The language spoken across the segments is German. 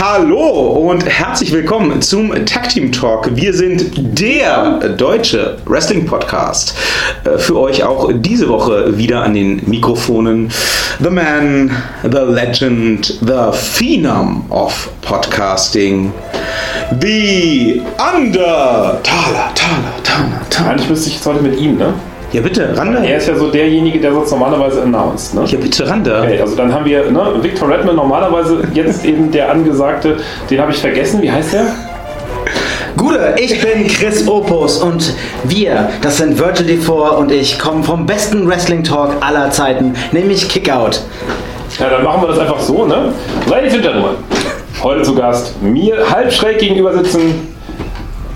Hallo und herzlich willkommen zum Tag Team Talk. Wir sind der deutsche Wrestling Podcast. Äh, Für euch auch diese Woche wieder an den Mikrofonen. The Man, the Legend, the Phenom of Podcasting. The Under. Thaler, Thaler, Thaler, Thaler. Eigentlich müsste ich jetzt heute mit ihm, ne? Ja bitte, Randa. Er ist ja so derjenige, der sonst normalerweise announced, ne? Ja bitte, Randa. Okay, also dann haben wir, ne, Victor Redman normalerweise jetzt eben der Angesagte, den habe ich vergessen, wie heißt der? Gute, ich bin Chris Opus und wir, das sind Virgil Devor und ich, kommen vom besten Wrestling Talk aller Zeiten, nämlich Kickout. Ja, dann machen wir das einfach so, ne? Ladies and Gentlemen, heute zu Gast mir halb schräg gegenüber sitzen,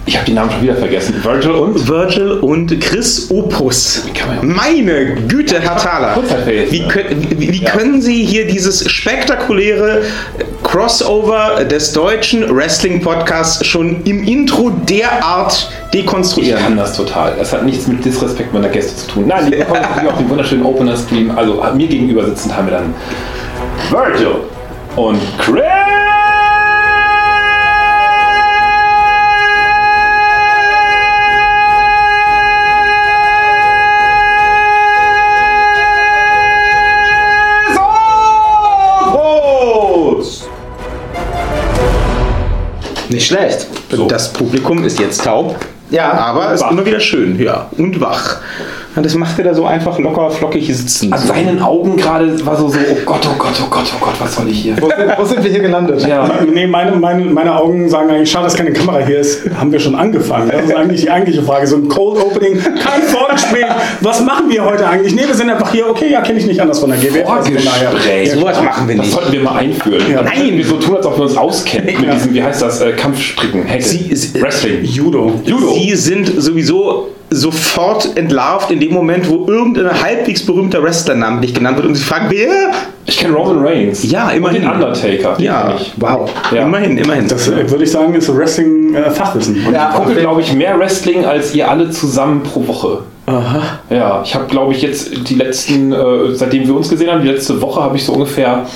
ich habe die Namen schon wieder vergessen, Virgil und... Virgil und Chris Opus. Meine Güte, Herr Thaler. Wie, ne? können, wie, wie Ja. können Sie hier dieses spektakuläre Crossover des deutschen Wrestling-Podcasts schon im Intro derart Ich dekonstruieren? kann das total. Das hat nichts mit Disrespekt meiner Gäste zu tun. Nein, bekommen natürlich auch den wunderschönen Opener-Stream. Also mir gegenüber sitzend haben wir dann Virgil und Chris. Nicht schlecht. So. Das Publikum ist jetzt taub, Ja, aber ist wach. immer wieder schön, ja, und wach. Ja, das macht er da so einfach locker flockig sitzen. An seinen Augen gerade war so, so, oh Gott, oh Gott, oh Gott, oh Gott, was soll ich hier? wo, sind, wo sind wir hier gelandet? Ja, Nee, meine, meine, meine Augen sagen eigentlich, schade, dass keine Kamera hier ist. Haben wir schon angefangen? Das ist eigentlich die eigentliche Frage. So ein Cold Opening, kein Vorgespräch. Was machen wir heute eigentlich? Nee, wir sind einfach hier. Okay, ja, kenne ich nicht anders von der GWF. Daher- Vorgespräch. Sowas machen wir Das nicht. sollten wir mal einführen. Ja. Nein, wir so tun, als ob wir uns auskennen mit Ja. diesem, wie heißt das, äh, Kampfstricken, ist- Wrestling. Judo. Judo. Sie sind sowieso sofort entlarvt in dem Moment, wo irgendein halbwegs berühmter Wrestler namentlich genannt wird und sie fragen, wer? Ich kenne Roman Reigns. Ja, immerhin. Und den Undertaker. den Ja, wow. Ja. Immerhin, immerhin. Das äh, würde ich sagen, ist Wrestling-Fachwissen. Ja, Ich gucke, glaube ich, mehr Wrestling als ihr alle zusammen pro Woche. Aha. Ja, ich habe, glaube ich, jetzt die letzten, äh, seitdem wir uns gesehen haben, die letzte Woche habe ich so ungefähr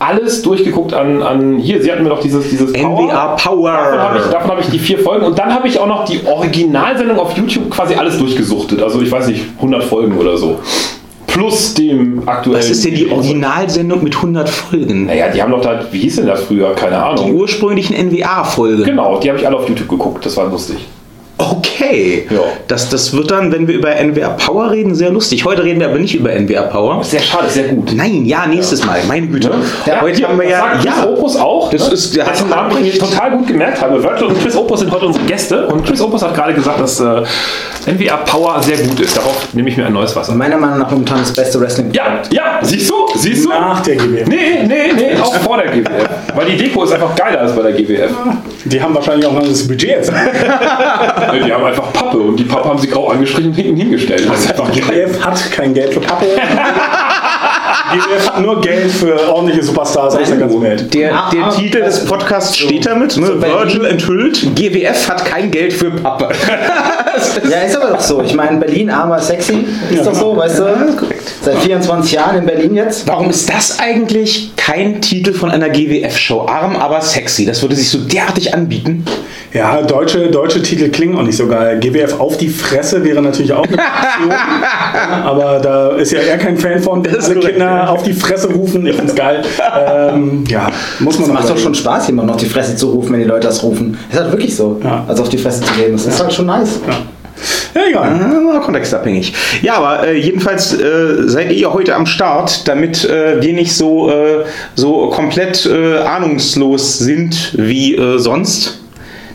alles durchgeguckt an, an hier, sie hatten mir doch dieses, dieses NBA Power. Davon habe ich, davon habe ich die vier Folgen und dann habe ich auch noch die Originalsendung auf YouTube quasi alles durchgesuchtet. Also ich weiß nicht, 100 Folgen oder so. Plus dem aktuellen. Was ist denn die Originalsendung mit 100 Folgen? Naja, die haben doch da, wie hieß denn das früher? Keine Die Ahnung. ursprünglichen NWA-Folgen. Genau, die habe ich alle auf YouTube geguckt. Das war lustig. Okay. Ja. Das, das wird dann, wenn wir über NWA Power reden, sehr lustig. Heute reden wir aber nicht über NWA Power. Sehr schade, sehr gut. Nein, ja, nächstes Mal. Meine Güte. Ja, heute hier, haben wir das ja. ja. Opus auch. Das ne? ist- der hat- dessen Namen ich mir total gut gemerkt habe. Virgil und Chris Opus sind heute unsere Gäste und Chris Opus hat gerade gesagt, dass äh, NWA Power sehr gut ist. Darauf nehme ich mir ein neues Wasser. Meiner Meinung nach momentan das beste Wrestling. Ja, ja, siehst du? Siehst du? Nach der GWF. Nee, nee, nee, auch vor der GWF. Weil die Deko ist einfach geiler als bei der GWF. Die haben wahrscheinlich auch noch das Budget jetzt. Die haben einfach Pappe und die Pappe haben sie grau angestrichen und hinten hingestellt. Das ist einfach Die GWF hat kein Geld für Pappe. Hat nur Geld für ordentliche Superstars aus der ganzen Welt. Der, Ah, der ah, Titel des Podcasts steht damit, ne? Berlin. Virgil enthüllt, GWF hat kein Geld für Pappe. Ja, ist aber doch so. Ich meine, Berlin, armer, sexy. Ist Ja, doch so, genau. weißt du? Ja, korrekt. Seit 24 Jahren in Berlin jetzt. Warum ist das eigentlich kein Titel von einer GWF-Show? Arm, aber sexy. Das würde sich so derartig anbieten. Ja, deutsche, deutsche Titel klingen auch nicht so geil. GWF auf die Fresse wäre natürlich auch eine Option. aber da ist ja er kein Fan von, Das ist alle Kinder ja. auf die Fresse rufen. Ich find's geil. Ähm, ja, muss man Es macht doch schon Spaß, jemand auf die Fresse zu rufen, wenn die Leute das rufen. Ist halt wirklich so. Ja. Also auf die Fresse zu gehen. Das ist halt schon nice. Ja, egal. Ah, kontextabhängig. Ja, aber äh, jedenfalls äh, seid ihr heute am Start, damit äh, wir nicht so, äh, so komplett äh, ahnungslos sind wie äh, sonst.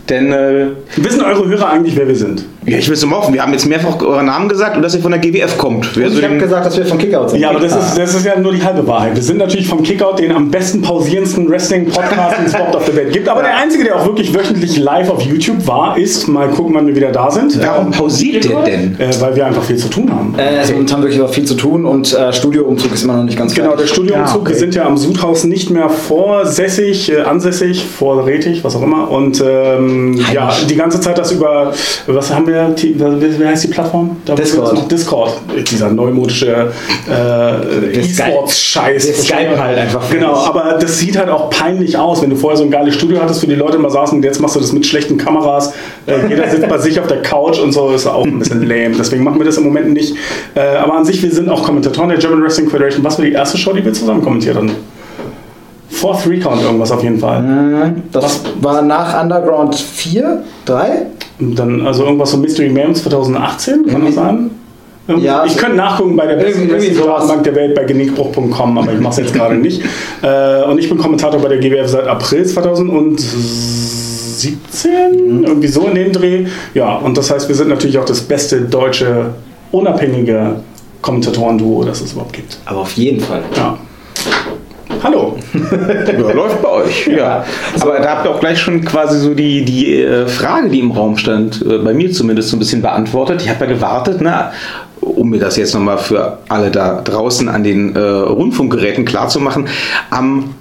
Denn äh, Wissen eure Hörer eigentlich, wer wir sind? Ja, ich will es so hoffen, wir haben jetzt mehrfach euren Namen gesagt und dass ihr von der GWF kommt. Wer Und so ich habe gesagt, dass wir von Kickout sind. Ja, aber das ist, das ist ja nur die halbe Wahrheit. Wir sind natürlich vom Kickout den am besten pausierendsten Wrestling-Podcast, den es überhaupt auf der Welt gibt. Aber der einzige, der auch wirklich wöchentlich live auf YouTube war, ist, mal gucken, wann wir wieder da sind. Warum pausiert der denn? Äh, weil wir einfach viel zu tun haben. Äh, ist momentan wirklich auch viel zu tun und äh, Studioumzug ist immer noch nicht ganz Genau, der. Studioumzug. Ja, okay. Wir sind ja am Sudhaus nicht mehr vorsässig, äh, ansässig, vorrätig, was auch immer. Und ähm, ja, die ganze Zeit das über, was haben wir neue, wie heißt die Plattform? Da Discord. Discord. Dieser neumodische äh, E-Sports-Scheiß. wir skypen halt einfach Genau, aber das sieht halt auch peinlich aus, wenn du vorher so ein geiles Studio hattest, wo die Leute immer saßen und jetzt machst du das mit schlechten Kameras. Äh, jeder sitzt bei sich auf der Couch und so ist auch ein bisschen lame. Deswegen machen wir das im Moment nicht. Äh, aber an sich, wir sind auch Kommentatoren der German Wrestling Federation. Was war die erste Show, die wir zusammen kommentiert haben? Fourth Recount irgendwas auf jeden Fall. Das war nach Underground 4, 3? Und Dann, also irgendwas so Mystery Mayhem 2018, kann das sein? Irgendwie- Ja, ich könnte nachgucken bei der besten sowas. Datenbank der Welt bei genickbruch.com, aber ich mache es jetzt gerade nicht. Äh, und ich bin Kommentator bei der GWF seit April 2017, irgendwie so in dem Dreh. Ja, und das heißt, wir sind natürlich auch das beste deutsche, unabhängige Kommentatoren-Duo, das es überhaupt gibt. Aber auf jeden Fall. Ja. Hallo. Ja, läuft bei euch. Ja. Aber da habt ihr auch gleich schon quasi so die, die äh, Frage, die im Raum stand, äh, bei mir zumindest so ein bisschen beantwortet. Ich habe ja gewartet, na, um mir das jetzt nochmal für alle da draußen an den äh, Rundfunkgeräten klarzumachen. Am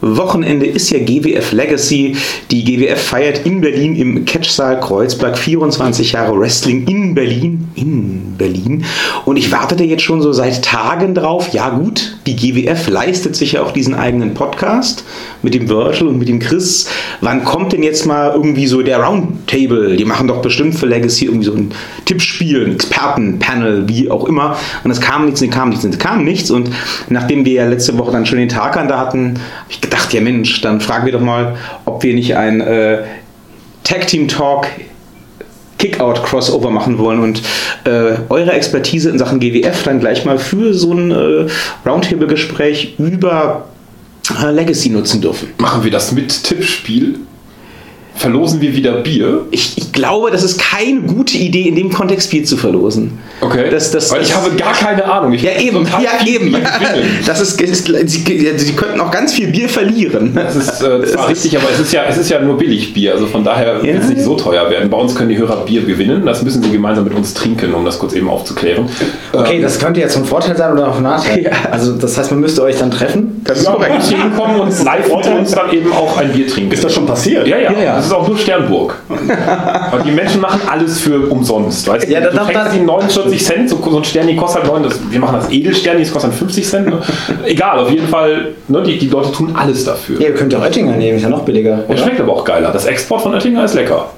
Wochenende ist ja GWF Legacy. Die GWF feiert in Berlin im Catchsaal Kreuzberg 24 Jahre Wrestling in Berlin. In Berlin. Und ich wartete jetzt schon so seit Tagen drauf. Ja, gut, die GWF leistet sich ja auch diesen eigenen Podcast mit dem Virgil und mit dem Chris. Wann kommt denn jetzt mal irgendwie so der Roundtable? Die machen doch bestimmt für Legacy irgendwie so ein Tippspiel, ein Expertenpanel, wie auch immer. Und es kam nichts, es kam nichts, es kam nichts. Und nachdem wir ja letzte Woche dann schon den Tag an da hatten, habe ich gedacht, ja Mensch, dann fragen wir doch mal, ob wir nicht ein äh, Tag Team Talk Kickout-Crossover machen wollen und äh, eure Expertise in Sachen GWF dann gleich mal für so ein äh, Roundtable-Gespräch über äh, Legacy nutzen dürfen. Machen wir das mit Tippspiel? Verlosen wir wieder Bier? Ich, ich glaube, das ist keine gute Idee, in dem Kontext Bier zu verlosen. Okay. Das, das, Weil ich das- habe gar keine Ahnung. Ich Ja, eben, ja, eben. Bier. Das ist, ist sie, sie könnten auch ganz viel Bier verlieren. Das ist äh, zwar richtig, aber es ist, ja, es ist ja nur Billigbier, also von daher wird es nicht so teuer werden. Bei uns können die Hörer Bier gewinnen, das müssen sie gemeinsam mit uns trinken, um das kurz eben aufzuklären. Okay, Ähm, das könnte jetzt von Vorteil sein oder auch von Nachteil. Ja. Also das heißt, man müsste euch dann treffen. Das ist ja, korrekt. hinkommen und live mit uns dann eben auch ein Bier trinken. Ist das schon passiert? Ja, ja, Ja, ja. Das ist auch nur Sternburg. Aber die Menschen machen alles für umsonst. Weißt du, Ja, du dann- die 49 Cent, so, so ein Stern, die kostet halt 9, das, wir machen das Edelstern, das kostet dann 50 Cent. Ne? Egal, auf jeden Fall, ne, die, die Leute tun alles dafür. Ja, ihr könnt ja Oettinger nehmen, ist ja noch billiger. Und Oder? schmeckt aber auch geiler. Das Export von Oettinger ist lecker.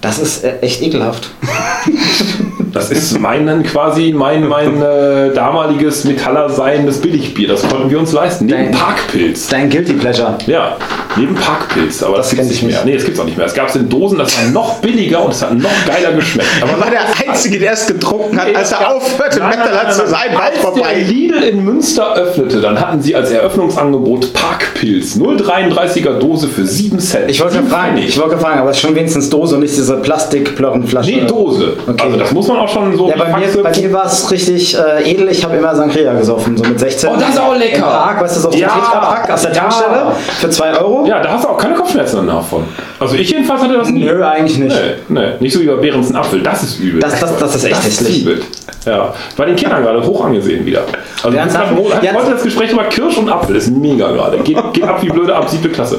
Das ist äh, echt ekelhaft. Das ist mein, quasi mein, mein äh, damaliges Metaller seiendes Billigbier. Das konnten wir uns leisten. Neben Dein- Parkpilz. Dein Guilty Pleasure. Ja, neben Parkpilz. Aber das, Das gibt es nicht ich mehr. nicht. Nee, das gibt es auch nicht mehr. Es gab es in Dosen, das war noch billiger und es hat noch geiler geschmeckt. Aber Er war der Einzige, der es getrunken hat, als er aufhörte, Metaller zu sein, Als vorbei. der Lidl in Münster öffnete, dann hatten sie als Eröffnungsangebot Parkpilz. 0,33er Dose für 7 Cent. Ich wollte fragen, ich wollte fragen, aber es ist schon wenigstens Dose und nicht diese Plastikplörrenflasche. Nee, Dose. Okay. Also das muss man auch schon so Ja, bei mir, bei mir war es richtig äh, edel. Ich habe immer Sangria gesoffen, so mit 16. Oh, das ist auch lecker. Im Park, weißt du, so aus Ja. dem Tetrapack aus der Ja. Tankstelle für 2 Euro. Ja, da hast du auch keine Kopfschmerzen danach von. Also ich jedenfalls hatte das nie. Nö, eigentlich nicht. Nee, nee, nicht so wie bei Behrens Apfel. Das ist übel. Das- das- das ist echt das hässlich. übel. Ja, bei den Kindern gerade hoch angesehen wieder. Also das Apfel, Ja, heute das Gespräch über Kirsch und Apfel ist mega gerade. Geht, geht ab wie blöde ab, siebte Klasse.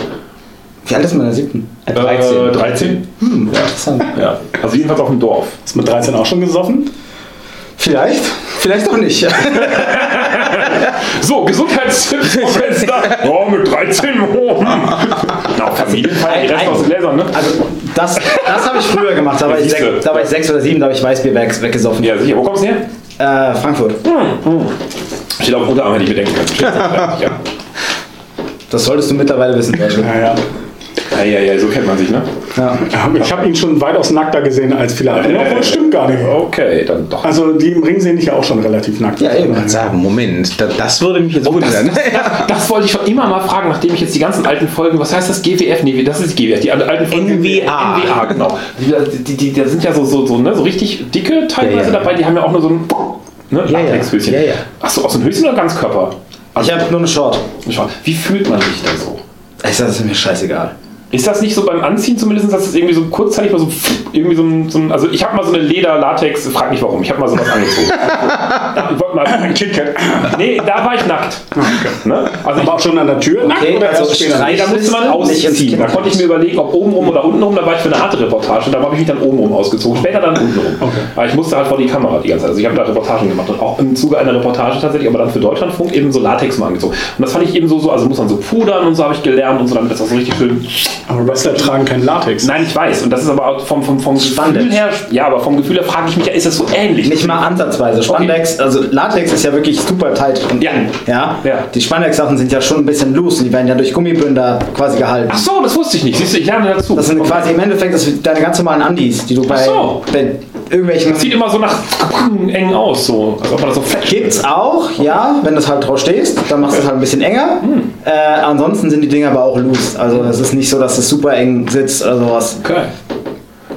Wie alt ist man in der siebten? Äh, Äh, 13? Hm, interessant. Ja, also jedenfalls auf dem Dorf. Du mit 13 auch schon gesoffen? Vielleicht, vielleicht auch nicht. So, Gesundheitstipps vom Fenster. Oh, mit 13. Oh. Na, Familienfeier, die Rest aus Gläsern, ne? Also das, das habe ich früher gemacht. Da war, ich Siehste. sech, da war ich sechs oder sieben, da habe ich Weißbier weg, weggesoffen. Ja, sicher. Wo kommst du her? Äh, Frankfurt. Steht auf dem Unterarm, hätte ich bedenken können. Steht auf ja. Das solltest du mittlerweile wissen, Deutschland. Ja, ja. Ja, ja, ja, so kennt man sich, ne? Ja. Ich habe ihn schon weitaus nackter gesehen als viele andere. Obwohl, stimmt gar nicht. Okay, dann doch. Also die im Ring sehen dich ja auch schon relativ nackt. Ja, eben. Sagen, Moment, da, das würde mich jetzt Oh, das, wundern. das, das wollte ich schon immer mal fragen, nachdem ich jetzt die ganzen alten Folgen, was heißt das GWF? Nee, das ist GWF, die alten Folgen. NWA. NWA, genau. Die, die, die, da sind ja so, so, so, ne, so richtig dicke teilweise Ja, ja. dabei, die haben ja auch nur so ein ne, Ja, ja. Latexhöschen. Ja, ja. Achso, aus dem Höschen oder Ganzkörper? Ich habe nur eine Short. Wie fühlt man sich da so? Ich sag, das ist mir scheißegal. Ist das nicht so beim Anziehen zumindest, dass es irgendwie so kurzzeitig mal so irgendwie so ein, so ein also ich habe mal so eine Leder-Latex, frag nicht warum, ich habe mal sowas angezogen. Ich wollte mal ein KitKat. Nee, da war ich nackt. Ne? Also ich, auch schon an der Tür? nackt Okay, oder also erst später? Nee, da musste man ausziehen. Da konnte ich mir überlegen, ob oben rum oder unten rum. Da war ich für eine harte Reportage. Da habe ich mich dann oben rum ausgezogen. Später dann unten rum. Aber ich musste halt vor die Kamera die ganze Zeit. Also ich habe da Reportagen gemacht und auch im Zuge einer Reportage tatsächlich, aber dann für Deutschlandfunk eben so Latex mal angezogen. Und das fand ich eben so, so also muss man so pudern und so habe ich gelernt und so, damit das auch so richtig schön. Aber Wrestler tragen keinen Latex. Nein, ich weiß. Und das ist aber auch vom, vom, vom Gefühl Spandex. her, ja, aber vom Gefühl her frage ich mich ja, ist das so ähnlich? Nicht mal ansatzweise. Spandex, also Latex ist ja wirklich super tight und Ja. Ja? Ja. Die Spandex-Sachen sind ja schon ein bisschen loose und die werden ja durch Gummibünder quasi gehalten. Ach so, das wusste ich nicht. Siehst du, ich lerne dazu. Das sind Okay. quasi im Endeffekt das sind deine ganz normalen Andis, die du bei, so. bei irgendwelchen. Sieht immer so nach eng aus, so. Als ob man das so fett Gibt's auch, ja, wenn du halt drauf stehst, dann machst du es halt ein bisschen enger. Hm. Äh, ansonsten sind die Dinger aber auch loose. Also es ist nicht so, dass es super eng sitzt oder sowas. Okay.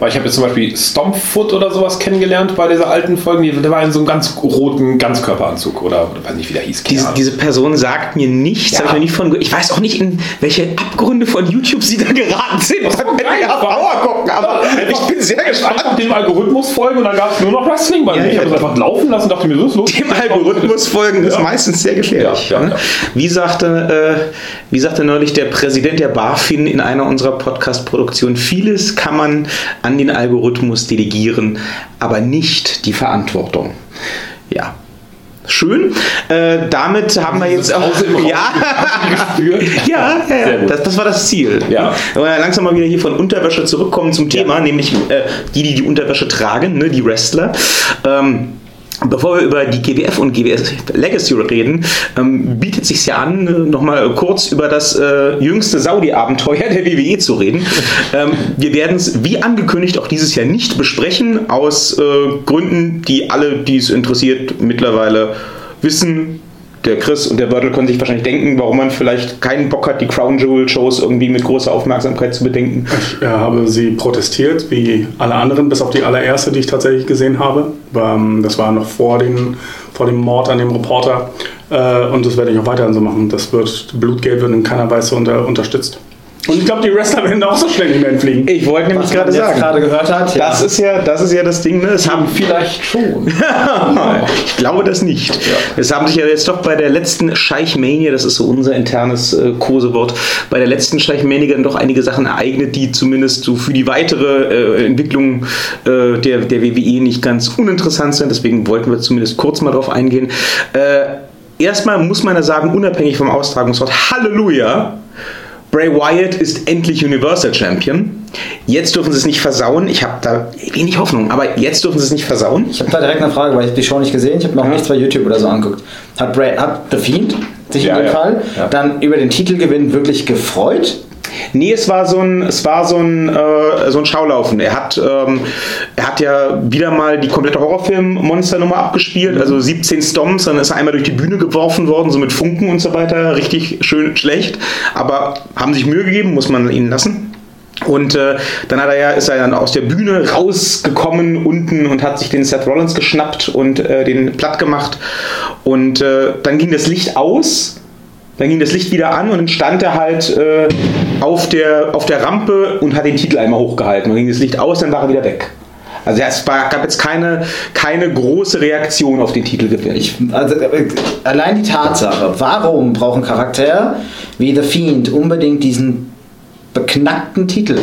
Weil ich habe jetzt zum Beispiel Stompfoot oder sowas kennengelernt bei dieser alten Folge. Der war in so einem ganz roten Ganzkörperanzug oder, oder weiß nicht, wie der hieß. Diese, diese Person sagt mir nichts, Ja. ich nicht von. Ich weiß auch nicht, in welche Abgründe von YouTube sie da geraten sind. Das geil. auf Power gucken, aber ich bin sehr gespannt. einfach dem Algorithmus folgen und dann gab es nur noch Wrestling bei mir. Ja, ich ja. habe es einfach laufen lassen und dachte mir, so ist los. Dem Algorithmus folgen ist Ja. meistens sehr gefährlich. Ja, ja, ne? ja. Wie, sagte, äh, wie sagte neulich der Präsident der BaFin in einer unserer Podcast-Produktionen, vieles kann man an den Algorithmus delegieren, aber nicht die Verantwortung. Ja. Schön. Äh, damit haben wir jetzt auch. Ja, ja, ja, ja. Das, das war das Ziel. Ja. Wir wollen ja langsam mal wieder hier von Unterwäsche zurückkommen zum Thema, nämlich äh, die, die die Unterwäsche tragen, ne, die Wrestler. Ähm, Bevor wir über die GWF und GWS Legacy reden, ähm, bietet sich ja an, äh, nochmal kurz über das äh, jüngste Saudi-Abenteuer der WWE zu reden. Ähm, wir werden es wie angekündigt auch dieses Jahr nicht besprechen, aus äh, Gründen, die alle, die es interessiert, mittlerweile wissen. Der Chris und der Wörtel können sich wahrscheinlich denken, warum man vielleicht keinen Bock hat, die Crown Jewel Shows irgendwie mit großer Aufmerksamkeit zu bedenken. Ich äh, habe sie protestiert, wie alle anderen, bis auf die allererste, die ich tatsächlich gesehen habe. Ähm, Das war noch vor, den, vor dem Mord an dem Reporter. Äh, Und das werde ich auch weiterhin so machen. Das wird, Blutgeld wird in keiner Weise unter, unterstützt. Und ich glaube, die Wrestler werden auch so schnell nicht mehr entfliegen. Ich wollte nämlich Was man gerade sagen, gerade gehört hat. Ja. das ist ja, das ist ja das Ding. Ne? Es haben Vielleicht schon. ich glaube das nicht. Es haben sich ja jetzt doch bei der letzten Scheichmania, das ist so unser internes äh, Kosewort, bei der letzten Scheichmania dann doch einige Sachen ereignet, die zumindest so für die weitere äh, Entwicklung äh, der, der WWE nicht ganz uninteressant sind. Deswegen wollten wir zumindest kurz mal drauf eingehen. Äh, erstmal muss man ja sagen, unabhängig vom Austragungsort, Halleluja! Bray Wyatt ist endlich Universal Champion. Jetzt dürfen sie es nicht versauen. Ich habe da wenig Hoffnung, aber jetzt dürfen sie es nicht versauen. Ich habe da direkt eine Frage, weil ich die Show nicht gesehen. Ich habe noch nichts bei YouTube oder so angeguckt. Hat, Bray, hat The Fiend sich Ja, in dem ja. Fall Ja. dann über den Titelgewinn wirklich gefreut? Nee, es war so ein, es war so ein, äh, so ein Schaulaufen. Er hat, ähm, er hat ja wieder mal die komplette Horrorfilm-Monsternummer abgespielt, also 17 Stomps, dann ist er einmal durch die Bühne geworfen worden, so mit Funken und so weiter. Richtig schön schlecht, aber haben sich Mühe gegeben, muss man ihnen lassen. Und äh, dann hat er ja, ist er dann aus der Bühne rausgekommen unten und hat sich den Seth Rollins geschnappt und äh, den platt gemacht. Und äh, dann ging das Licht aus. Dann ging das Licht wieder an und dann stand er halt äh, auf, der, auf der Rampe und hat den Titel einmal hochgehalten. Dann ging das Licht aus, dann war er wieder weg. Also es gab jetzt keine, keine große Reaktion auf den Titelgewinn. Ich, also, äh, allein die Tatsache, warum braucht ein Charakter wie The Fiend unbedingt diesen beknackten Titel?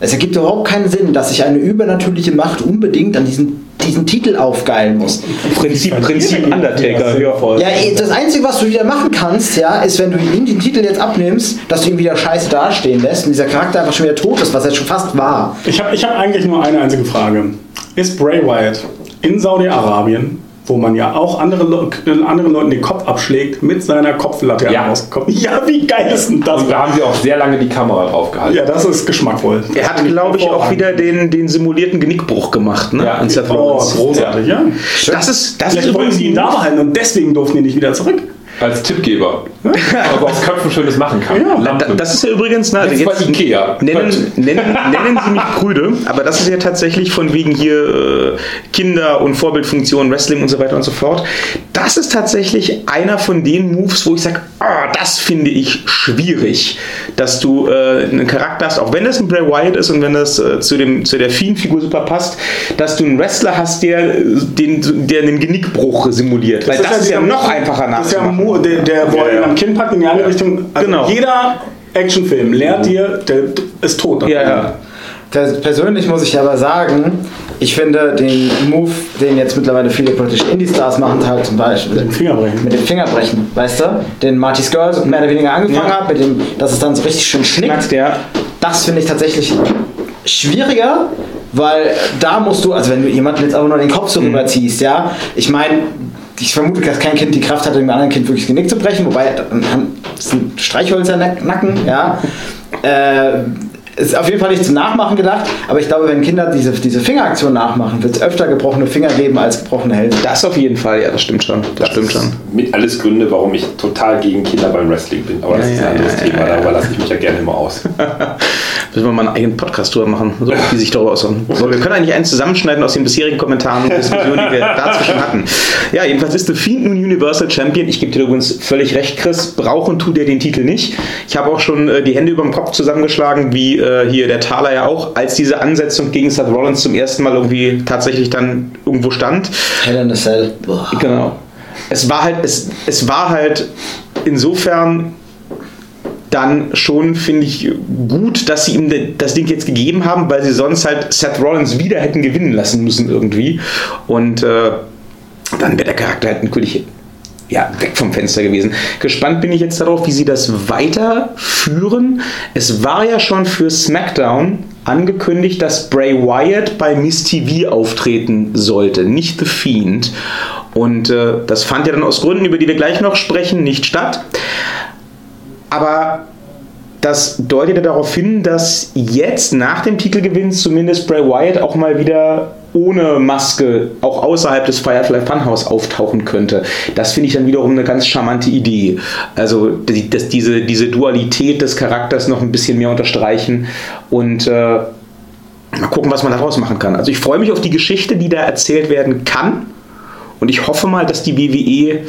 Es ergibt überhaupt keinen Sinn, dass sich eine übernatürliche Macht unbedingt an diesen, diesen Titel aufgeilen muss. Prinzip, Prinzip Undertaker. Ja. Ja, eh, das Einzige, was du wieder machen kannst, ja, ist, wenn du ihm den Titel jetzt abnimmst, dass du ihn wieder scheiße dastehen lässt und dieser Charakter einfach schon wieder tot ist, was er schon fast war. Ich habe ich hab eigentlich nur eine einzige Frage. Ist Bray Wyatt in Saudi-Arabien, wo man ja auch andere Le anderen Leuten den Kopf abschlägt, mit seiner Kopflatte Ja. rausgekommen? Ja, wie geil ist denn das? Und da haben sie auch sehr lange die Kamera drauf gehalten. Ja, das ist geschmackvoll. Er hat, glaube ich, auch wieder den, den simulierten Genickbruch gemacht, ne? Ja. An Seth Oh, großartig, ja. Das ist, das ist Vielleicht wollten sie ihn da behalten und deswegen durften die nicht wieder zurück. Als Tippgeber. Also aus Köpfen Schönes machen kann. Ja. Das ist ja übrigens, na, Jetzt bei Ikea. Nennen, nennen, nennen Sie mich prüde, aber das ist ja tatsächlich von wegen hier äh, Kinder und Vorbildfunktion, Wrestling und so weiter und so fort. Da das ist tatsächlich einer von den Moves, wo ich sage, ah, das finde ich schwierig, dass du äh, einen Charakter hast, auch wenn das ein Bray Wyatt ist und wenn das äh, zu, dem, zu der Fiend-Figur super passt, dass du einen Wrestler hast, der den, der einen Genickbruch simuliert. Weil das, ist ja, noch einfacher Das ist ja der, der wo Ja, ja. am Kinn packt in die andere Richtung. Also Genau. Jeder Actionfilm lehrt dir, der ist tot. Ja, ja. Pers- Persönlich muss ich aber sagen, ich finde den Move, den jetzt mittlerweile viele britische Indie-Stars machen, halt zum Beispiel Den Finger brechen. mit dem Fingerbrechen, weißt du? Den Marty Skrull so mehr oder weniger angefangen Ja. hat, mit dem, dass es dann so richtig schön schnickt. Ja. Das finde ich tatsächlich schwieriger, weil da musst du, also wenn du jemanden jetzt aber nur den Kopf so Mhm. rüberziehst, ja, ich meine, ich vermute, dass kein Kind die Kraft hat, dem anderen Kind wirklich das Genick zu brechen, wobei das sind Streichhölzer-Nacken, ja. Äh, ist auf jeden Fall nicht zum Nachmachen gedacht, aber ich glaube, wenn Kinder diese, diese Fingeraktion nachmachen, wird es öfter gebrochene Finger geben als gebrochene Hälse. Das auf jeden Fall, ja, das stimmt schon. Das stimmt schon. Mit alles Gründe, warum ich total gegen Kinder beim Wrestling bin. Aber das Ja, ist ein ja, anderes ja, Thema, ja, ja. darüber lasse ich mich ja gerne immer aus. Müssen wir mal einen eigenen Podcast drüber machen, so wie sich darüber äußern. So, wir können eigentlich einen zusammenschneiden aus den bisherigen Kommentaren und Diskussionen, die wir dazwischen hatten. Ja, jedenfalls ist The Fiend nun Universal Champion. Ich gebe dir übrigens völlig recht, Chris. Brauchen tut er den Titel nicht. Ich habe auch schon äh, die Hände über dem Kopf zusammengeschlagen, wie äh, hier der Thaler ja auch, als diese Ansetzung gegen Seth Rollins zum ersten Mal irgendwie tatsächlich dann irgendwo stand. Hell in a Cell. Boah. Genau. Es war halt, es, es war halt insofern dann schon, finde ich, gut, dass sie ihm das Ding jetzt gegeben haben, weil sie sonst halt Seth Rollins wieder hätten gewinnen lassen müssen irgendwie. Und äh, dann wäre der Charakter halt natürlich ja, weg vom Fenster gewesen. Gespannt bin ich jetzt darauf, wie sie das weiterführen. Es war ja schon für SmackDown angekündigt, dass Bray Wyatt bei Miss TV auftreten sollte, nicht The Fiend. Und äh, das fand ja dann aus Gründen, über die wir gleich noch sprechen, nicht statt. Aber das deutet darauf hin, dass jetzt nach dem Titelgewinn zumindest Bray Wyatt auch mal wieder ohne Maske auch außerhalb des Firefly Funhouse auftauchen könnte. Das finde ich dann wiederum eine ganz charmante Idee. Also die, dass diese, diese Dualität des Charakters noch ein bisschen mehr unterstreichen und äh, mal gucken, was man daraus machen kann. Also ich freue mich auf die Geschichte, die da erzählt werden kann und ich hoffe mal, dass die WWE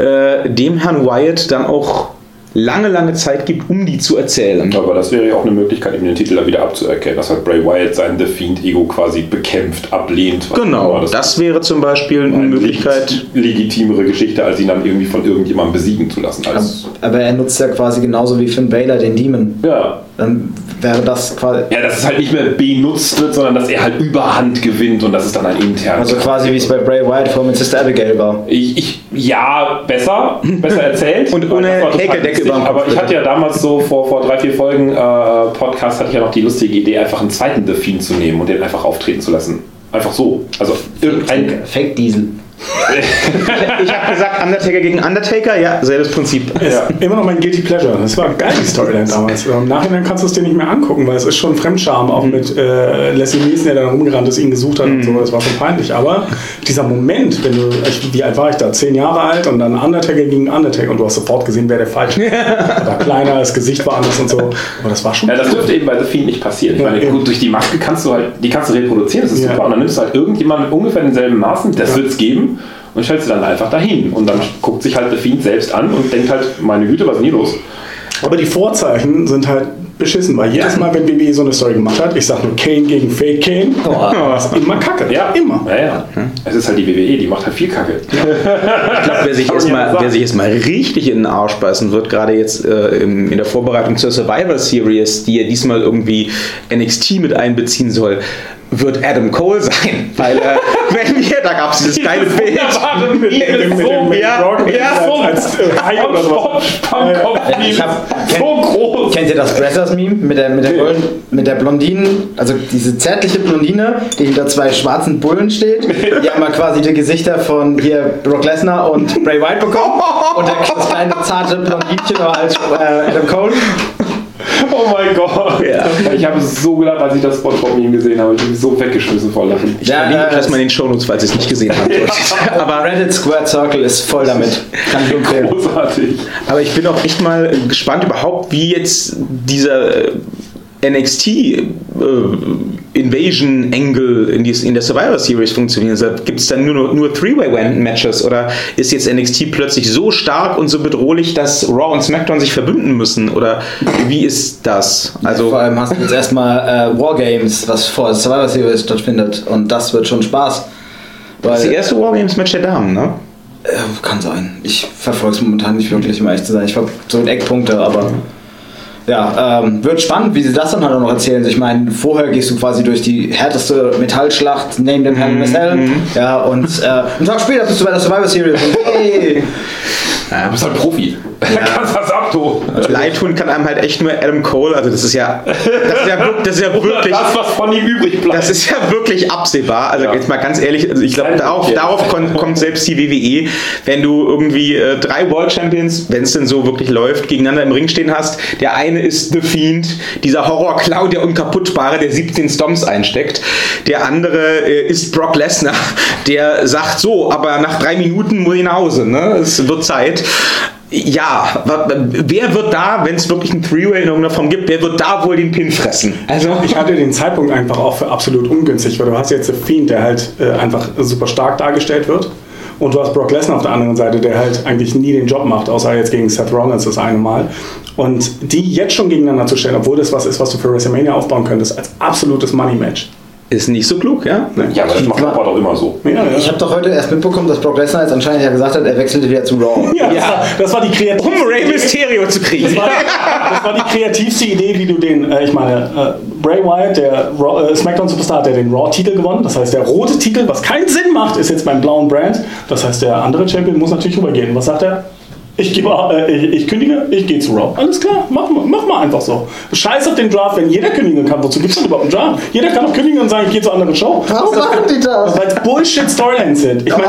äh, dem Herrn Wyatt dann auch lange, lange Zeit gibt, um die zu erzählen. Aber das wäre ja auch eine Möglichkeit, ihm den Titel dann wieder abzuerkennen. Dass halt Bray Wyatt sein The Fiend-Ego quasi bekämpft, ablehnt. Genau, immer. das wäre zum Beispiel eine eine Möglichkeit. legitimere Geschichte, als ihn dann irgendwie von irgendjemandem besiegen zu lassen. Als, Aber er nutzt ja quasi genauso wie Finn Balor den Demon. ja. Dann wäre das quasi. ja, dass es halt nicht mehr benutzt wird, sondern dass er halt Überhand gewinnt und das ist dann ein internes. Also quasi wie es bei Bray Wyatt vor mit Sister Abigail war. Ich, ich, ja, besser, besser erzählt. Und ohne Häkeldecke Kopf, Aber ich hatte ja damals so vor, vor drei, vier Folgen äh, Podcast, hatte ich ja noch die lustige Idee, einfach einen zweiten The Fiend zu nehmen und den einfach auftreten zu lassen. Einfach so. Also irgendein. Fake Diesel. Ich habe gesagt, Undertaker gegen Undertaker, ja, selbes Prinzip. Ja. immer noch mein Guilty Pleasure. Das war geil, die Storyline damals. Im Nachhinein kannst du es dir nicht mehr angucken, weil es ist schon Fremdscham, auch mit äh, Leslie Nielsen, der dann rumgerannt ist, ihn gesucht hat und so. Das war schon peinlich. Aber dieser Moment, wenn du, ich, wie alt war ich da? Zehn Jahre alt und dann Undertaker gegen Undertaker und du hast sofort gesehen, wer der falsch ist. Er war kleiner, das Gesicht war anders und so. Aber das war schon. Ja, das dürfte eben bei The Fiend nicht passieren. Ich Ja, meine, gut, durch die Maske kannst du halt, die kannst du reproduzieren, das ist Ja. super. Und dann nimmst du halt irgendjemanden mit ungefähr denselben Maßen, das wird es geben, und stellst sie dann einfach dahin. Und dann guckt sich halt The Fiend selbst an und denkt halt, meine Güte, was ist denn hier los? Aber die Vorzeichen sind halt beschissen, weil jedes. Mal, wenn WWE so eine Story gemacht hat, ich sag nur Kane gegen Fake Kane, war es immer kacke. Ja, Immer. Ja, ja. Es ist halt die WWE, die macht halt viel Kacke. Ich glaube, wer sich erstmal wer sich erstmal richtig in den Arsch beißen wird, gerade jetzt äh, im, in der Vorbereitung zur Survivor Series, die ja diesmal irgendwie NXT mit einbeziehen soll, wird Adam Cole sein. Weil, äh, wenn wir, da gab es dieses geile Bild. Mit mit mit dem Ja, Brock ja, als, als äh, oder sowas. Ich hab- so groß. Kennt ihr das Brazzers-Meme mit der, mit, der Bullen, mit der Blondinen, also diese zärtliche Blondine, die hinter zwei schwarzen Bullen steht? Die haben mal quasi die Gesichter von hier Brock Lesnar und Bray Wyatt bekommen. Und der, das kleine zarte Blondinchen war halt äh, Adam Cole. Oh mein Gott. Ja. Ich habe so gedacht, als ich das Spongebob-Meme gesehen habe. Ich bin so weggeschmissen vor Lachen. Ich Ja, verlinke äh, das mal in den Shownotes, falls ihr es nicht gesehen habt. aber, Reddit Squared Circle ist voll damit. Kann ich empfehlen. Großartig. aber ich bin auch echt mal gespannt überhaupt, wie jetzt dieser äh, NXT äh, in, in der Survivor Series funktionieren? Gibt es dann nur, nur Three-Way-Matches oder ist jetzt NXT plötzlich so stark und so bedrohlich, dass Raw und SmackDown sich verbünden müssen? Oder wie ist das? Also, Vor allem hast du jetzt erstmal äh, Wargames, was vor der Survivor Series stattfindet. Und das wird schon Spaß. Das ist die erste Wargames-Match der Damen, ne? äh, kann sein. Ich verfolge es momentan nicht wirklich, um ehrlich zu sein. Ich verfolge so Eckpunkte, aber ja, ähm, wird spannend, wie sie das dann halt auch noch erzählen. Ich meine, vorher gehst du quasi durch die härteste Metallschlacht, name them Hell Cell. Ja, und äh, einen Tag später bist du bei der Survivor Series. Und, hey, Du bist halt Profi. Da kannst du das ab, du. Leid tun kann einem halt echt nur Adam Cole. Also, das ist ja, das ist ja, das ist ja wirklich. Das, was von ihm übrig bleibt. Das ist ja wirklich absehbar. Also Ja. jetzt mal ganz ehrlich, also ich glaube, darauf, darauf kommt selbst die WWE, wenn du irgendwie äh, drei World Champions, wenn es denn so wirklich läuft, gegeneinander im Ring stehen hast. Der eine ist The Fiend, dieser Horror-Clown, der Unkaputtbare, der 17 Stomps einsteckt. Der andere äh, ist Brock Lesnar, der sagt so, aber nach drei Minuten muss ich nach Hause. Ne? Es wird Zeit. Ja, wer wird da, wenn es wirklich ein Three-Way in irgendeiner Form gibt, wer wird da wohl den Pin fressen? Also, Ich halte den Zeitpunkt einfach auch für absolut ungünstig, weil du hast jetzt The Fiend, der halt äh, einfach super stark dargestellt wird. Und du hast Brock Lesnar auf der anderen Seite, der halt eigentlich nie den Job macht, außer jetzt gegen Seth Rollins das eine Mal. Und die jetzt schon gegeneinander zu stellen, obwohl das was ist, was du für WrestleMania aufbauen könntest, als absolutes Money-Match. Ist nicht so klug, ja? ja, aber das macht Papa doch immer so. Ja, ja. ich habe doch heute erst mitbekommen, dass Brock Lesnar jetzt anscheinend ja gesagt hat, er wechselte wieder zu Raw. ja, das, War, das war die kreativste um Rey Mysterio zu kriegen. Das war, das war die kreativste Idee, wie du den, äh, ich meine, äh, Bray Wyatt, der Raw, äh, SmackDown Superstar, hat ja den Raw-Titel gewonnen. Das heißt, der rote Titel, was keinen Sinn macht, ist jetzt beim blauen Brand. Das heißt, der andere Champion muss natürlich rübergehen. Was sagt er? Ich, gebe, äh, ich, kündige, ich gehe zu Raw. Alles klar, mach, mal- mach mal einfach so. Scheiß auf den Draft, wenn jeder kündigen kann. Wozu gibt es denn überhaupt einen Draft? Jeder kann doch kündigen und sagen, ich gehe zur anderen Show. Warum machen die das? Weil es Bullshit-Storylines sind. Ich meine,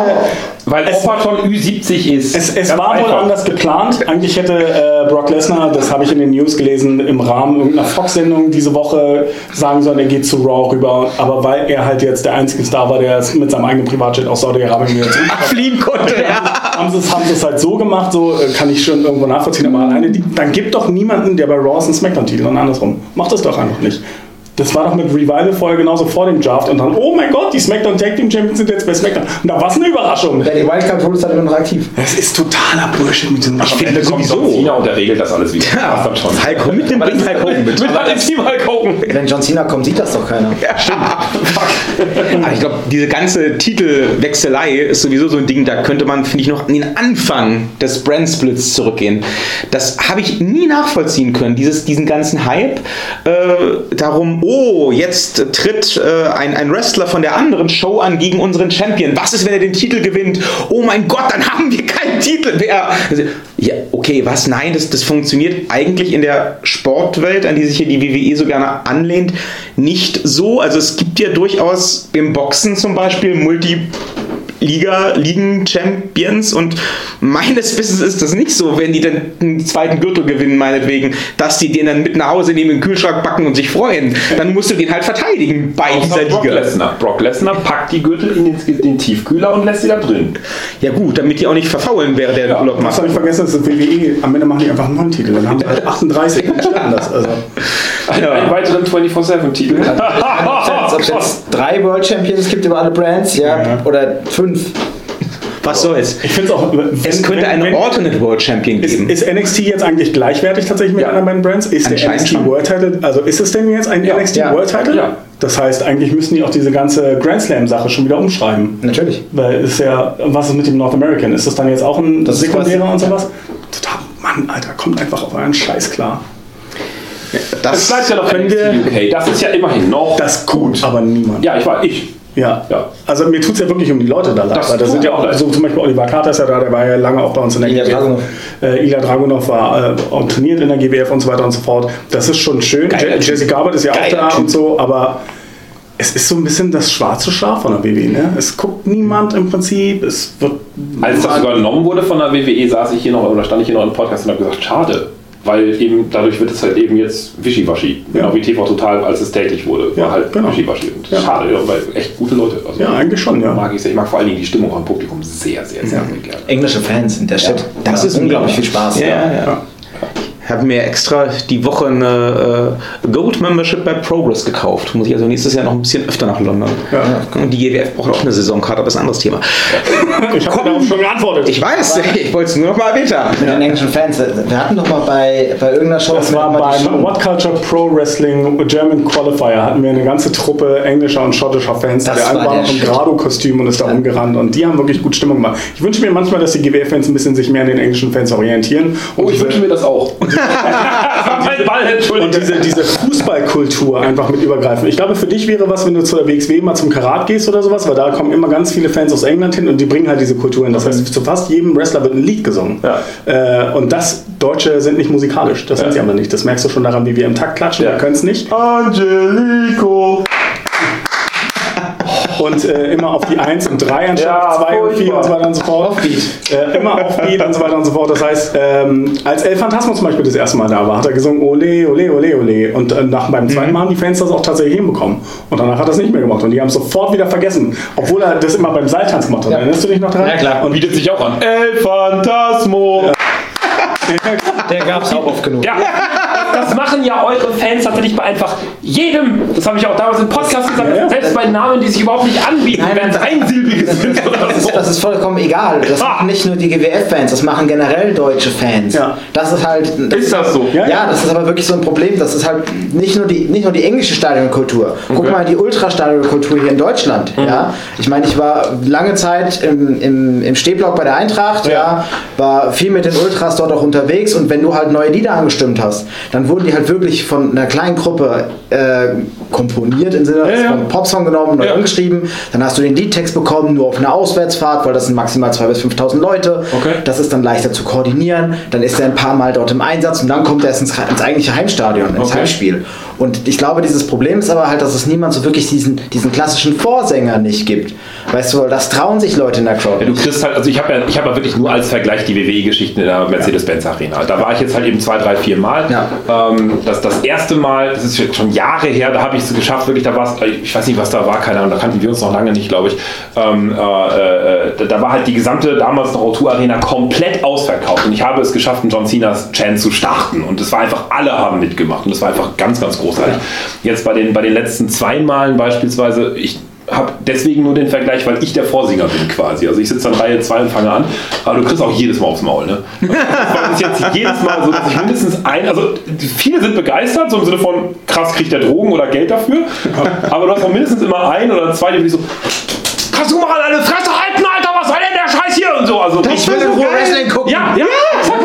Weil Opa schon Ü70 ist. es, es war wohl einfach. anders geplant. Eigentlich hätte äh, Brock Lesnar, das habe ich in den News gelesen, im Rahmen irgendeiner Fox-Sendung diese Woche sagen sollen, er geht zu Raw rüber. Aber weil er halt jetzt der einzige Star war, der es mit seinem eigenen Privatjet aus Saudi-Arabien Fliehen konnte, ja. haben sie es sie es halt so gemacht, so äh, kann ich schon irgendwo nachvollziehen, aber alleine, dann gibt doch niemanden, der bei Raw ist einen Smackdown-Titel und andersrum. Macht das doch einfach nicht. Das war doch mit Revival vorher genauso vor dem Draft und dann, oh mein Gott, die Smackdown Tag Team Champions sind jetzt bei Smackdown. Und da war es eine Überraschung. Ja, die Wildcard-Rule ist halt immer noch aktiv. Das ist totaler Bullshit mit diesem Ende kommt John Cena und der regelt das alles wieder. Ja, Das schon. Hulk Hogan, mit dem bringt Hulk Hogan mit. Mit einem Team Hulk Hogan. Wenn John Cena kommt, sieht das doch keiner. Aber ich glaube, diese ganze Titelwechselei ist sowieso so ein Ding, da könnte man, finde ich, noch an den Anfang des Brandsplits zurückgehen. Das habe ich nie nachvollziehen können, dieses, diesen ganzen Hype äh, darum, oh, jetzt tritt äh, ein, ein Wrestler von der anderen Show an gegen unseren Champion. Was ist, wenn er den Titel gewinnt? Oh mein Gott, dann haben wir keinen Titel mehr. Ja, okay, was? Nein, das, das funktioniert eigentlich in der Sportwelt, an die sich hier die WWE so gerne anlehnt, nicht so. Also es gibt ja durchaus im Boxen zum Beispiel Multi- Liga, Ligen-Champions und meines Wissens ist das nicht so, wenn die dann einen zweiten Gürtel gewinnen, meinetwegen, dass die den dann mit nach Hause nehmen, in den Kühlschrank packen und sich freuen. Dann musst du den halt verteidigen bei dieser Brock Liga. Lesnar. Brock Lesnar packt die Gürtel in den, den Tiefkühler und lässt sie da drin. Ja gut, damit die auch nicht verfaulen, wäre der Urlaub Man macht. darf nicht vergessen, das ist WWE. Am Ende machen die einfach einen neuen Titel. Dann haben sie halt 38 und das. Also. Ja. Einen weiteren 24-7-Titel. Ob es jetzt drei World Champions gibt über alle Brands, ja, Ja. oder fünf. Was soll's? Ich finde es auch. wenn- Es könnte wenn- einen wenn- Alternate World Champion Ist, geben. ist NXT jetzt eigentlich gleichwertig tatsächlich mit Ja. anderen beiden Brands? Ist der NXT schon. World Title, also ist es denn jetzt ein Ja. NXT Ja. World Title? Ja. Das heißt, eigentlich müssen die auch diese ganze Grand Slam-Sache schon wieder umschreiben. Natürlich. Weil ist ja, was ist mit dem North American? Ist das dann jetzt auch ein Das ist sekundärer was- und sowas? Total, Mann, Alter, kommt einfach auf euren Scheiß klar. Es Das bleibt ja noch NXT wir. UK. Das ist ja immerhin noch. Das gut, aber niemand. ja, ich war ich. Ja. Ja. Also mir tut es ja wirklich um die Leute da leid. Das weil Da tut sind ja auch, auch leid. so zum Beispiel Oliver Carter ist ja da, der war ja lange auch bei uns in der Ilya GWF. Dragunov. Äh, Ilya Dragunov war äh, und trainiert in der GWF und so weiter und so fort. Das ist schon schön. Je. Jesse Garbett ist ja auch Geiler da Typ. und so, aber es ist so ein bisschen das schwarze Schaf von der WWE. Ne? Es guckt niemand im Prinzip. Es wird Als das übernommen wurde von der WWE, saß ich hier noch oder stand ich hier noch im Podcast und habe gesagt, schade. Weil eben dadurch wird es halt eben jetzt wischiwaschi. Genau wie TV Total, als es täglich wurde, war Ja, halt genau. wischiwaschi. Und Ja. Schade, ja, weil echt gute Leute. Also Ja, eigentlich schon, ja. Mag ich sehr. Ich mag vor allen Dingen die Stimmung am Publikum sehr, sehr, sehr, sehr gerne. Englische Fans sind der Shit. Das ist unglaublich viel Spaß. Ja, ja. Ja. habe mir extra die Woche eine äh, Gold Membership bei Progress gekauft. Muss ich also nächstes Jahr noch ein bisschen öfter nach London. Und die GWF braucht auch eine Saisonkarte, aber das ist ein anderes Thema. Ich habe darauf schon geantwortet. Ich weiß, ich wollte es nur noch mal erwähnt haben. Mit den englischen Fans. Wir hatten doch mal bei, bei irgendeiner Show. Das war beim What Culture Pro Wrestling German Qualifier hatten wir eine ganze Truppe englischer und schottischer Fans. Das der eine war im. Grado-Kostüm und ist da rumgerannt und die haben wirklich gut Stimmung gemacht. Ich wünsche mir manchmal, dass die GWF-Fans ein bisschen sich mehr an den englischen Fans orientieren. Oh, ich wünsche mir das auch. Mein Ball, und diese, diese Fußballkultur einfach mit übergreifen. Ich glaube, für dich wäre was, wenn du zu der WXW mal zum Karat gehst oder sowas, weil da kommen immer ganz viele Fans aus England hin und die bringen halt diese Kultur hin. Das heißt, zu fast jedem Wrestler wird ein Lied gesungen. Ja. Äh, und das, Deutsche sind nicht musikalisch. Das sind Ja. sie aber nicht. Das merkst du schon daran, wie wir im Takt klatschen. Ja. Wir können es nicht. Angelico. Und äh, immer auf die 1 und 3 anstatt Ja, auf 2 und 4 und so weiter und so fort. Offbeat. Äh, immer auf Beat und so weiter und so fort. Das heißt, ähm, als El Phantasmo zum Beispiel das erste Mal da war, hat er gesungen Ole, Ole, Ole, Ole. Und äh, nach, beim zweiten Mal haben die Fans das auch tatsächlich hinbekommen. Und danach hat er es nicht mehr gemacht. Und die haben es sofort wieder vergessen. Obwohl er das immer beim Seiltanz gemacht hat. Ja. Erinnerst du dich noch daran? Ja, klar. Und Bietet sich auch an. El Phantasmo. Der gab es auch oft genug. Ja, das machen ja eure Fans tatsächlich bei einfach jedem. Das habe ich auch damals im Podcast gesagt. Ja. Selbst bei Namen, die sich überhaupt nicht anbieten, Nein, wenn es einsilbige sind oder Das ist, das ist vollkommen egal. Das Ah. machen nicht nur die GWF-Fans, das machen generell deutsche Fans. Ja. Das ist halt. Das Ist das so? Ja, Ja, das ist aber wirklich so ein Problem. Das ist halt nicht nur die, nicht nur die englische Stadionkultur. Guck Okay. mal die Ultrastadionkultur hier in Deutschland. Ja? Ich meine, ich war lange Zeit im, im, im Stehblock bei der Eintracht, ja. Ja. war viel mit den Ultras dort auch unterwegs und wenn du halt neue Lieder angestimmt hast, dann wurden die halt wirklich von einer kleinen Gruppe äh, komponiert, im Sinne Ja, ja. von Popsong genommen, neu Ja. umgeschrieben. Dann hast du den Liedtext bekommen, nur auf einer Auswärtsfahrt, weil das sind maximal 2.000 bis 5.000 Leute. Okay. Das ist dann leichter zu koordinieren. Dann ist er ein paar Mal dort im Einsatz und dann kommt er erst ins, ins eigentliche Heimstadion, ins Okay. Heimspiel. Und ich glaube, dieses Problem ist aber halt, dass es niemand so wirklich diesen, diesen klassischen Vorsänger nicht gibt. Weißt du, das trauen sich Leute in der Crowd. Ja, du kriegst halt, also ich habe ja, ich habe ja wirklich nur als Vergleich die WWE-Geschichten in der Mercedes-Benz Arena. Da war ich jetzt halt eben zwei, drei, vier Mal. Ja. Ähm, das, das erste Mal, das ist schon Jahre her, da habe ich es geschafft, wirklich, da war es, ich weiß nicht, was da war, keine Ahnung, da kannten wir uns noch lange nicht, glaube ich. Ähm, äh, äh, da- war halt die gesamte damals noch O2 Arena komplett ausverkauft und ich habe es geschafft, einen John Cena's Chant zu starten und es war einfach, alle haben mitgemacht und es war einfach ganz, ganz großartig. Jetzt bei den, bei den letzten zwei Malen beispielsweise, ich habe deswegen nur den Vergleich, weil ich der Vorsinger bin quasi. Also ich sitze an Reihe 2 und fange an, aber du kriegst auch jedes Mal aufs Maul. Ne? Das war bis jetzt jedes Mal so, dass ich mindestens ein, also viele sind begeistert, so im Sinne von krass kriegt der Drogen oder Geld dafür, aber du hast auch mindestens immer ein oder zwei, die wirklich so kannst du mal an deine Fresse halten, Alter, was soll denn der Scheiß hier und so. Also Das ich will in. Wrestling gucken. Ja, ja,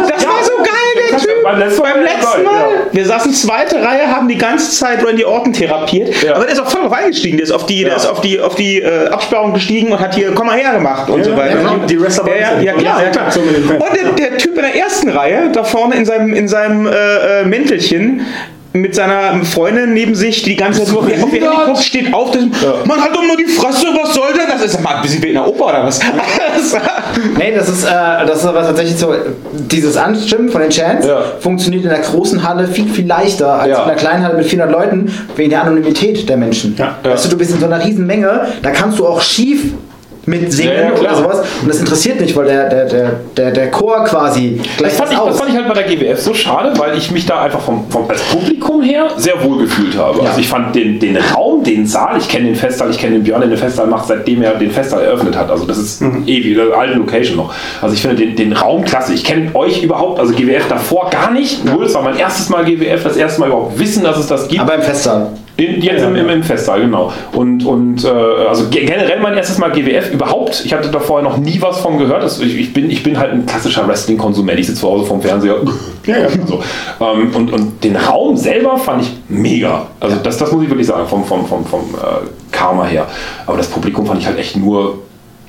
Das war so geil, der Typ. beim letzten Beim letzten Mal. dabei, Wir saßen zweite Reihe, haben die ganze Zeit Randy Orton therapiert. Ja. Aber der ist auch voll drauf eingestiegen. Der ist auf die, der Ja. ist auf die, auf die äh, Absperrung gestiegen und hat hier komm mal her gemacht und Ja, so weiter. ja, genau. Die Wrestler ja, ja, ja, klar, ja. ja, klar. Und der, der Typ in der ersten Reihe, da vorne in seinem, in seinem äh, äh, Mäntelchen, mit seiner Freundin neben sich, die die ganze Zeit nur auf ihr Handy guckt, steht auf. Das, Man halt doch nur die Fresse, was soll denn das? Ist mal ein bisschen wie in der Oper oder was? Nee, das ist, äh, das ist aber tatsächlich so, dieses Anstimmen von den Chants Ja. funktioniert in der großen Halle viel, viel leichter als Ja. in einer kleinen Halle mit 400 Leuten, wegen der Anonymität der Menschen. Ja. Weißt du, du bist in so einer riesen Menge, da kannst du auch schief mitsingen Ja, ja, klar. oder sowas und das interessiert nicht, weil der, der, der, der, der Chor quasi gleich Das fand, ich, aus. das fand ich halt bei der GWF so schade, weil ich mich da einfach vom, vom als Publikum her sehr wohl gefühlt habe. Ja. Also ich fand den, den Raum, den Saal, ich kenne den Festsaal, ich kenne den Björn, der den Festsaal macht, seitdem er den Festsaal eröffnet hat. Also das ist ewig, der alten Location noch. Also ich finde den, den Raum klasse. Ich kenne euch überhaupt, also GWF davor gar nicht. Null, es war mein erstes Mal GWF, das erste Mal überhaupt wissen, dass es das gibt. aber im Festsaal. In, jetzt im, im, im Festsaal, genau. Und, und äh, also ge- generell mein erstes Mal GWF überhaupt. Ich hatte da vorher noch nie was von gehört. Das, ich, ich, bin, ich bin halt ein klassischer Wrestling-Konsument. Ich sitze zu Hause vorm Fernseher. Ja, ja. So. Ähm, und, und den Raum selber fand ich mega. Also das, das muss ich wirklich sagen, vom, vom, vom, vom äh, Karma her. Aber das Publikum fand ich halt echt nur,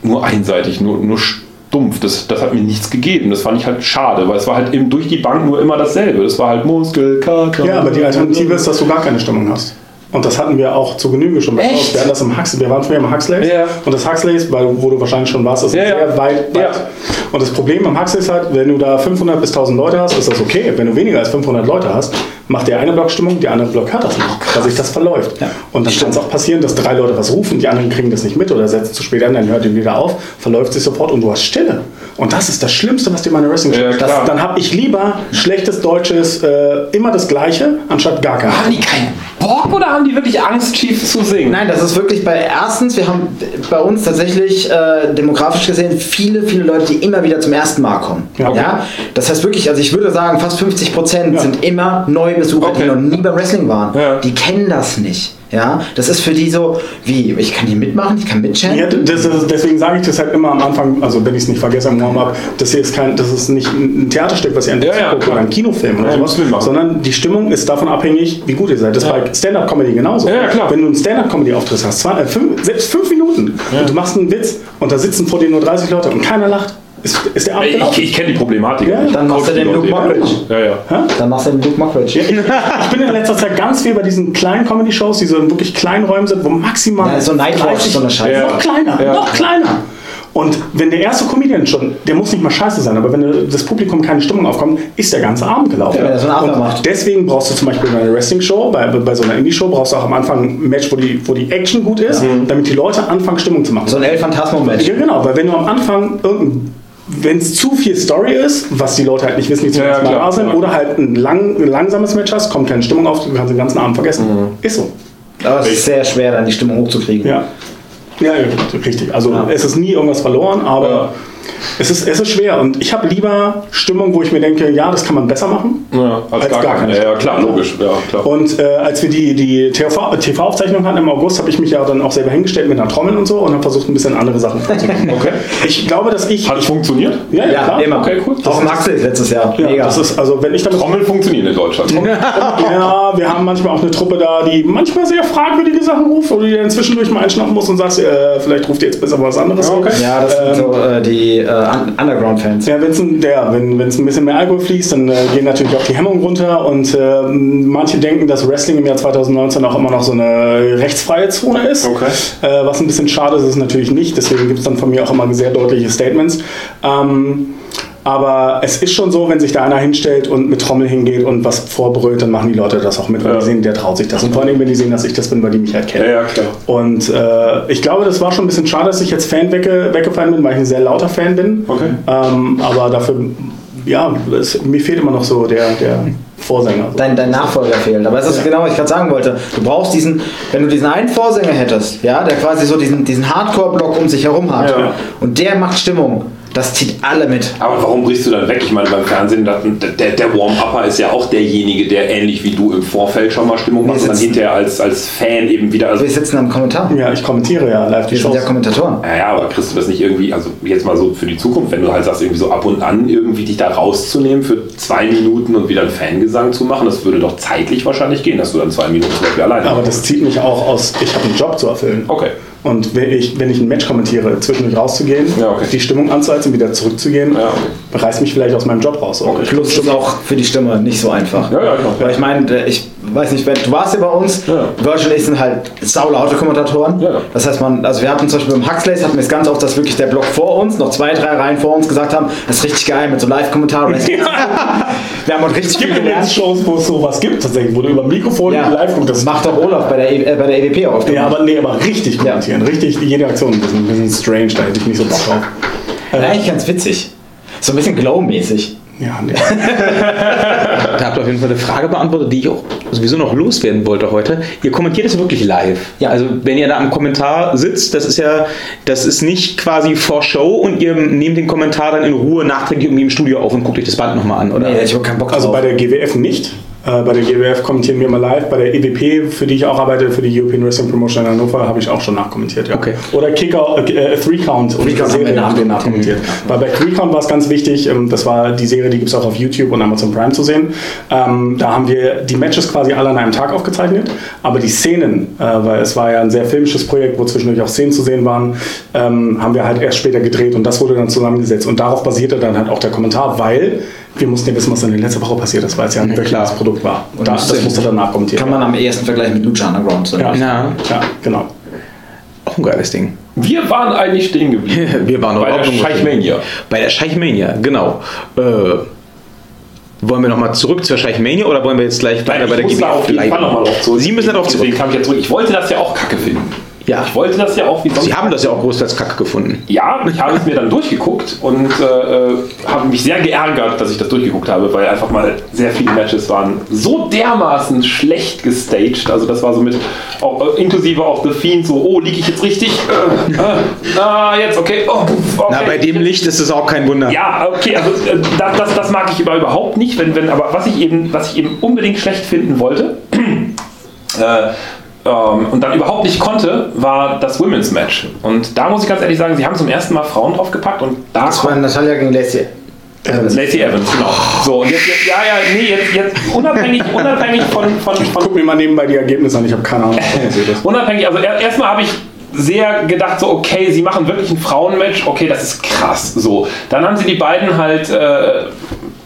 nur einseitig, nur, nur stumpf. Das, das hat mir nichts gegeben. Das fand ich halt schade, weil es war halt eben durch die Bank nur immer dasselbe. Das war halt Muskelkater. Ja, aber die Alternative ist, dass du gar keine Stimmung hast. Und das hatten wir auch zu Genüge schon bei Echt? Wir hatten das im Huxley, wir waren früher im Huxleys. Ja. Und das Huxleys, weil, wo du wahrscheinlich schon warst, ist Ja, ja. sehr weit, weit. Ja. Und das Problem am Huxley ist halt, wenn du da 500 bis 1000 Leute hast, ist das okay. Wenn du weniger als 500 Leute hast, macht der eine Block Stimmung, der andere Block hört das nicht, weil sich das verläuft. Und dann kann es auch passieren, dass drei Leute was rufen, die anderen kriegen das nicht mit oder setzen zu spät an, dann hört die wieder auf, verläuft sich sofort und du hast Stille. Und das ist das Schlimmste, was dir meine Wrestling Ja, das. Dann habe ich lieber schlechtes Deutsches, äh, immer das Gleiche, anstatt gar kein. Haben die keinen Bock oder haben die wirklich Angst, Chief zu singen? Nein, das ist wirklich bei erstens, wir haben bei uns tatsächlich äh, demografisch gesehen viele, viele Leute, die immer wieder zum ersten Mal kommen. Ja, Ja, okay. Das heißt wirklich, also ich würde sagen, fast 50 Prozent Ja. sind immer Neubesucher, Okay. die noch nie beim Wrestling waren. Ja. Die kennen das nicht. Ja, das ist für die so, wie, ich kann hier mitmachen, ich kann mitchanten. Ja, das, das, deswegen sage ich das halt immer am Anfang, also wenn ich es nicht vergesse am Warm-up, das hier ist kein, das ist nicht ein Theaterstück, was ihr an Ja, ja, guckt oder ein Kinofilm oder Ja, sowas, sondern die Stimmung ist davon abhängig, wie gut ihr seid. Das ist bei Stand-Up-Comedy genauso. Ja, ja, klar. Wenn du einen Stand-Up-Comedy-Auftritt hast, zwei, äh, fünf, selbst fünf Minuten und du machst einen Witz und da sitzen vor dir nur 30 Leute und keiner lacht, ist, ist der Abend Ich, gelaufen. ich kenne die Problematik. Ja, dann machst du den. Luke Mockridge. Ja, ja. Dann machst du den Luke Mockridge. Ja, ich, ich bin in letzter Zeit ganz viel bei diesen kleinen Comedy-Shows, die so in wirklich kleinen Räumen sind, wo maximal. Ja, so Nightwatch, 30 so eine Scheiße. Ja. Noch kleiner, Ja. noch kleiner. Und wenn der erste Comedian schon, der muss nicht mal scheiße sein, aber wenn das Publikum keine Stimmung aufkommt, ist der ganze Abend gelaufen. Ja, so Und macht. deswegen brauchst du zum Beispiel bei einer Wrestling-Show, bei, bei so einer Indie-Show, brauchst du auch am Anfang ein Match, wo die, wo die Action gut ist, damit die Leute anfangen, Stimmung zu machen. So ein El Phantasmo-Match. Ja, genau, weil wenn du am Anfang irgendein wenn es zu viel Story ist, was die Leute halt nicht wissen, die zum Ja, ersten Mal klar, da sind, oder halt ein, lang, ein langsames Match hast, kommt keine Stimmung auf, du kannst den ganzen Abend vergessen. Mhm. Ist so. Aber es ist sehr schwer, dann die Stimmung hochzukriegen. Ja. Ja, ja, richtig. Also Ja. es ist nie irgendwas verloren, aber. Es, ist, es ist schwer. Und ich habe lieber Stimmung, wo ich mir denke, ja, das kann man besser machen. Ja, als, Als gar, gar keine. Ja, ja, klar, logisch. Ja, klar. Und äh, als wir die, die TV TV-Aufzeichnung hatten im August, habe ich mich ja dann auch selber hingestellt mit einer Trommel und so und habe versucht, ein bisschen andere Sachen vorzunehmen. Okay. Ich glaube, dass ich. Hat es funktioniert? ja, ja, Ja, klar. immer. Okay, cool. Auch im Axel letztes Jahr. Ja, Mega. das ist, also wenn ich damit Trommeln funktionieren in Deutschland. Ja, wir haben manchmal auch eine Truppe da, die manchmal sehr fragwürdige Sachen ruft, wo du dir dann zwischendurch mal einschnappen musst und sagst, äh, vielleicht ruft ihr jetzt besser was anderes. Okay. ja, das sind Ähm, so äh, die äh, Un- Underground-Fans. Ja, wenn's ein, der, wenn es ein bisschen mehr Alkohol fließt, dann äh, gehen natürlich auch die Hemmungen runter und äh, manche denken, dass Wrestling im Jahr 2019 auch immer noch so eine rechtsfreie Zone ist. Okay. Äh, was ein bisschen schade ist, ist es natürlich nicht. Deswegen gibt es dann von mir auch immer sehr deutliche Statements. Ähm, aber es ist schon so, wenn sich da einer hinstellt und mit Trommel hingeht und was vorbrüllt, dann machen die Leute das auch mit, weil Ja. die sehen, der traut sich das. Und vor allem, wenn die sehen, dass ich das bin, weil die mich halt kennen. Ja, ja, klar. Und äh, ich glaube, das war schon ein bisschen schade, dass ich jetzt Fan wegge weggefallen bin, weil ich ein sehr lauter Fan bin. Okay. Ähm, aber dafür, ja, es, mir fehlt immer noch so der, der Vorsänger. Dein, dein Nachfolger fehlt. Aber es ist genau, was ich gerade sagen wollte. Du brauchst diesen, wenn du diesen einen Vorsänger hättest, ja, der quasi so diesen, diesen Hardcore-Block um sich herum hat Ja. und der macht Stimmung, das zieht alle mit. Aber warum brichst du dann weg? Ich meine, beim Fernsehen, der, der Warm-Upper ist ja auch derjenige, der ähnlich wie du im Vorfeld schon mal Stimmung macht und dann hinterher als, als Fan eben wieder. Also, Wir sitzen am Kommentar. Ja, ich kommentiere ja live die Wir sind ja Kommentatoren. ja, ja, aber kriegst du das nicht irgendwie, also jetzt mal so für die Zukunft, wenn du halt sagst, irgendwie so ab und an irgendwie dich da rauszunehmen für zwei Minuten und wieder einen Fangesang zu machen, das würde doch zeitlich wahrscheinlich gehen, dass du dann zwei Minuten zum Beispiel alleine Aber das zieht mich auch aus, ich habe einen Job zu erfüllen. Okay. Und wenn ich, wenn ich ein Match kommentiere, zwischendurch rauszugehen, Ja, okay. die Stimmung anzuheizen, wieder zurückzugehen, Ja, okay. reißt mich vielleicht aus meinem Job raus. Okay. Plus ist auch für die Stimme nicht so einfach. Ja, ja, klar. Weil ich meine, ich weiß nicht, wenn, du warst ja bei uns, Ja. Virgin ist sind halt saulaute Kommentatoren. Ja, ja. Das heißt, man, also wir hatten zum Beispiel beim Huxleys hatten wir es ganz oft, dass wirklich der Block vor uns, noch zwei, drei Reihen vor uns gesagt haben, das ist richtig geil mit so Live-Kommentar. wir haben uns richtig Es gibt gelernt. Shows, wo es sowas gibt, tatsächlich, wo du über Mikrofon Ja. live guckst. Das macht doch Olaf bei der, E- äh, bei der EWP auch. Ja, aber nee, aber richtig kommentieren. Richtig, jede Aktion ein bisschen, ein bisschen strange, da hätte ich nicht so Bock drauf. Ja, eigentlich ganz witzig. So ein bisschen Glow-mäßig. Ja, nee. Da habt ihr auf jeden Fall eine Frage beantwortet, die ich auch sowieso noch loswerden wollte heute. Ihr kommentiert es wirklich live. Ja. Also wenn ihr da am Kommentar sitzt, das ist ja, das ist nicht quasi vor Show und ihr nehmt den Kommentar dann in Ruhe nachträglich irgendwie im Studio auf und guckt euch das Band nochmal an, oder? Nee, ich auch keinen Bock Also drauf. bei der GWF nicht. Äh, bei der GWF kommentieren wir immer live. Bei der EWP, für die ich auch arbeite, für die European Wrestling Promotion in Hannover, habe ich auch schon nachkommentiert. Ja. Okay. Oder Kicker, äh, Three Count. Three Count haben wir haben wir nachkommentiert. nachkommentiert. Weil bei Three Count war es ganz wichtig, ähm, das war die Serie, die gibt es auch auf YouTube und Amazon Prime zu sehen. Ähm, da haben wir die Matches quasi alle an einem Tag aufgezeichnet, aber die Szenen, äh, weil es war ja ein sehr filmisches Projekt, wo zwischendurch auch Szenen zu sehen waren, ähm, haben wir halt erst später gedreht und das wurde dann zusammengesetzt. Und darauf basierte dann halt auch der Kommentar, weil wir mussten ja wissen, was in der letzten Woche passiert ist, weil es ja ein Ja, wöchentliches klar. Produkt war. Und da, musste- das musste danach kommentiert Kann man am ehesten vergleichen mit Lucha Underground. So. Ja. Ja. Ja, genau. Auch ein geiles Ding. Wir waren eigentlich stehen geblieben. Wir waren Bei der Scheichmania. Bei der Scheichmania, genau. Äh, wollen wir nochmal zurück zur Scheichmania oder wollen wir jetzt gleich weiter bei ich der muss da auf jeden bleiben? Fall nochmal drauf zurück. Sie müssen da drauf zurück. Ich jetzt zurück. Ich wollte das ja auch kacke finden. Ja. Ich wollte das ja auch wie sonst. Sie haben das ja auch großteils kacke gefunden. Ja, ich habe es mir dann durchgeguckt und äh, habe mich sehr geärgert, dass ich das durchgeguckt habe, weil einfach mal sehr viele Matches waren so dermaßen schlecht gestaged. Also das war so mit, auch, äh, inklusive auch The Fiend, so, oh, liege ich jetzt richtig? Äh, äh, ah, jetzt, okay. Oh, okay. Na, bei dem Licht ist es auch kein Wunder. Ja, okay, also äh, das, das, das mag ich überhaupt nicht, wenn, wenn, aber was ich eben, was ich eben unbedingt schlecht finden wollte, äh, ähm, und dann überhaupt nicht konnte, war das Women's Match. Und da muss ich ganz ehrlich sagen, sie haben zum ersten Mal Frauen draufgepackt und da Das war Natalia gegen Lacey. Evans. Lacey Evans, genau. So, und jetzt, jetzt ja, ja, nee, jetzt, jetzt unabhängig, unabhängig von, von, von Guck mir mal nebenbei die Ergebnisse an, ich habe keine Ahnung. Unabhängig, also er, erstmal habe ich sehr gedacht, so, okay, sie machen wirklich ein Frauenmatch, okay, das ist krass. So, dann haben sie die beiden halt, äh,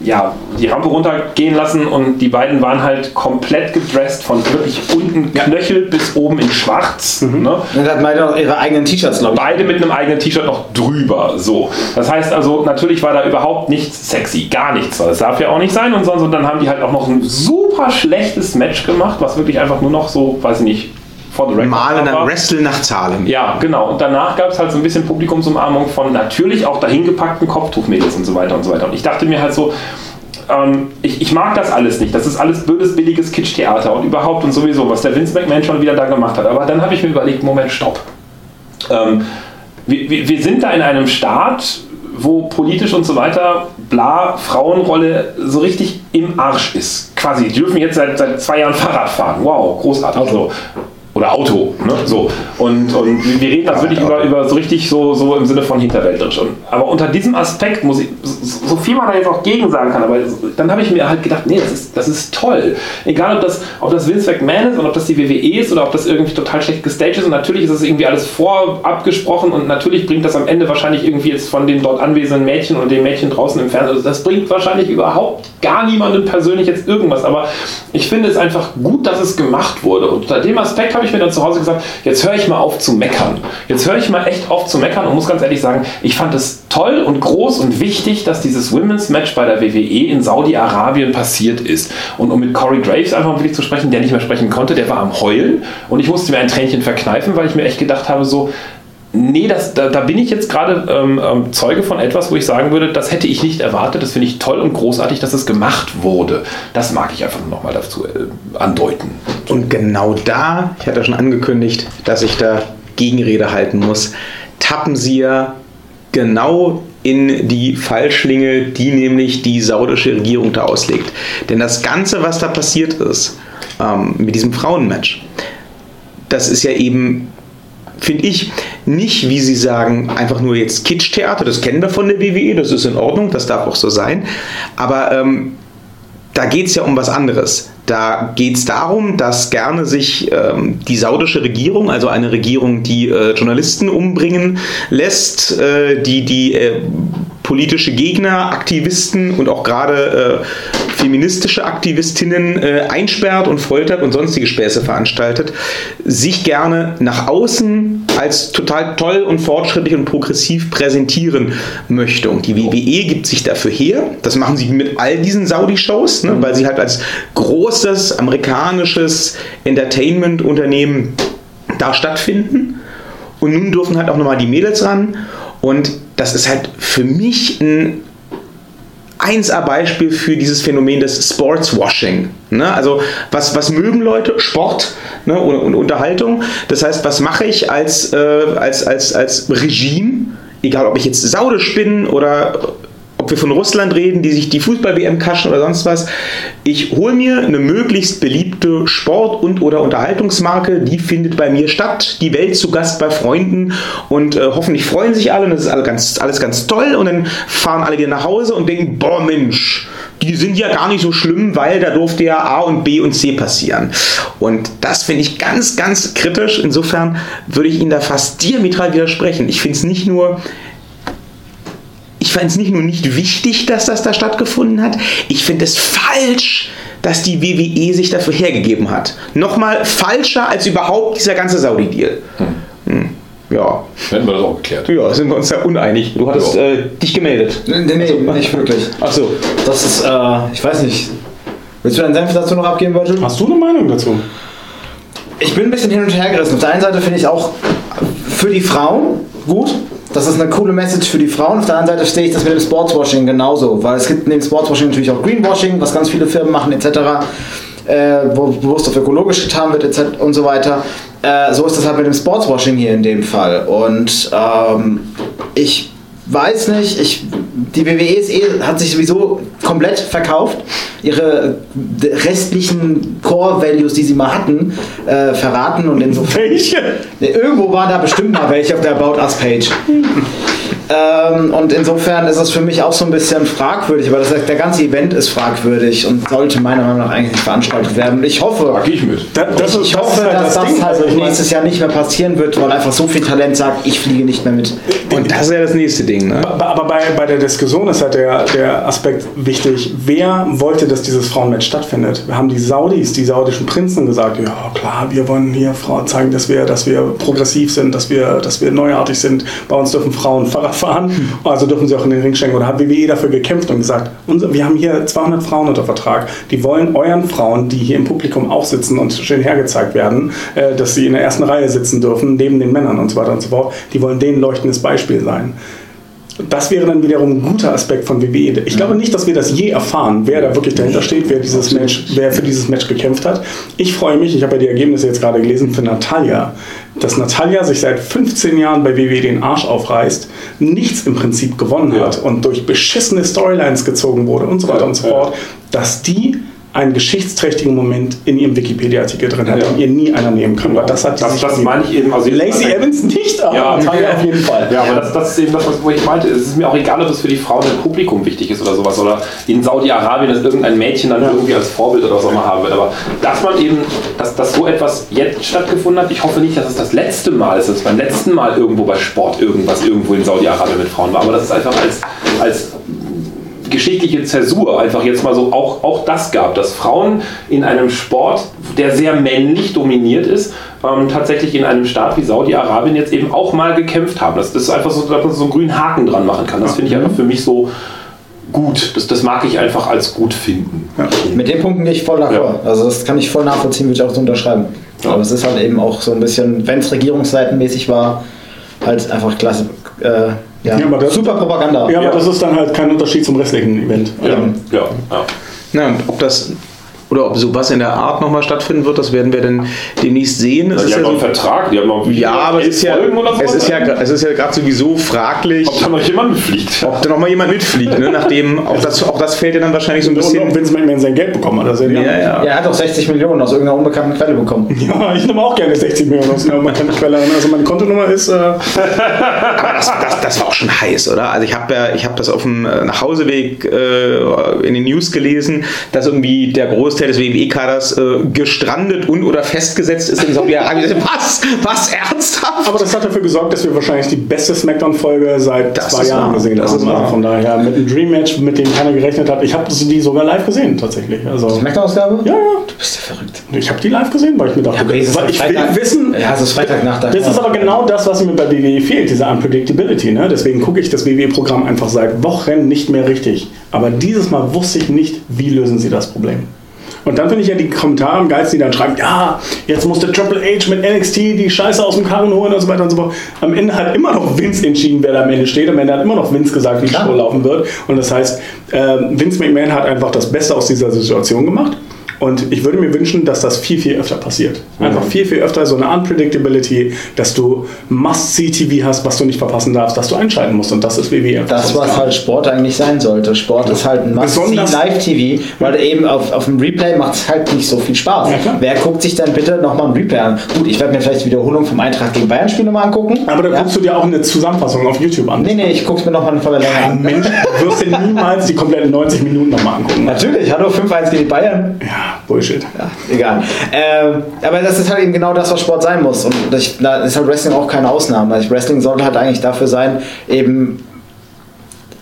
ja, die Rampe runtergehen lassen und die beiden waren halt komplett gedresst von wirklich unten Knöchel bis oben in schwarz. Ne? Und hat beide noch ihre eigenen T-Shirts, glaube ich. Beide mit einem eigenen T-Shirt noch drüber. So. Das heißt also, natürlich war da überhaupt nichts sexy, gar nichts. Das darf ja auch nicht sein und sonst. Und dann haben die halt auch noch ein super schlechtes Match gemacht, was wirklich einfach nur noch so, weiß ich nicht, for the record Malen dann Wrestle nach Zahlen. Ja, genau. Und danach gab es halt so ein bisschen Publikumsumarmung von natürlich auch dahingepackten Kopftuchmädels und so weiter und so weiter. Und ich dachte mir halt so, ähm, ich, ich mag das alles nicht. Das ist alles blödes, billiges Kitsch-Theater und überhaupt und sowieso, was der Vince McMahon schon wieder da gemacht hat. Aber dann habe ich mir überlegt, Moment, stopp. Ähm, wir, wir, wir sind da in einem Staat, wo politisch und so weiter, bla, Frauenrolle so richtig im Arsch ist. Quasi, die dürfen jetzt seit, seit zwei Jahren Fahrrad fahren. Wow, großartig. Auto. Oder Auto, ne? So. Und, und wir reden das wirklich über, über so richtig so, so im Sinne von Hinterwäldlerisch. Und, aber unter diesem Aspekt muss ich, so viel man da jetzt auch gegen sagen kann, aber dann habe ich mir halt gedacht, nee, das ist, das ist toll. Egal, ob das, ob das Vince McMahon ist oder ob das die WWE ist oder ob das irgendwie total schlecht gestaged ist. Und natürlich ist das irgendwie alles vorab gesprochen und natürlich bringt das am Ende wahrscheinlich irgendwie jetzt von den dort anwesenden Mädchen und den Mädchen draußen im Fernsehen, also das bringt wahrscheinlich überhaupt gar niemandem persönlich jetzt irgendwas. Aber ich finde es einfach gut, dass es gemacht wurde. Und unter dem Aspekt habe ich mir dann zu Hause gesagt, jetzt höre ich mal auf zu meckern. Jetzt höre ich mal echt auf zu meckern und muss ganz ehrlich sagen, ich fand es toll und groß und wichtig, dass dieses Women's Match bei der WWE in Saudi-Arabien passiert ist. Und um mit Corey Graves einfach wirklich zu sprechen, der nicht mehr sprechen konnte, der war am Heulen und ich musste mir ein Tränchen verkneifen, weil ich mir echt gedacht habe, so, Nee, das, da, da bin ich jetzt gerade ähm, ähm, Zeuge von etwas, wo ich sagen würde, das hätte ich nicht erwartet. Das finde ich toll und großartig, dass es gemacht wurde. Das mag ich einfach nur noch mal dazu äh, andeuten. Und genau da, ich hatte schon angekündigt, dass ich da Gegenrede halten muss, tappen sie ja genau in die Fallschlinge, die nämlich die saudische Regierung da auslegt. Denn das Ganze, was da passiert ist, ähm, mit diesem Frauenmatch, das ist ja eben, finde ich, nicht, wie Sie sagen, einfach nur jetzt Kitsch-Theater, das kennen wir von der WWE, das ist in Ordnung, das darf auch so sein, aber ähm, da geht es ja um was anderes. Da geht es darum, dass gerne sich ähm, die saudische Regierung, also eine Regierung, die äh, Journalisten umbringen lässt, äh, die die äh, politische Gegner, Aktivisten und auch gerade äh, feministische Aktivistinnen äh, einsperrt und foltert und sonstige Späße veranstaltet, sich gerne nach außen als total toll und fortschrittlich und progressiv präsentieren möchte. Und die WWE gibt sich dafür her. Das machen sie mit all diesen Saudi-Shows, ne, weil sie halt als großes amerikanisches Entertainment-Unternehmen da stattfinden. Und nun dürfen halt auch nochmal die Mädels ran. Und das ist halt für mich ein 1A-Beispiel für dieses Phänomen des Sportswashing. Ne? Also was, was mögen Leute? Sport ne? und, und Unterhaltung. Das heißt, was mache ich als, äh, als, als, als Regime? Egal, ob ich jetzt saudisch bin oder ob wir von Russland reden, die sich die Fußball-WM kaschen oder sonst was. Ich hole mir eine möglichst beliebte Sport- und oder Unterhaltungsmarke, die findet bei mir statt, die Welt zu Gast bei Freunden und äh, hoffentlich freuen sich alle und das ist alles ganz, alles ganz toll und dann fahren alle wieder nach Hause und denken, boah Mensch, die sind ja gar nicht so schlimm, weil da durfte ja A und B und C passieren. Und das finde ich ganz, ganz kritisch. Insofern würde ich Ihnen da fast diametral widersprechen. Ich finde es nicht nur ich fand es nicht nur nicht wichtig, dass das da stattgefunden hat, ich finde es falsch, dass die WWE sich dafür hergegeben hat. Nochmal falscher als überhaupt dieser ganze Saudi-Deal. Hm. Ja. Hätten wir das auch geklärt. Ja, sind wir uns da uneinig. Du hattest Ja. äh, dich gemeldet. Nee, nee, Also, nicht wirklich. Achso. Das ist, äh, ich weiß nicht. Willst du deinen Senf dazu noch abgeben, Virgil? Hast du eine Meinung dazu? Ich bin ein bisschen hin und her gerissen. Auf der einen Seite finde ich auch für die Frauen gut. Das ist eine coole Message für die Frauen. Auf der anderen Seite stehe ich das mit dem Sportswashing genauso, weil es gibt neben Sportswashing natürlich auch Greenwashing, was ganz viele Firmen machen etc., äh, wo bewusst auf ökologisch getan wird etc. und so weiter. Äh, so ist das halt mit dem Sportswashing hier in dem Fall. Und ähm, ich weiß nicht, ich, die WWE eh, hat sich sowieso komplett verkauft. Ihre restlichen Core-Values, die sie mal hatten, äh, verraten und insofern. Welche? Ne, Irgendwo war da bestimmt mal welche auf der About Us Page. ähm, und insofern ist es für mich auch so ein bisschen fragwürdig, aber das, der ganze Event ist fragwürdig und sollte meiner Meinung nach eigentlich nicht veranstaltet werden. Ich hoffe, ich mit. Da- das ich, ist- das hoffe, halt dass das, Ding. halt Also nächstes Jahr nicht mehr passieren wird, weil einfach so viel Talent sagt, ich fliege nicht mehr mit. Und das ist ja das nächste Ding. Ne? Aber aber bei, bei der Diskussion ist halt der, der Aspekt wichtig. Wer wollte, dass dieses Frauenmatch stattfindet? Wir haben die Saudis, die saudischen Prinzen gesagt, ja klar, wir wollen hier Frauen zeigen, dass wir, dass wir progressiv sind, dass wir, dass wir neuartig sind. Bei uns dürfen Frauen Fahrrad fahren, also dürfen sie auch in den Ring schenken. Oder hat WWE dafür gekämpft und gesagt, wir haben hier 200 Frauen unter Vertrag. Die wollen euren Frauen, die hier im Publikum auch sitzen und schön hergezeigt werden, äh, dass sie in der ersten Reihe sitzen dürfen, neben den Männern und so weiter und so fort. Die wollen denen leuchtendes Beispiel sein. Das wäre dann wiederum ein guter Aspekt von WWE. Ich glaube nicht, dass wir das je erfahren, wer da wirklich dahinter steht, wer dieses Match, wer für dieses Match gekämpft hat. Ich freue mich, ich habe ja die Ergebnisse jetzt gerade gelesen für Natalia, dass Natalia sich seit 15 Jahren bei WWE den Arsch aufreißt, nichts im Prinzip gewonnen Ja. hat und durch beschissene Storylines gezogen wurde und so weiter und so fort, dass die einen geschichtsträchtigen Moment in ihrem Wikipedia-Artikel drin hat, Ja. den ihr nie einer nehmen kann. Weil das hat Das, das meine ich eben. Also Lacey Evans nicht, aber Ja. Natalia auf jeden Fall. Ja, aber das, das ist eben das, was wo ich meinte. Es ist mir auch egal, ob es für die Frauen im Publikum wichtig ist oder sowas. Oder in Saudi-Arabien, dass irgendein Mädchen dann irgendwie als Vorbild oder was auch immer haben wird. Aber dass man eben, dass, dass so etwas jetzt stattgefunden hat, ich hoffe nicht, dass es das letzte Mal ist, dass beim letzten Mal irgendwo bei Sport irgendwas irgendwo in Saudi-Arabien mit Frauen war. Aber dass es einfach als, als geschichtliche Zäsur einfach jetzt mal so auch, auch das gab, dass Frauen in einem Sport, der sehr männlich dominiert ist, ähm, tatsächlich in einem Staat wie Saudi-Arabien jetzt eben auch mal gekämpft haben. Das, das ist einfach so, dass man so einen grünen Haken dran machen kann. Das finde ich einfach für mich so gut. Das, das mag ich einfach als gut finden. Mit den Punkten gehe ich voll d'accord. Also das kann ich voll nachvollziehen, würde ich auch so unterschreiben. Aber es ist halt eben auch so ein bisschen, wenn es regierungsseitenmäßig war, halt einfach klasse. Äh, ja, Ja, aber das- super Propaganda. Ja, aber das ist dann halt kein Unterschied zum restlichen Event. Ja, ja, ja. Na, und ob das oder ob sowas in der Art nochmal stattfinden wird, das werden wir dann demnächst sehen. Es Die ist haben ja, noch einen so, Vertrag, die haben noch ja, aber es ist ja, Folgen oder so. es ist ja, es ist ja gerade sowieso fraglich, Ob da noch jemand fliegt. ob da nochmal jemand mitfliegt. Ne? Nachdem auch das, auch das fällt ja dann wahrscheinlich so ein Und bisschen. Vince McMahon sein Geld bekommen hat. Ist ja, Ja, ja. Er hat auch 60 Millionen aus irgendeiner unbekannten Quelle bekommen. Ja, ich nehme auch gerne 60 Millionen aus einer bekannten Quelle. Also meine Kontonummer ist. Äh, Aber das, das, das war auch schon heiß, oder? Also ich habe ja, ich habe das auf dem äh, Nachhauseweg äh, in den News gelesen, dass irgendwie der Großteil des WWE-Kaders äh, gestrandet und oder festgesetzt ist in Saudi-Arabien. Was? Was? Ernsthaft? aber das hat dafür gesorgt, dass wir wahrscheinlich die beste Smackdown-Folge seit Das zwei Jahren wahr. gesehen Das haben. Also von daher mit einem Dream Match, mit dem keiner gerechnet hat. Ich habe die sogar live gesehen, tatsächlich. Also, Smackdown-Ausgabe? ja, ja. Du bist ja verrückt. Ich habe die live gesehen, weil ich mir dachte, ist weil ich will Freitag- wissen, Ja, es ist Freitagnacht. da- Das ist aber genau das, was mir bei WWE fehlt, diese Unpredictability. Ne? Deswegen gucke ich das WWE-Programm einfach seit Wochen nicht mehr richtig. Aber dieses Mal wusste ich nicht, wie lösen sie das Problem. Und dann finde ich ja die Kommentare am geilsten, die dann schreiben, ja, jetzt musste Triple H mit NXT die Scheiße aus dem Karren holen und so weiter und so fort. Am Ende hat immer noch Vince entschieden, wer da am Ende steht. Am Ende hat immer noch Vince gesagt, wie die. Show laufen wird. Und das heißt, äh, Vince McMahon hat einfach das Beste aus dieser Situation gemacht. Und ich würde mir wünschen, dass das viel, viel öfter passiert. Einfach viel, viel öfter so eine Unpredictability, dass du Must-See-TV hast, was du nicht verpassen darfst, dass du einschalten musst. Und das ist WWE. Das, was halt Sport eigentlich sein sollte. Sport ist halt ein Must-See-Live-TV, weil eben auf, auf dem Replay macht es halt nicht so viel Spaß. Ja. Wer guckt sich dann bitte nochmal ein Replay an? Gut, ich werde mir vielleicht die Wiederholung vom Eintracht gegen Bayern-Spiel nochmal angucken. Aber da ja? guckst du dir auch eine Zusammenfassung auf YouTube an. Nee, nee, ich gucke es mir nochmal eine Folge länger an. Mensch, du wirst dir niemals die kompletten 90 Minuten nochmal angucken. Natürlich, hallo, 5-1 gegen Bayern. Ja, Bullshit. Ja, egal. Ähm, aber das ist halt eben genau das, was Sport sein muss. Und das, da ist halt Wrestling auch keine Ausnahme. Wrestling sollte halt eigentlich dafür sein, eben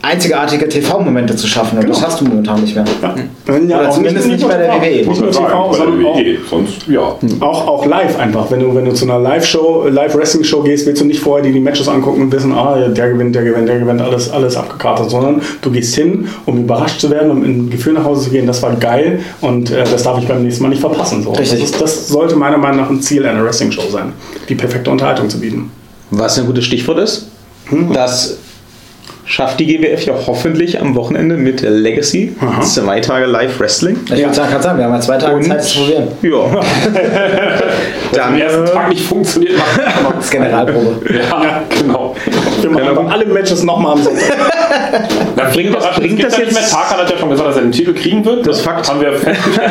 einzigartige TV-Momente zu schaffen. Und das hast du momentan nicht mehr. Ja. Ja, Oder auch zumindest nicht nur bei der WWE. Nicht nur TV, bei der sondern auch, WWE. Sonst, ja. auch, auch live einfach. Wenn du, wenn du zu einer Live-Show, Live-Wrestling-Show gehst, willst du nicht vorher die, die Matches angucken und wissen, ah, der gewinnt, der gewinnt, der gewinnt, alles, alles abgekartet, sondern du gehst hin, um überrascht zu werden, um in ein Gefühl nach Hause zu gehen, das war geil und äh, das darf ich beim nächsten Mal nicht verpassen. So. Das, Richtig. ist, das sollte meiner Meinung nach ein Ziel einer Wrestling-Show sein, die perfekte Unterhaltung zu bieten. Was ein gutes Stichwort ist, das schafft die GWF ja hoffentlich am Wochenende mit Legacy. Zwei Tage Live Wrestling. Ich würde sagen, kann sagen, wir haben ja zwei Tage Und- Zeit, das zu probieren. Ja. Dann am ersten äh, Tag nicht funktioniert, machen wir Das ist Generalprobe. Ja, genau. Wir machen aber alle Matches nochmal am Sonntag. Na, bringt das, bringt bringt das das nicht mehr. jetzt- Tarkan hat ja schon gesagt, dass er den Titel kriegen wird. Das ist Fakt. Haben wir festgestellt.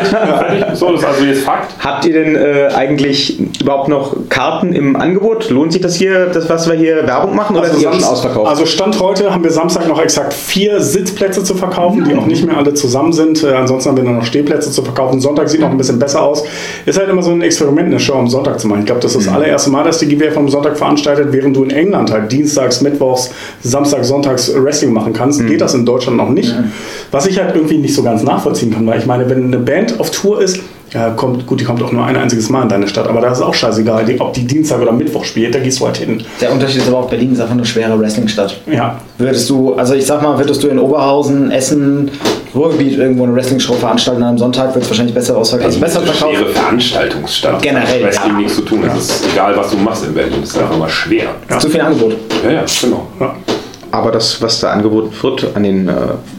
So, das ist also jetzt Fakt. Habt ihr denn äh, eigentlich überhaupt noch Karten im Angebot? Lohnt sich das hier, das was wir hier Werbung machen, oder ist die auch schon ausverkauft? also Stand heute haben wir Samstag noch exakt vier Sitzplätze zu verkaufen, die auch nicht mehr alle zusammen sind. Äh, ansonsten haben wir nur noch Stehplätze zu verkaufen. Sonntag sieht noch ein bisschen besser aus. Ist halt immer so ein Experiment, eine Show am Sonntag zu machen. Ich glaube, das ist das allererste Mal, dass die GWF am Sonntag veranstaltet, während du in England halt dienstags, mittwochs, samstags, sonntags Wrestling machen kannst. Geht das in Deutschland noch nicht. Was ich halt irgendwie nicht so ganz nachvollziehen kann, weil ich meine, wenn eine Band auf Tour ist, ja, kommt, gut, die kommt auch nur ein einziges Mal in deine Stadt, aber da ist auch scheißegal, die, ob die Dienstag oder Mittwoch spielt, da gehst du halt hin. Der Unterschied ist aber auch, Berlin ist einfach eine schwere Wrestlingstadt. Ja, Würdest du, also ich sag mal, würdest du in Oberhausen, Essen, Ruhrgebiet irgendwo eine Wrestling-Show veranstalten an einem Sonntag, wird es wahrscheinlich besser ausverkauft. Also besser eine verkauft. schwere Veranstaltungsstadt. Generell, Das hat ja. nichts zu tun. Das ist egal, was du machst in Berlin. Das ist einfach immer schwer. Zu viel Angebot. Ja, ja, genau. ja. Aber das, was da angeboten wird an den äh,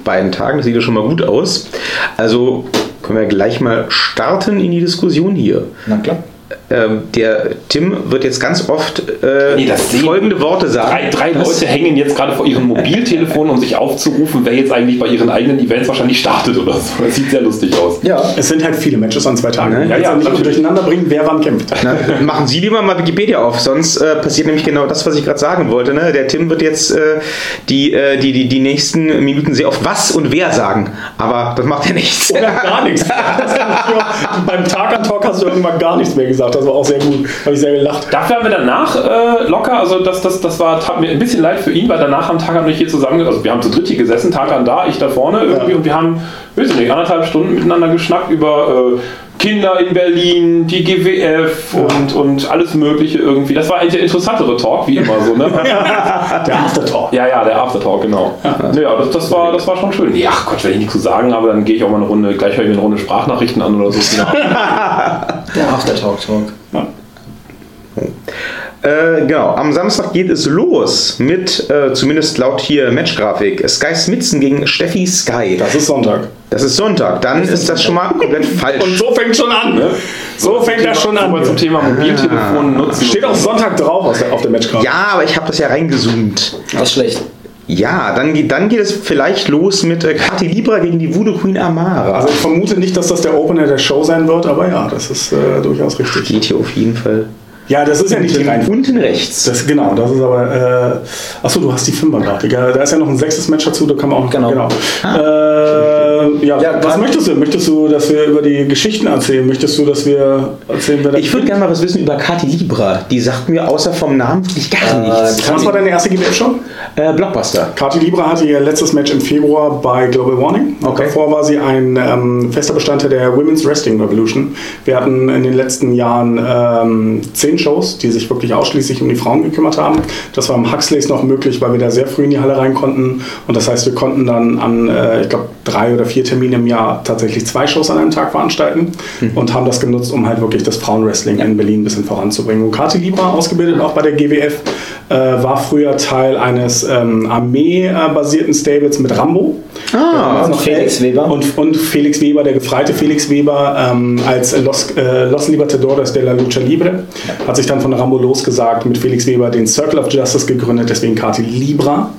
beiden Tagen, das sieht ja schon mal gut aus. Also können wir gleich mal starten in die Diskussion hier. Na klar. Ähm, der Tim wird jetzt ganz oft äh, Nee, das sehen- folgende Worte sagen. Drei, drei Leute hängen jetzt gerade vor ihren Mobiltelefonen, um sich aufzurufen, wer jetzt eigentlich bei ihren eigenen Events wahrscheinlich startet oder so. Das sieht sehr lustig aus. Ja. Es sind halt viele Matches an zwei Tagen. Ne? Ich Ja, ja, nicht durcheinander bringen, wer wann kämpft. Na, machen Sie lieber mal Wikipedia auf, sonst äh, passiert nämlich genau das, was ich gerade sagen wollte. Ne? Der Tim wird jetzt äh, die, äh, die, die, die nächsten Minuten sehr oft was und wer sagen, aber das macht ja nichts. Oder gar nichts. Das kann ich nur- Beim Tag an Talk hast du irgendwann gar nichts mehr gesagt. Das war auch sehr gut. Habe ich sehr gelacht. Dafür haben wir danach äh, locker, also das, das, das war, tat mir ein bisschen leid für ihn, weil danach am Tag haben wir hier zusammen, also wir haben zu dritt hier gesessen, Tagan da, ich da vorne irgendwie und wir haben, weiß ich nicht, anderthalb Stunden miteinander geschnackt über äh, Kinder in Berlin, die GWF und, und alles mögliche irgendwie. Das war eigentlich der interessantere Talk, wie immer so, ne? Der Aftertalk. Ja, ja, der Aftertalk, genau. Ja, das, das, war, das war schon schön. Ja, Gott, wenn ich nichts zu sagen habe, dann gehe ich auch mal eine Runde, gleich höre ich mir eine Runde Sprachnachrichten an oder so. Ja. Der After-Talk-Talk. Äh, genau, am Samstag geht es los mit, äh, zumindest laut hier Matchgrafik, Sky Smitzen gegen Steffi Sky. Das ist Sonntag. Das ist Sonntag, dann ist das schon mal komplett falsch. Und so fängt schon an. Ne? So fängt das schon Aber zum an. Thema Mobiltelefon nutzen. Steht auch Sonntag drauf auf der, auf der Matchcard. Ja, aber ich habe das ja reingezoomt. Das ist schlecht. Ja, dann, geht- dann geht es vielleicht los mit äh, Katy Libra gegen die Voodoo Queen Amara. Also ich vermute nicht, dass das der Opener der Show sein wird, aber ja, das ist äh, durchaus richtig. geht hier auf jeden Fall. Ja, das ist ja nicht die Reihenfolge. Unten rechts. Das, genau, das ist aber. Äh, achso, du hast die Fünfer-Grafik. Ja, da ist ja noch ein sechstes Match dazu, da kann man auch. Genau. Äh, ja, Ja, was möchtest du? Möchtest du, dass wir über die Geschichten erzählen? Möchtest du, dass wir erzählen, wer Ich würde gerne mal was wissen über Katy Libra. Die sagt mir außer vom Namen wirklich gar nichts. Was war deine erste GWF-Show? Äh, Blockbuster. Kati Libra hatte ihr letztes Match im Februar bei Global Warning. Okay. Davor war sie ein ähm, fester Bestandteil der Women's Wrestling Revolution. Wir hatten in den letzten Jahren ähm, zehn Shows, die sich wirklich ausschließlich um die Frauen gekümmert haben. Das war im Huxleys noch möglich, weil wir da sehr früh in die Halle rein konnten. Und das heißt, wir konnten dann an, äh, ich glaube, drei oder vier Terminen im Jahr tatsächlich zwei Shows an einem Tag veranstalten und haben das genutzt, um halt wirklich das Frauenwrestling in Berlin ein bisschen voranzubringen. Und Kati Libra, ausgebildet auch bei der GWF, äh, war früher Teil eines ähm, Armee-basierten Stables mit Rambo. Ah, noch Felix Weber. Und, und Felix Weber, der gefreite Felix Weber, ähm, als Los, äh, Los Libertadores de la Lucha Libre, hat sich dann von Rambo losgesagt, mit Felix Weber den Circle of Justice gegründet, deswegen Kati Libra.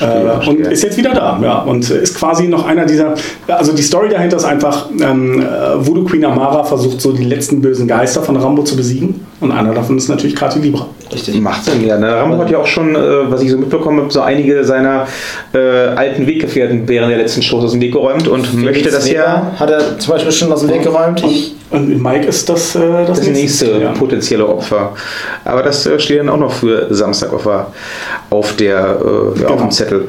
Äh, und ist jetzt wieder da, ja. Und ist quasi noch einer dieser. Also die Story dahinter ist einfach, ähm, äh, Voodoo Queen Amara versucht so die letzten bösen Geister von Rambo zu besiegen. Und einer davon ist natürlich Kati Libra. Richtig. Macht Sinn, ja. Ne? Rambo hat ja auch schon, äh, was ich so mitbekommen habe, so einige seiner äh, alten Weggefährten während der letzten Shows aus dem Weg geräumt und möchte das ja Hat er zum Beispiel schon aus dem Weg geräumt. Ich, Und Mike ist das, äh, das, das nächste Ja. potenzielle Opfer. Aber das äh, steht dann auch noch für Samstag auf, der- auf, der, äh, ja, auf Genau. dem Zettel.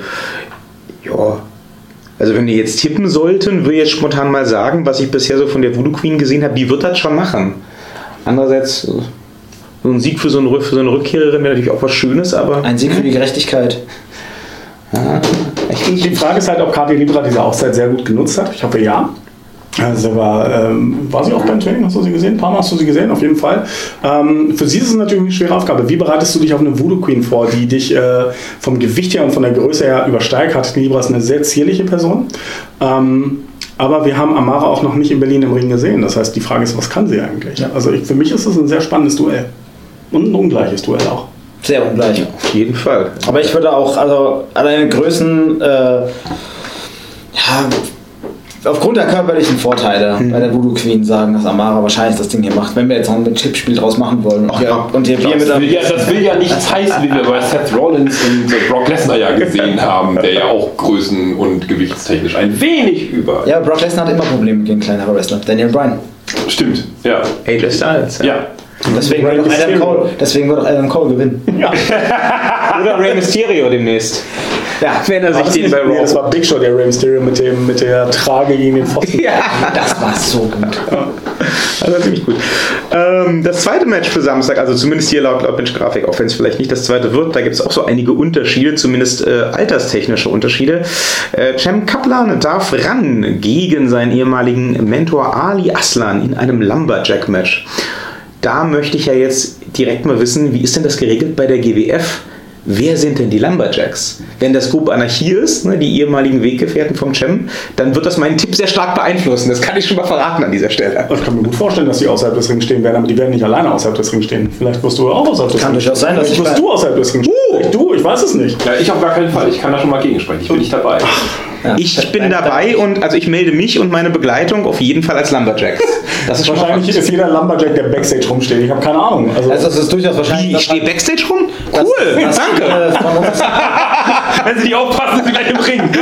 Ja. Also wenn wir jetzt tippen sollten, würde ich jetzt spontan mal sagen, was ich bisher so von der Voodoo Queen gesehen habe, die wird das schon machen. Andererseits, äh, so ein Sieg für so, einen, Rück- für so eine Rückkehrerin wäre natürlich auch was Schönes, aber ein Sieg für die Gerechtigkeit. Die Frage ist halt, ob Kati Libra diese Auszeit sehr gut genutzt hat. Ich hoffe ja. Also war, ähm, war sie auch beim Training? Hast du sie gesehen? Ein paar Mal hast du sie gesehen, auf jeden Fall. Ähm, für sie ist es natürlich eine schwere Aufgabe. Wie bereitest du dich auf eine Voodoo Queen vor, die dich äh, vom Gewicht her und von der Größe her übersteigt? Hat Libra ist eine sehr zierliche Person. Ähm, aber wir haben Amara auch noch nicht in Berlin im Ring gesehen. Das heißt, die Frage ist, was kann sie eigentlich? Also ich, für mich ist es ein sehr spannendes Duell. Und ein ungleiches Duell auch. Sehr ungleich. Auf jeden Fall. Aber ich würde auch, also alleine Größen, äh, ja, aufgrund der körperlichen Vorteile bei der Voodoo Queen sagen, dass Amara wahrscheinlich das Ding hier macht, wenn wir jetzt noch ein Tippspiel draus machen wollen. Und, ja, und hier wir mit Das will, ja, das will ja nichts heißen, wie wir bei Seth Rollins und Brock Lesnar ja gesehen haben, der ja auch größen- und gewichtstechnisch ein wenig über. ja, Brock Lesnar hat immer Probleme gegen kleinere Wrestler. Daniel Bryan. Stimmt, ja. AJ Styles. Ja. Deswegen wird, auch Adam Cole, deswegen wird auch Adam Cole gewinnen. Oder Rey Mysterio demnächst. Ja, Wenn er sich den bei nee, das Raw. war Big Show, der Rey Mysterio mit, dem, mit der Trage gegen den Pfosten. Ja, das war so gut. das war ziemlich gut. Ähm, das zweite Match für Samstag, also zumindest hier laut, laut Bench-Grafik, auch wenn es vielleicht nicht das zweite wird, da gibt es auch so einige Unterschiede, zumindest äh, alterstechnische Unterschiede. Äh, Cem Kaplan darf ran gegen seinen ehemaligen Mentor Ali Aslan in einem Lumberjack-Match. Da möchte ich ja jetzt direkt mal wissen, wie ist denn das geregelt bei der GWF? Wer sind denn die Lumberjacks? Wenn das Group Anarchie ist, ne, die ehemaligen Weggefährten vom Cem, dann wird das meinen Tipp sehr stark beeinflussen. Das kann ich schon mal verraten an dieser Stelle. Ich kann mir gut vorstellen, dass die außerhalb des Rings stehen werden, aber die werden nicht alleine außerhalb des Rings stehen. Vielleicht wirst du auch außerhalb des Kann Rings durchaus sein, dass Vielleicht ich wirst du außerhalb des Rings stehen. Vielleicht du, ich weiß es nicht. ja. Ich auf gar keinen Fall. Ich kann da schon mal gegensprechen. Ich bin nicht dabei. Ja. Ich bin dabei und also ich melde mich und meine Begleitung auf jeden Fall als Lumberjacks. Das ist Wahrscheinlich ist jeder Lumberjack, der Backstage rumsteht. Ich habe keine Ahnung. Also, Also es ist durchaus wahrscheinlich. Wie, ich stehe Backstage rum? Cool, danke. Äh, von uns Wenn Sie nicht aufpassen, sind Sie gleich im Ring.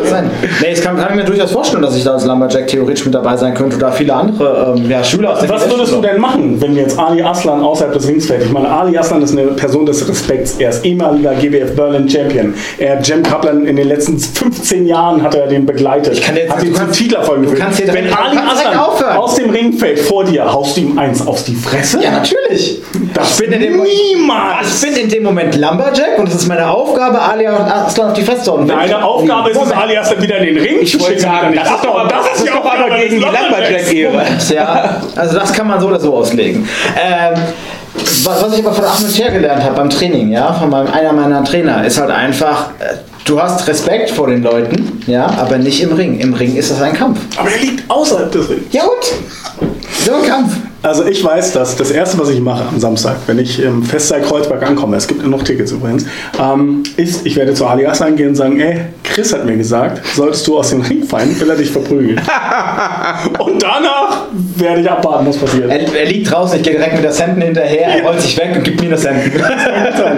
kann sein. Nee, es kann, kann ich mir durchaus vorstellen, dass ich da als Lumberjack theoretisch mit dabei sein könnte oder viele andere ähm, ja, Schüler aus der was würdest du denn machen, wenn jetzt Ali Aslan außerhalb des Rings fällt? Ich meine, Ali Aslan ist eine Person des Respekts. Er ist ehemaliger GWF Berlin Champion. Er hat Jem Kaplan in den letzten 15 Jahren hat er den begleitet. Ich kann jetzt- hat ihn zum Titelerfolg geführt. Wenn Ali Aslan aufhören. aus dem Ring fällt vor dir, haust du ihm eins auf die Fresse? Ja, natürlich. Das ich bin in niemals. Ich bin in dem Moment Lumberjack und es ist meine Aufgabe, Ali Aslan auf die Fresse zu hauen. Deine Aufgabe ist es, Moment. Ali Aslan wieder in den Ring zu schicken. das ist doch, das ist doch aber gegen die Lumberjack-Ehre. Ja, also das kann man so oder so auslegen. Ähm, was, ich aber von Ahmed Scher gelernt habe beim Training, ja, von meinem, einer meiner Trainer, ist halt einfach, äh, du hast Respekt vor den Leuten, ja, aber nicht im Ring. Im Ring ist das ein Kampf. Aber er liegt außerhalb des Rings. Ja und? So ein Kampf. Also ich weiß, dass das erste, was ich mache am Samstag, wenn ich im Festsaal Kreuzberg ankomme, es gibt noch Tickets übrigens, ähm, ist, ich werde zu Ali Aslan gehen und sagen, ey, Chris hat mir gesagt, solltest du aus dem Ring fallen, will er dich verprügeln. und danach werde ich abwarten, was passiert. Er, er liegt draußen, ich gehe direkt mit der Senden hinterher, er rollt sich weg und gibt mir das Senden.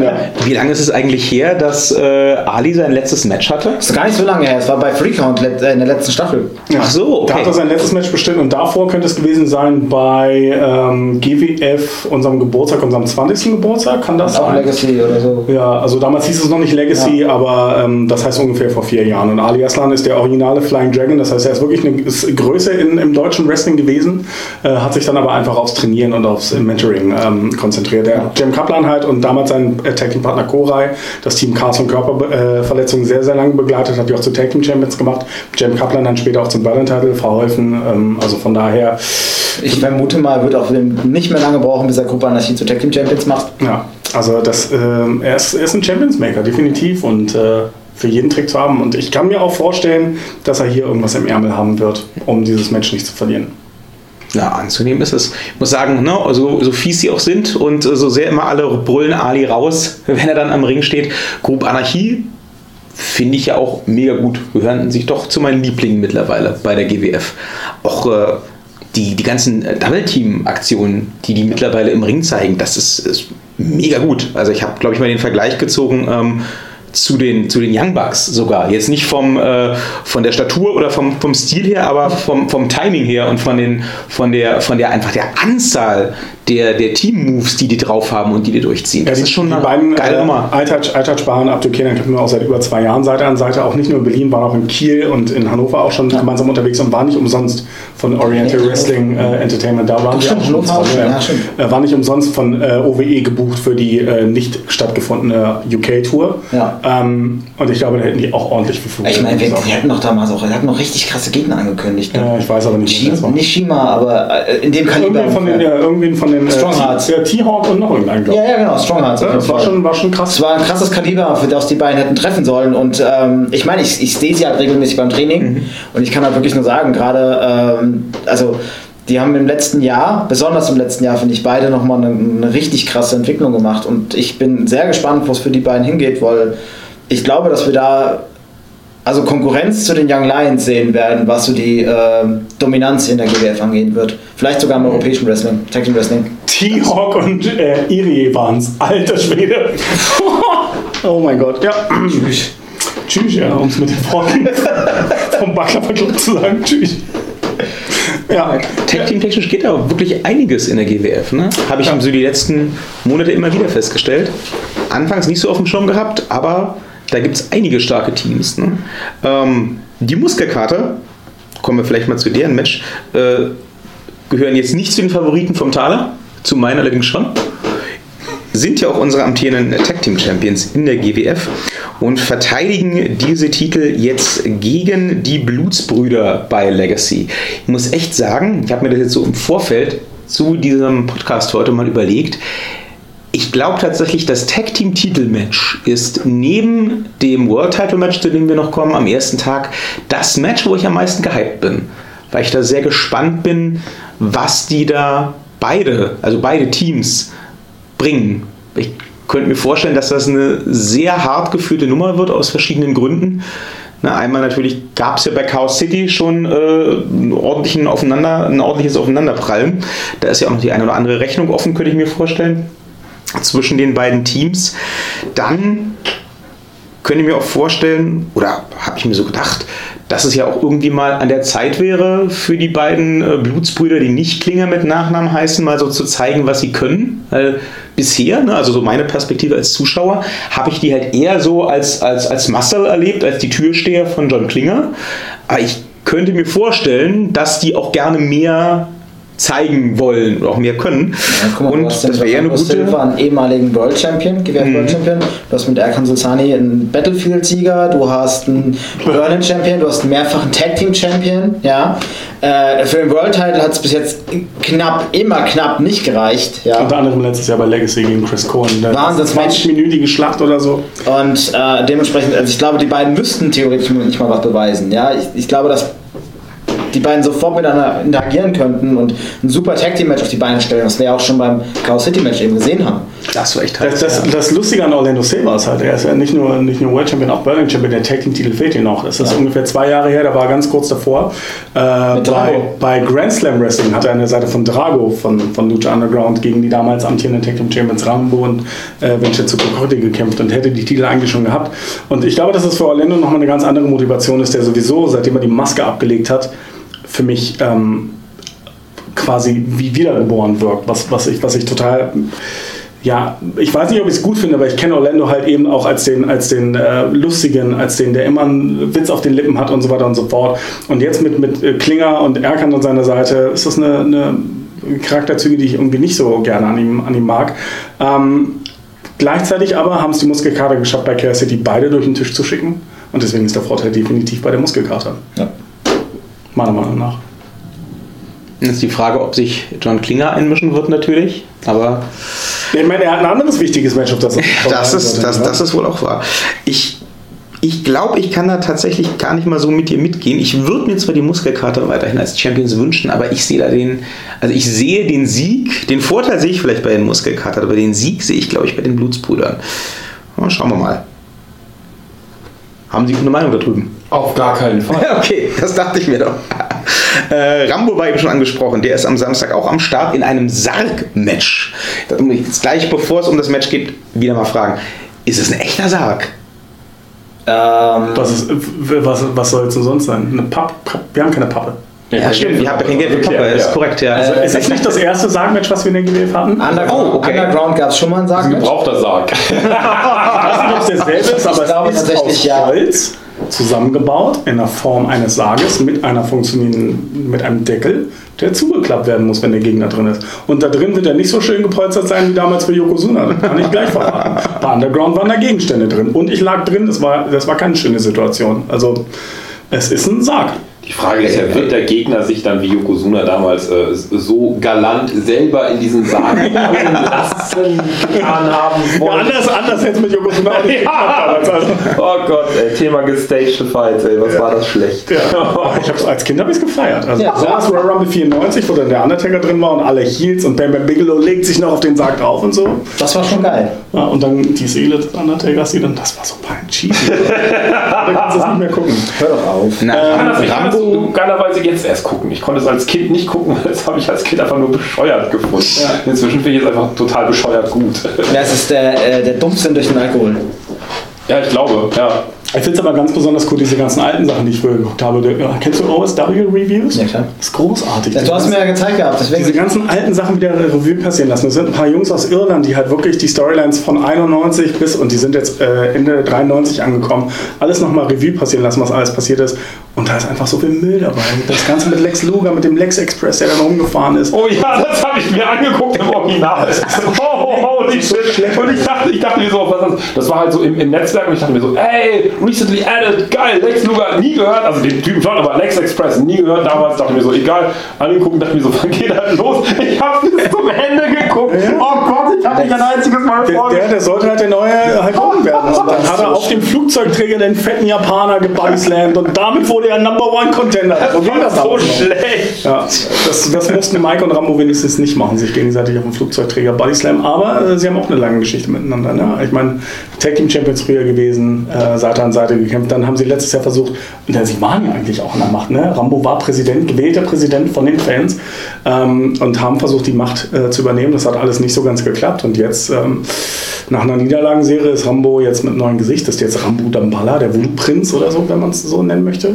ja. Wie lange ist es eigentlich her, dass äh, Ali sein letztes Match hatte? Das ist gar nicht so lange her, es war bei Freecount äh, in der letzten Staffel. Ach so, Da okay. hat er sein letztes Match bestimmt und davor könnte es gewesen sein bei ähm, GWF, unserem Geburtstag, unserem 20. Geburtstag, kann das Auch sein? Legacy oder so. Ja, also damals hieß es noch nicht Legacy, aber ähm, das heißt ungefähr vor vier Jahren. Und Ali Aslan ist der originale Flying Dragon, das heißt, er ist wirklich eine ist Größe in, im deutschen Wrestling gewesen, äh, hat sich dann aber einfach aufs Trainieren und aufs Mentoring ähm, konzentriert. Der Jem Kaplan halt und damals sein äh, Tag Team Partner Koray, das Team Chaos und Körperverletzungen sehr, sehr lange begleitet, hat die auch zu Tag Team Champions gemacht. Jem Kaplan dann später auch zum Berlin Title verholfen. Ähm, also von daher, Ich vermute mal, wird auch nicht mehr lange brauchen, bis er Gruppe Anarchie zu Tag Team Champions macht. Ja, also das, ähm, er, ist, er ist ein Champions Maker, definitiv. Und äh, für jeden Trick zu haben. Und ich kann mir auch vorstellen, dass er hier irgendwas im Ärmel haben wird, um dieses Match nicht zu verlieren. Ja, anzunehmen ist es. Ich muss sagen, ne, also, so fies sie auch sind und äh, so sehr immer alle brüllen Ali raus, wenn er dann am Ring steht. Group Anarchie finde ich ja auch mega gut. Gehören sich doch zu meinen Lieblingen mittlerweile bei der GWF. Auch äh, die, die ganzen äh, Double-Team-Aktionen, die die mittlerweile im Ring zeigen, das ist, ist mega gut. Also ich habe, glaube ich, mal den Vergleich gezogen. Ähm, zu den, zu den Young Bucks sogar. Jetzt nicht vom, äh, von der Statur oder vom, vom Stil her, aber vom, vom Timing her und von, den, von, der, von der einfach der Anzahl der, der Team-Moves, die die drauf haben und die die durchziehen. Ja, Das die, ist schon die beiden geile äh, Nummer. Alltouch, Alltouch Bahn Abdul Kenan kennen wir auch seit über zwei Jahren Seite an Seite, auch nicht nur in Berlin, waren auch in Kiel und in Hannover auch schon gemeinsam unterwegs und waren nicht umsonst von Oriental Ja, Wrestling äh, Entertainment. Da waren stimmt, auch schon schon, ja. ja. Äh, war nicht umsonst von äh, OWE gebucht für die äh, nicht stattgefundene UK-Tour. Ja. Ähm, und ich glaube, da hätten die auch ordentlich für Ich meine, wir, wir hatten noch damals auch, wir hatten noch richtig krasse Gegner angekündigt. Ne? Ja, ich weiß aber nicht, war. nicht Shima, aber äh, in dem Kaliber. Irgendwen von den, ja, irgendwen von den äh, Stronghearts. Ja, T-Hawk und noch irgendeinen, glaube ja, ja, genau, Stronghearts. Ja, das war schon, war schon krass. Es war ein krasses Kaliber, für das die beiden hätten treffen sollen. Und ähm, ich meine, ich, ich sehe sie halt regelmäßig beim Training. Mhm. Und ich kann halt wirklich nur sagen, gerade, ähm, also die haben im letzten Jahr, besonders im letzten Jahr, finde ich, beide nochmal eine, eine richtig krasse Entwicklung gemacht. Und ich bin sehr gespannt, wo es für die beiden hingeht, weil ich glaube, dass wir da also Konkurrenz zu den Young Lions sehen werden, was so die ähm, Dominanz in der GWF angehen wird. Vielleicht sogar im europäischen Wrestling, Tag Team Wrestling. T-Hawk und äh, Irie waren es. Alter Schwede. oh mein Gott, ja. Tschüss. Tschüss, ja, um es mit den Freunden vom Club zu sagen. Tschüss. Ja, Tag Team technisch geht da wirklich einiges in der GWF. Ne? Habe ich so die letzten Monate immer wieder festgestellt. Anfangs nicht so auf dem Schirm gehabt, aber da gibt es einige starke Teams. Ne? Ähm, die Muskelkater, kommen wir vielleicht mal zu deren Match, äh, gehören jetzt nicht zu den Favoriten vom Taler, zu meinen allerdings schon. Sind ja auch unsere amtierenden Tag Team Champions in der GWF und verteidigen diese Titel jetzt gegen die Blutsbrüder bei Legacy. Ich muss echt sagen, ich habe mir das jetzt so im Vorfeld zu diesem Podcast heute mal überlegt. Ich glaube tatsächlich, das Tag Team Titelmatch ist neben dem World Title Match, zu dem wir noch kommen, am ersten Tag, das Match, wo ich am meisten gehypt bin. Weil ich da sehr gespannt bin, was die da beide, also beide Teams, bringen. Ich könnte mir vorstellen, dass das eine sehr hart geführte Nummer wird aus verschiedenen Gründen. Na, einmal natürlich gab es ja bei Chaos City schon äh, einen ordentlichen Aufeinander, ein ordentliches Aufeinanderprallen. Da ist ja auch noch die eine oder andere Rechnung offen, könnte ich mir vorstellen, zwischen den beiden Teams. Dann könnte ich mir auch vorstellen, oder habe ich mir so gedacht, dass es ja auch irgendwie mal an der Zeit wäre, für die beiden äh, Blutsbrüder, die nicht Klinger mit Nachnamen heißen, mal so zu zeigen, was sie können. Weil bisher, ne, also so meine Perspektive als Zuschauer, habe ich die halt eher so als, als, als Muscle erlebt, als die Türsteher von John Klinger. Aber ich könnte mir vorstellen, dass die auch gerne mehr zeigen wollen oder auch mehr können. Ja, guck mal, du Und das wäre ja eine gute. Silva, einen ehemaligen World Champion, GWF Mhm. World Champion. Du hast mit Erkan Sulsani einen Battlefield-Sieger, du hast einen Berlin Champion, du hast einen mehrfachen Tag Team Champion. Ja. Äh, für den World Title hat es bis jetzt knapp, immer knapp nicht gereicht. Ja. unter anderem letztes Jahr bei Legacy gegen Chris Cohen. Da Wahnsinnsmatch. 20-minütige Schlacht oder so. Und äh, dementsprechend, also ich glaube, die beiden müssten theoretisch nicht mal was beweisen. Ja, ich, ich glaube, dass die beiden sofort miteinander interagieren könnten und ein super Tag Team Match auf die Beine stellen, was wir ja auch schon beim Chaos City Match eben gesehen haben. Das war echt Das, heiß, das, ja. das Lustige an Orlando Silva ist halt, er ist ja nicht nur, nicht nur World Champion, auch Berlin Champion, der Tag Team Titel fehlt ihm noch. Das ist ungefähr zwei Jahre her, da war er ganz kurz davor. Äh, bei, bei Grand Slam Wrestling hat er an der Seite von Drago von, von Lucha Underground gegen die damals amtierenden Tag Team Champions Rambo und äh, Vincenzo Cocotti gekämpft und hätte die Titel eigentlich schon gehabt. Und ich glaube, dass es für Orlando nochmal eine ganz andere Motivation ist, der sowieso, seitdem er die Maske abgelegt hat, für mich ähm, quasi wie wiedergeboren wirkt, was, was, ich, was ich total ja, ich weiß nicht, ob ich es gut finde, aber ich kenne Orlando halt eben auch als den, als den äh, lustigen, als den, der immer einen Witz auf den Lippen hat und so weiter und so fort. Und jetzt mit, mit äh, Klinger und Erkan an seiner Seite ist das eine, eine Charakterzüge, die ich irgendwie nicht so gerne an ihm, an ihm mag. Ähm, gleichzeitig aber haben es die Muskelkater geschafft, bei Care City beide durch den Tisch zu schicken. Und deswegen ist der Vorteil definitiv bei der Muskelkater. Ja. Meiner Meinung nach. Jetzt ist die Frage, ob sich John Klinger einmischen wird, natürlich. Aber Ich meine, er hat ein anderes wichtiges Match, auf das er das ist, das, das ist wohl auch wahr. Ich, ich glaube, ich kann da tatsächlich gar nicht mal so mit dir mitgehen. Ich würde mir zwar die Muskelkater weiterhin als Champions wünschen, aber ich sehe da den, also ich sehe den Sieg, den Vorteil sehe ich vielleicht bei den Muskelkatern, aber den Sieg sehe ich, glaube ich, bei den Blutsbrüdern. Schauen wir mal. Haben Sie eine Meinung da drüben? Auf gar keinen Fall. Okay, das dachte ich mir doch. Äh, Rambo war eben schon angesprochen. Der ist am Samstag auch am Start in einem Sarg-Match. Da muss ich Jetzt gleich, bevor es um das Match geht, wieder mal fragen: Ist es ein echter Sarg? Ähm, Was, ist, was, was soll es denn sonst sein? Eine Papp, Papp, wir haben keine Pappe. Ja, stimmt, ihr habt ja kein Geld für Copper, Ja, ist ja. korrekt, ja. Also, ist das nicht das erste Sargmatch, was wir in der GWF hatten? Underground, Oh, okay. Underground gab es schon mal einen Ein Sargmatch. gebrauchter Sarg. Ich weiß nicht, ob es derselbe ist, aber glaube es ist tatsächlich, aus ja. Zusammengebaut in der Form eines Sarges mit einer funktionierenden, mit einem Deckel, der zugeklappt werden muss, wenn der Gegner drin ist. Und da drin wird er nicht so schön gepolstert sein wie damals für Yokozuna. Das kann ich gleich verraten. Bei Underground waren da Gegenstände drin. Und ich lag drin, das war, das war keine schöne Situation. Also, es ist ein Sarg. Die Frage ist ja, wird der Gegner sich dann wie Yokozuna damals äh, so galant selber in diesen Sarg lassen getan haben Ja, wollen? anders, anders hätte es mit Yokozuna auch nicht geklappt damals. Also, Oh Gott, ey, Thema gestagte Fights, ey, was war das schlecht. ja. Ich hab's, als Kind habe ich es gefeiert. Also, Ja. so was Royal Rumble 94, wo dann der Undertaker drin war und alle Heels und Bam Bam Bigelow legt sich noch auf den Sarg drauf und so. Das war schon geil. Ja, und dann die Seele des Undertakers, die dann, das war so ein cheesy. da kannst du es nicht mehr gucken. Hör doch auf. Na, das Rambo, so geilerweise jetzt erst gucken. Ich konnte es als Kind nicht gucken, weil das habe ich als Kind einfach nur bescheuert gefunden. Inzwischen finde ich es einfach total bescheuert gut. Ja, es ist der, äh, der Dumpfsinn durch den Alkohol. Ja, ich glaube, ja. Ich finde es aber ganz besonders cool, diese ganzen alten Sachen, die ich früher geguckt habe. Ja, Kennst du OSW-Reviews? Ja, klar. Das ist großartig. Ja, du hast mir ja gezeigt gehabt, diese deswegen. ganzen alten Sachen wieder Revue passieren lassen. Das sind ein paar Jungs aus Irland, die halt wirklich die Storylines von 91 bis, und die sind jetzt äh, Ende 93 angekommen, alles nochmal Revue passieren lassen, was alles passiert ist. Und da ist einfach so viel Müll dabei. Das Ganze mit Lex Luger, mit dem Lex Express, der dann rumgefahren ist. Oh ja, das habe ich mir angeguckt im Original. Oh, holy shit. Und ich dachte, ich dachte mir so, was das, das war halt so im, im Netzwerk und ich dachte mir so, ey, recently added, geil, Lex Luger, nie gehört, also den Typen schon, aber Lex Express nie gehört damals, dachte mir so, egal, angeguckt, dachte mir so, wann geht das los? Ich habe bis zum Ende geguckt. Oh Gott, ich habe nicht ein einziges Mal Der, vor. der, der sollte halt der neue Hulk Hogan werden. Und dann hat er auf dem Flugzeugträger den fetten Japaner gebodyslammt und damit wurde er Number One Contender. So ging das so schlecht. Ja, das, das mussten Mike und Rambo wenigstens nicht machen, sich gegenseitig auf dem Flugzeugträger Bodyslam. Aber äh, sie haben auch eine lange Geschichte miteinander. Ne? Ich meine, Tag Team Champions früher gewesen, äh, Seite an Seite gekämpft. Dann haben sie letztes Jahr versucht, und ja, sie waren ja eigentlich auch an der Macht. Ne? Rambo war Präsident, gewählter Präsident von den Fans ähm, und haben versucht, die Macht äh, zu übernehmen. Das hat alles nicht so ganz geklappt. Und jetzt, ähm, nach einer Niederlagenserie, ist Rambo jetzt mit neuem Gesicht. Das ist jetzt Rambo Damballa, der Voodoo-Prinz oder so, wenn man es so nennen möchte.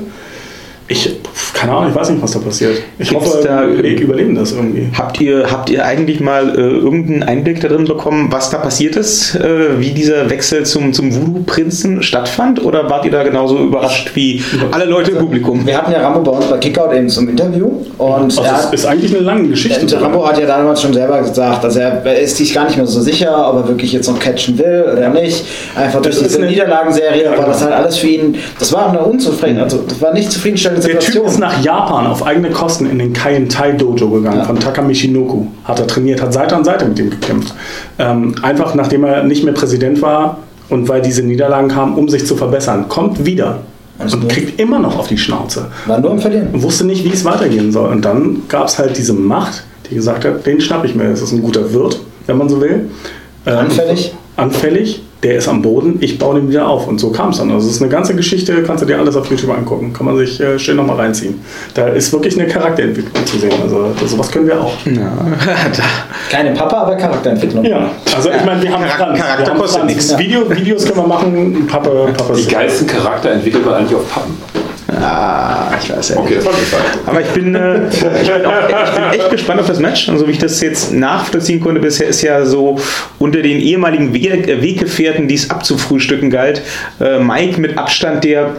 Ich, keine Ahnung, ich weiß nicht, was da passiert. Ich Gibt's hoffe, da- Leg überleben das irgendwie. Habt ihr, habt ihr eigentlich mal äh, irgendeinen Einblick darin bekommen, was da passiert ist, äh, wie dieser Wechsel zum, zum Voodoo-Prinzen stattfand? Oder wart ihr da genauso überrascht wie alle Leute im Publikum? Wir hatten ja Rambo bei uns bei Kickout eben zum Interview und Also hat, ist eigentlich eine lange Geschichte. und Rambo hat ja damals schon selber gesagt, dass er, er ist sich gar nicht mehr so sicher, ob er wirklich jetzt noch catchen will oder nicht. Einfach durch Das ist diese eine- Niederlagenserie Ja, war genau. das halt alles für ihn, das war eine unzufrieden, also das war nicht zufriedenstellende Der Typ Situation. ist nach Japan auf eigene Kosten in den Kaien Tai Dojo gegangen Ja. von Takamichinoku. Hat er trainiert, hat Seite an Seite mit ihm gekämpft. Ähm, einfach nachdem er nicht mehr Präsident war und weil diese Niederlagen kamen, um sich zu verbessern. Kommt wieder Also und kriegt immer noch auf die Schnauze. war nur im Verlieren. und wusste nicht, wie es weitergehen soll. Und dann gab es halt diese Macht, die gesagt hat, den schnapp ich mir. Das ist ein guter Wirt, wenn man so will. Ähm, Anfällig? Anfällig, der ist am Boden, ich baue den wieder auf. Und so kam es dann. Also es ist eine ganze Geschichte, kannst du dir alles auf YouTube angucken. Kann man sich äh, schön nochmal reinziehen. Da ist wirklich eine Charakterentwicklung zu sehen. Also sowas können wir auch. Keine Papa, aber Charakterentwicklung. Ja, also ich meine, wir haben Charakter- Charakter wir haben kostet nichts. Video, Videos können wir machen, Papa, Papa Die geilsten Charakter entwickelt man eigentlich auf Pappen. Ah, ich weiß ja Okay, das war gefallen. Aber ich bin, äh, ich, bin auch, ich bin echt gespannt auf das Match. Und so wie ich das jetzt nachvollziehen konnte, bisher ist ja so unter den ehemaligen äh, Weggefährten, die es abzufrühstücken galt, äh, Mike mit Abstand der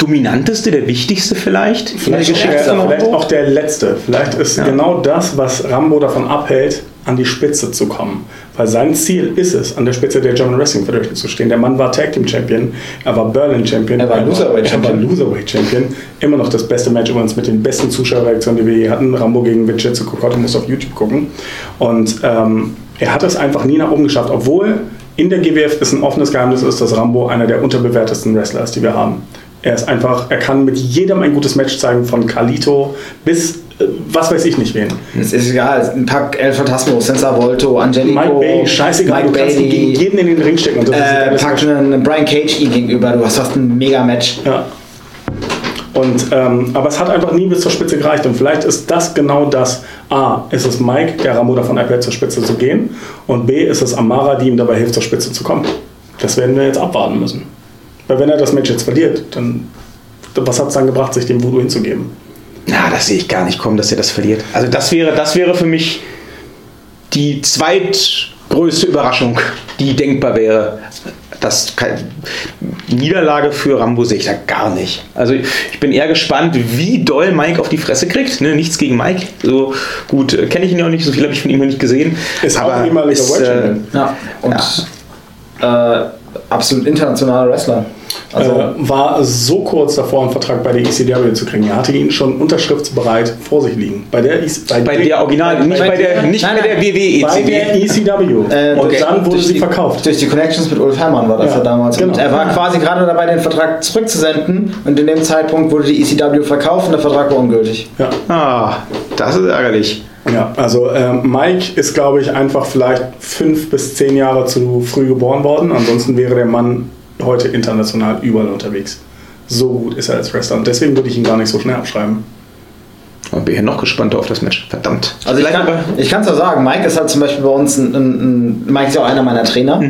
dominanteste, der wichtigste vielleicht, Vielleicht, Geschichte auch, vielleicht auch der letzte. Vielleicht ist Ja. genau das, was Rambo davon abhält, an die Spitze zu kommen. Weil sein Ziel ist es, an der Spitze der German Wrestling Federation zu stehen. Der Mann war Tag Team Champion, er war Berlin Champion, Er war Loserweight er war Champion. Loserweight Champion. Immer noch das beste Match übrigens mit den besten Zuschauerreaktionen, die wir je hatten. Rambo gegen Vincenzo Cocotte, muss auf YouTube gucken. Und ähm, er hat es einfach nie nach oben geschafft, obwohl in der GWF es ein offenes Geheimnis ist, dass Rambo einer der unterbewertesten Wrestler ist, die wir haben. Er ist einfach, er kann mit jedem ein gutes Match zeigen, von Carlito bis äh, was weiß ich nicht wen. Es ist egal, ein Pack El Fantasmo, Senza Volto, Angelico, Mike Bailey, scheißegal, Mike du kannst ihn gegen Bailey, jeden in den Ring stecken. Äh, pack einen Brian Cage ihm gegenüber, du hast fast ein Mega-Match. Ja. Und, ähm, aber es hat einfach nie bis zur Spitze gereicht. Und vielleicht ist das genau das. A, ist es Mike, der Rambo davon abhält, zur Spitze zu gehen. Und B, ist es Amara, die ihm dabei hilft, zur Spitze zu kommen. Das werden wir jetzt abwarten müssen. Weil wenn er das Match jetzt verliert, dann was hat es dann gebracht, sich dem Voodoo hinzugeben? Na, das sehe ich gar nicht kommen, dass er das verliert. Also das wäre, das wäre für mich die zweitgrößte Überraschung, die denkbar wäre. Das Niederlage für Rambo sehe ich da gar nicht. Also ich bin eher gespannt, wie doll Mike auf die Fresse kriegt. Ne? Nichts gegen Mike. So gut, äh, kenne ich ihn ja auch nicht, so viel habe ich von ihm noch nicht gesehen. Ist aber auch ein ehemaliger ist, äh. Ja, und Äh, absolut internationaler Wrestler. Also, äh, war so kurz davor, einen Vertrag bei der ECW zu kriegen. Er hatte ihn schon unterschriftsbereit vor sich liegen. Bei der, EC bei der Original, nicht bei der, nicht Nein, bei der. WWE bei der ECW. ECW. Äh, und durch- dann wurde durch sie die- verkauft. Durch die Connections mit Ulf Herrmann war das Ja, ja, damals. genau. Und er war quasi gerade dabei, den Vertrag zurückzusenden und in dem Zeitpunkt wurde die ECW verkauft und der Vertrag war ungültig. Ja. Ah, das ist ärgerlich. Ja, also ähm, Mike ist, glaube ich, einfach vielleicht fünf bis zehn Jahre zu früh geboren worden. Ansonsten wäre der Mann heute international überall unterwegs. So gut ist er als Wrestler. Und deswegen würde ich ihn gar nicht so schnell abschreiben. Und bin hier noch gespannter auf das Match. Verdammt. Also ich Vielleicht kann aber- ich kann es auch sagen, Mike ist halt zum Beispiel bei uns ein, ein, ein Mike ist ja auch einer meiner Trainer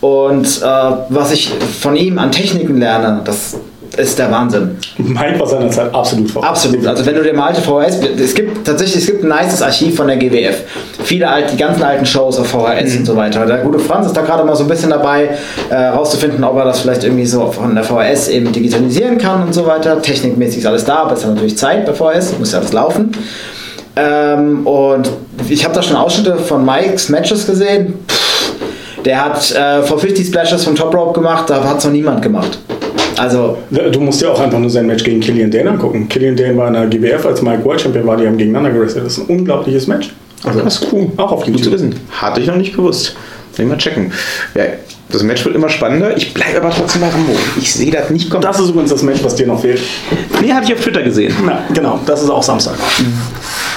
und äh, was ich von ihm an Techniken lerne, das ist der Wahnsinn. Mike war seinerzeit absolut voraus. Absolut. Also wenn du dir mal alte VHS, es gibt tatsächlich, es gibt ein nices Archiv von der GWF. Viele alte, die ganzen alten Shows auf VHS und so weiter. Der gute Franz ist da gerade mal so ein bisschen dabei, äh, rauszufinden, ob er das vielleicht irgendwie so von der VHS eben digitalisieren kann und so weiter. Technikmäßig ist alles da, aber es hat natürlich Zeit bei VHS, muss ja alles laufen. Ähm, und ich habe da schon Ausschnitte von Mikes Matches gesehen. Pff, der hat äh, vor 50 Splashes vom Top Rope gemacht, da hat es noch niemand gemacht. Also Du musst dir auch einfach nur sein Match gegen Killian Dane angucken. Killian Dane war in der GWF, als Mike World Champion war, die haben gegeneinander gewrestelt. Das ist ein unglaubliches Match. Also, das ist cool. Auch auf Gut zu YouTube. wissen. Hatte ich noch nicht gewusst. Will ich mal checken. Ja, das Match wird immer spannender. Ich bleibe aber trotzdem bei Rambo. Ich sehe das nicht kommen. Das ist übrigens das Match, was dir noch fehlt. nee, habe ich auf Twitter gesehen. Na, genau, das ist auch Samstag.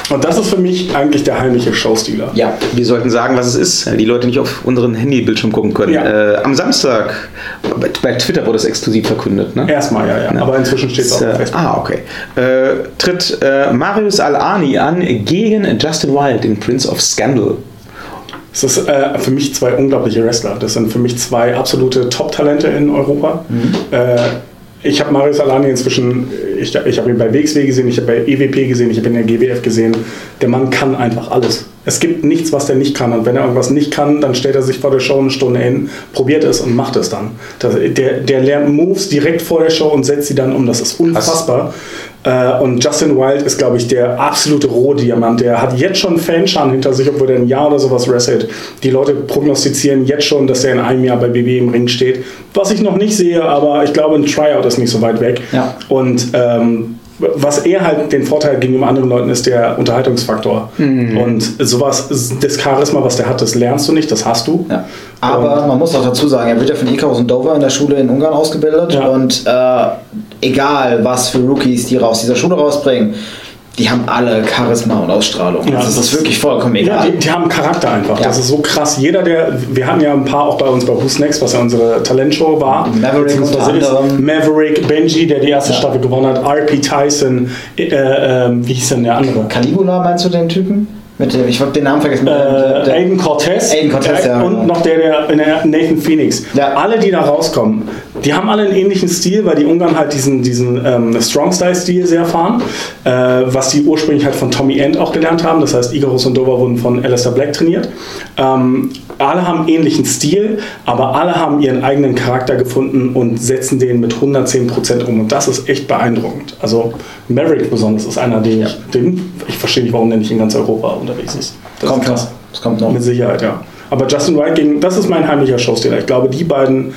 Und das ist für mich eigentlich der heimliche Showstealer. ja, Wir sollten sagen, was es ist, weil die Leute nicht auf unseren Handybildschirm gucken können. Ja. Äh, am Samstag, bei, bei Twitter wurde es exklusiv verkündet. Ne? Erstmal, ja, ja. Aber inzwischen steht es auch Äh, auf Facebook. ah, okay. Äh, tritt äh, Marius Al-Ani an gegen Justin Wild, den Prince of Scandal. Es ist äh, für mich zwei unglaubliche Wrestler. Das sind für mich zwei absolute Top-Talente in Europa. Äh, ich habe Marius Alani inzwischen, ich, ich habe ihn bei WXW gesehen, ich habe bei EWP gesehen, ich habe ihn in der GWF gesehen. Der Mann kann einfach alles. Es gibt nichts, was der nicht kann. Und wenn er irgendwas nicht kann, dann stellt er sich vor der Show eine Stunde hin, probiert es und macht es dann. Der, der lernt Moves direkt vor der Show und setzt sie dann um. Das ist unfassbar. Äh, und Justin Wild ist, glaube ich, der absolute Rohdiamant. Der hat jetzt schon Fanscharen hinter sich, obwohl er ein Jahr oder sowas wrestelt. Die Leute prognostizieren jetzt schon, dass er in einem Jahr bei BB im Ring steht. Was ich noch nicht sehe, aber ich glaube, ein Tryout ist nicht so weit weg. Ja. Und ähm, was er halt den Vorteil gegenüber anderen Leuten ist, der Unterhaltungsfaktor. Und sowas, das Charisma, was der hat, das lernst du nicht, das hast du. Ja. Aber man muss auch dazu sagen, er wird ja von Icarus und Dover in der Schule in Ungarn ausgebildet Ja. und äh, egal was für Rookies die aus dieser Schule rausbringen, die haben alle Charisma und Ausstrahlung. Ja, also das ist wirklich vollkommen Ja, egal. die, die haben Charakter einfach. Ja. Das ist so krass. Jeder, der, wir hatten ja ein paar auch bei uns bei Who's Next, was ja unsere Talentshow war. Maverick unter anderem. Maverick, Benji, der die erste Ja. Staffel gewonnen hat, RP Tyson, äh, ähm, wie hieß denn der andere? Caligula meinst du den Typen? Mit dem, ich habe den Namen vergessen. Äh, der- Aiden Cortez, Aiden Cortez, ja. und noch der, der, der Nathan Phoenix. Ja. Alle, die da rauskommen, die haben alle einen ähnlichen Stil, weil die Ungarn halt diesen, diesen ähm, Strong-Style-Stil sehr fahren, äh, was die ursprünglich halt von Tommy End auch gelernt haben. Das heißt, Icarus und Dover wurden von Alistair Black trainiert. Ähm, alle haben ähnlichen Stil, aber alle haben ihren eigenen Charakter gefunden und setzen den mit 110% um. Und das ist echt beeindruckend. Also Maverick besonders ist einer, den ich, den, ich verstehe nicht, warum der nicht in ganz Europa unterwegs ist. Das kommt ist krass. noch. Das kommt noch. Mit Sicherheit, ja. Aber Justin Wright gegen, das ist mein heimlicher Showstealer. Ich glaube, die beiden,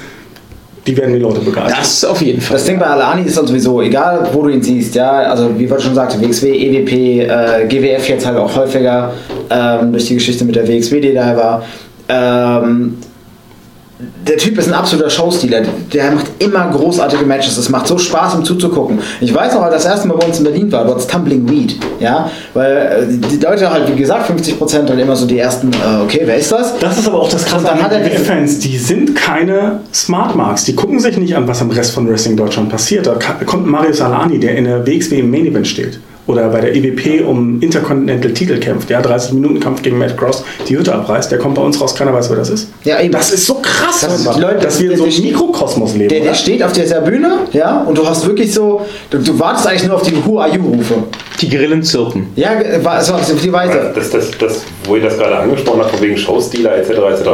die werden die Leute begeistern. Das auf jeden Fall. Das Ding bei Alani ist dann sowieso, egal wo du ihn siehst, ja, also wie wir schon sagte, WXW, EWP, äh, GWF jetzt halt auch häufiger ähm, durch die Geschichte mit der WXW, die da war. Ähm, der Typ ist ein absoluter Showstealer. Der macht immer großartige Matches. Es macht so Spaß, ihm zuzugucken. Ich weiß noch, als das erste Mal bei uns in Berlin war, dort ist Tumbling Weed. Ja? Weil äh, die Leute halt, wie gesagt, 50% dann immer so die ersten, äh, okay, wer ist das? Das ist aber auch das Krasse Und an den Fans. Die sind keine Smart Marks. Die gucken sich nicht an, was am Rest von Wrestling Deutschland passiert. Da kommt Marius Alani, der in der WXW im Main Event steht. Oder bei der EWP um Intercontinental Titel kämpft, ja, 30 Minuten Kampf gegen Matt Cross, die Hütte abreißt, der kommt bei uns raus, keiner weiß, wer das ist. Ja, eben. Das ist so krass, Das ist- einfach, Leute, dass wir in so einem Mikrokosmos leben. Der, der steht auf dieser Bühne, ja, und du hast wirklich so, du, du wartest eigentlich nur auf die Who are you-Rufe. Die Grillen zirpen. Ja, war- so auf die Weise. Das, das, das, wo ihr das gerade angesprochen habt, von wegen Showstealer etc. etc.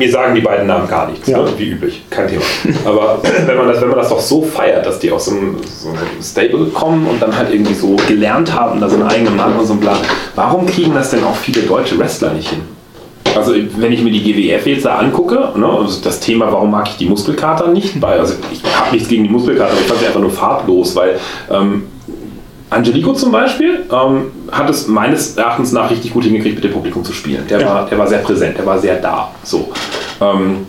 Mir sagen die beiden Namen gar nichts, Ja. ne? wie üblich, kein Thema. Aber wenn man, das, wenn man das doch so feiert, dass die aus so einem, so einem Stable kommen und dann halt irgendwie so gelernt haben, da so einen eigenen Namen und so ein Plan, warum kriegen das denn auch viele deutsche Wrestler nicht hin? Also wenn ich mir die GWF jetzt da angucke, ne, also das Thema, warum mag ich die Muskelkater nicht, weil also ich habe nichts gegen die Muskelkater, aber ich fand sie einfach nur farblos, weil ähm, Angelico zum Beispiel ähm, hat es meines Erachtens nach richtig gut hingekriegt, mit dem Publikum zu spielen. Der, Ja. war, der war sehr präsent, der war sehr da. So. Ähm,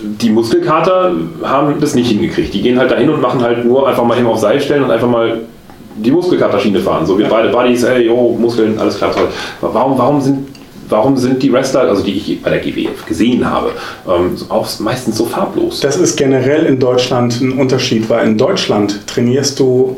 die Muskelkater haben das nicht hingekriegt. Die gehen halt dahin und machen halt nur einfach mal eben auf Seil stellen und einfach mal die Muskelkaterschiene fahren. So wir beide Buddies, hey, yo, Muskeln, alles klar, toll. Warum, warum sind Warum sind die Wrestler, also die ich bei der GWF gesehen habe, ähm, auch meistens so farblos? Das ist generell in Deutschland ein Unterschied, weil in Deutschland trainierst du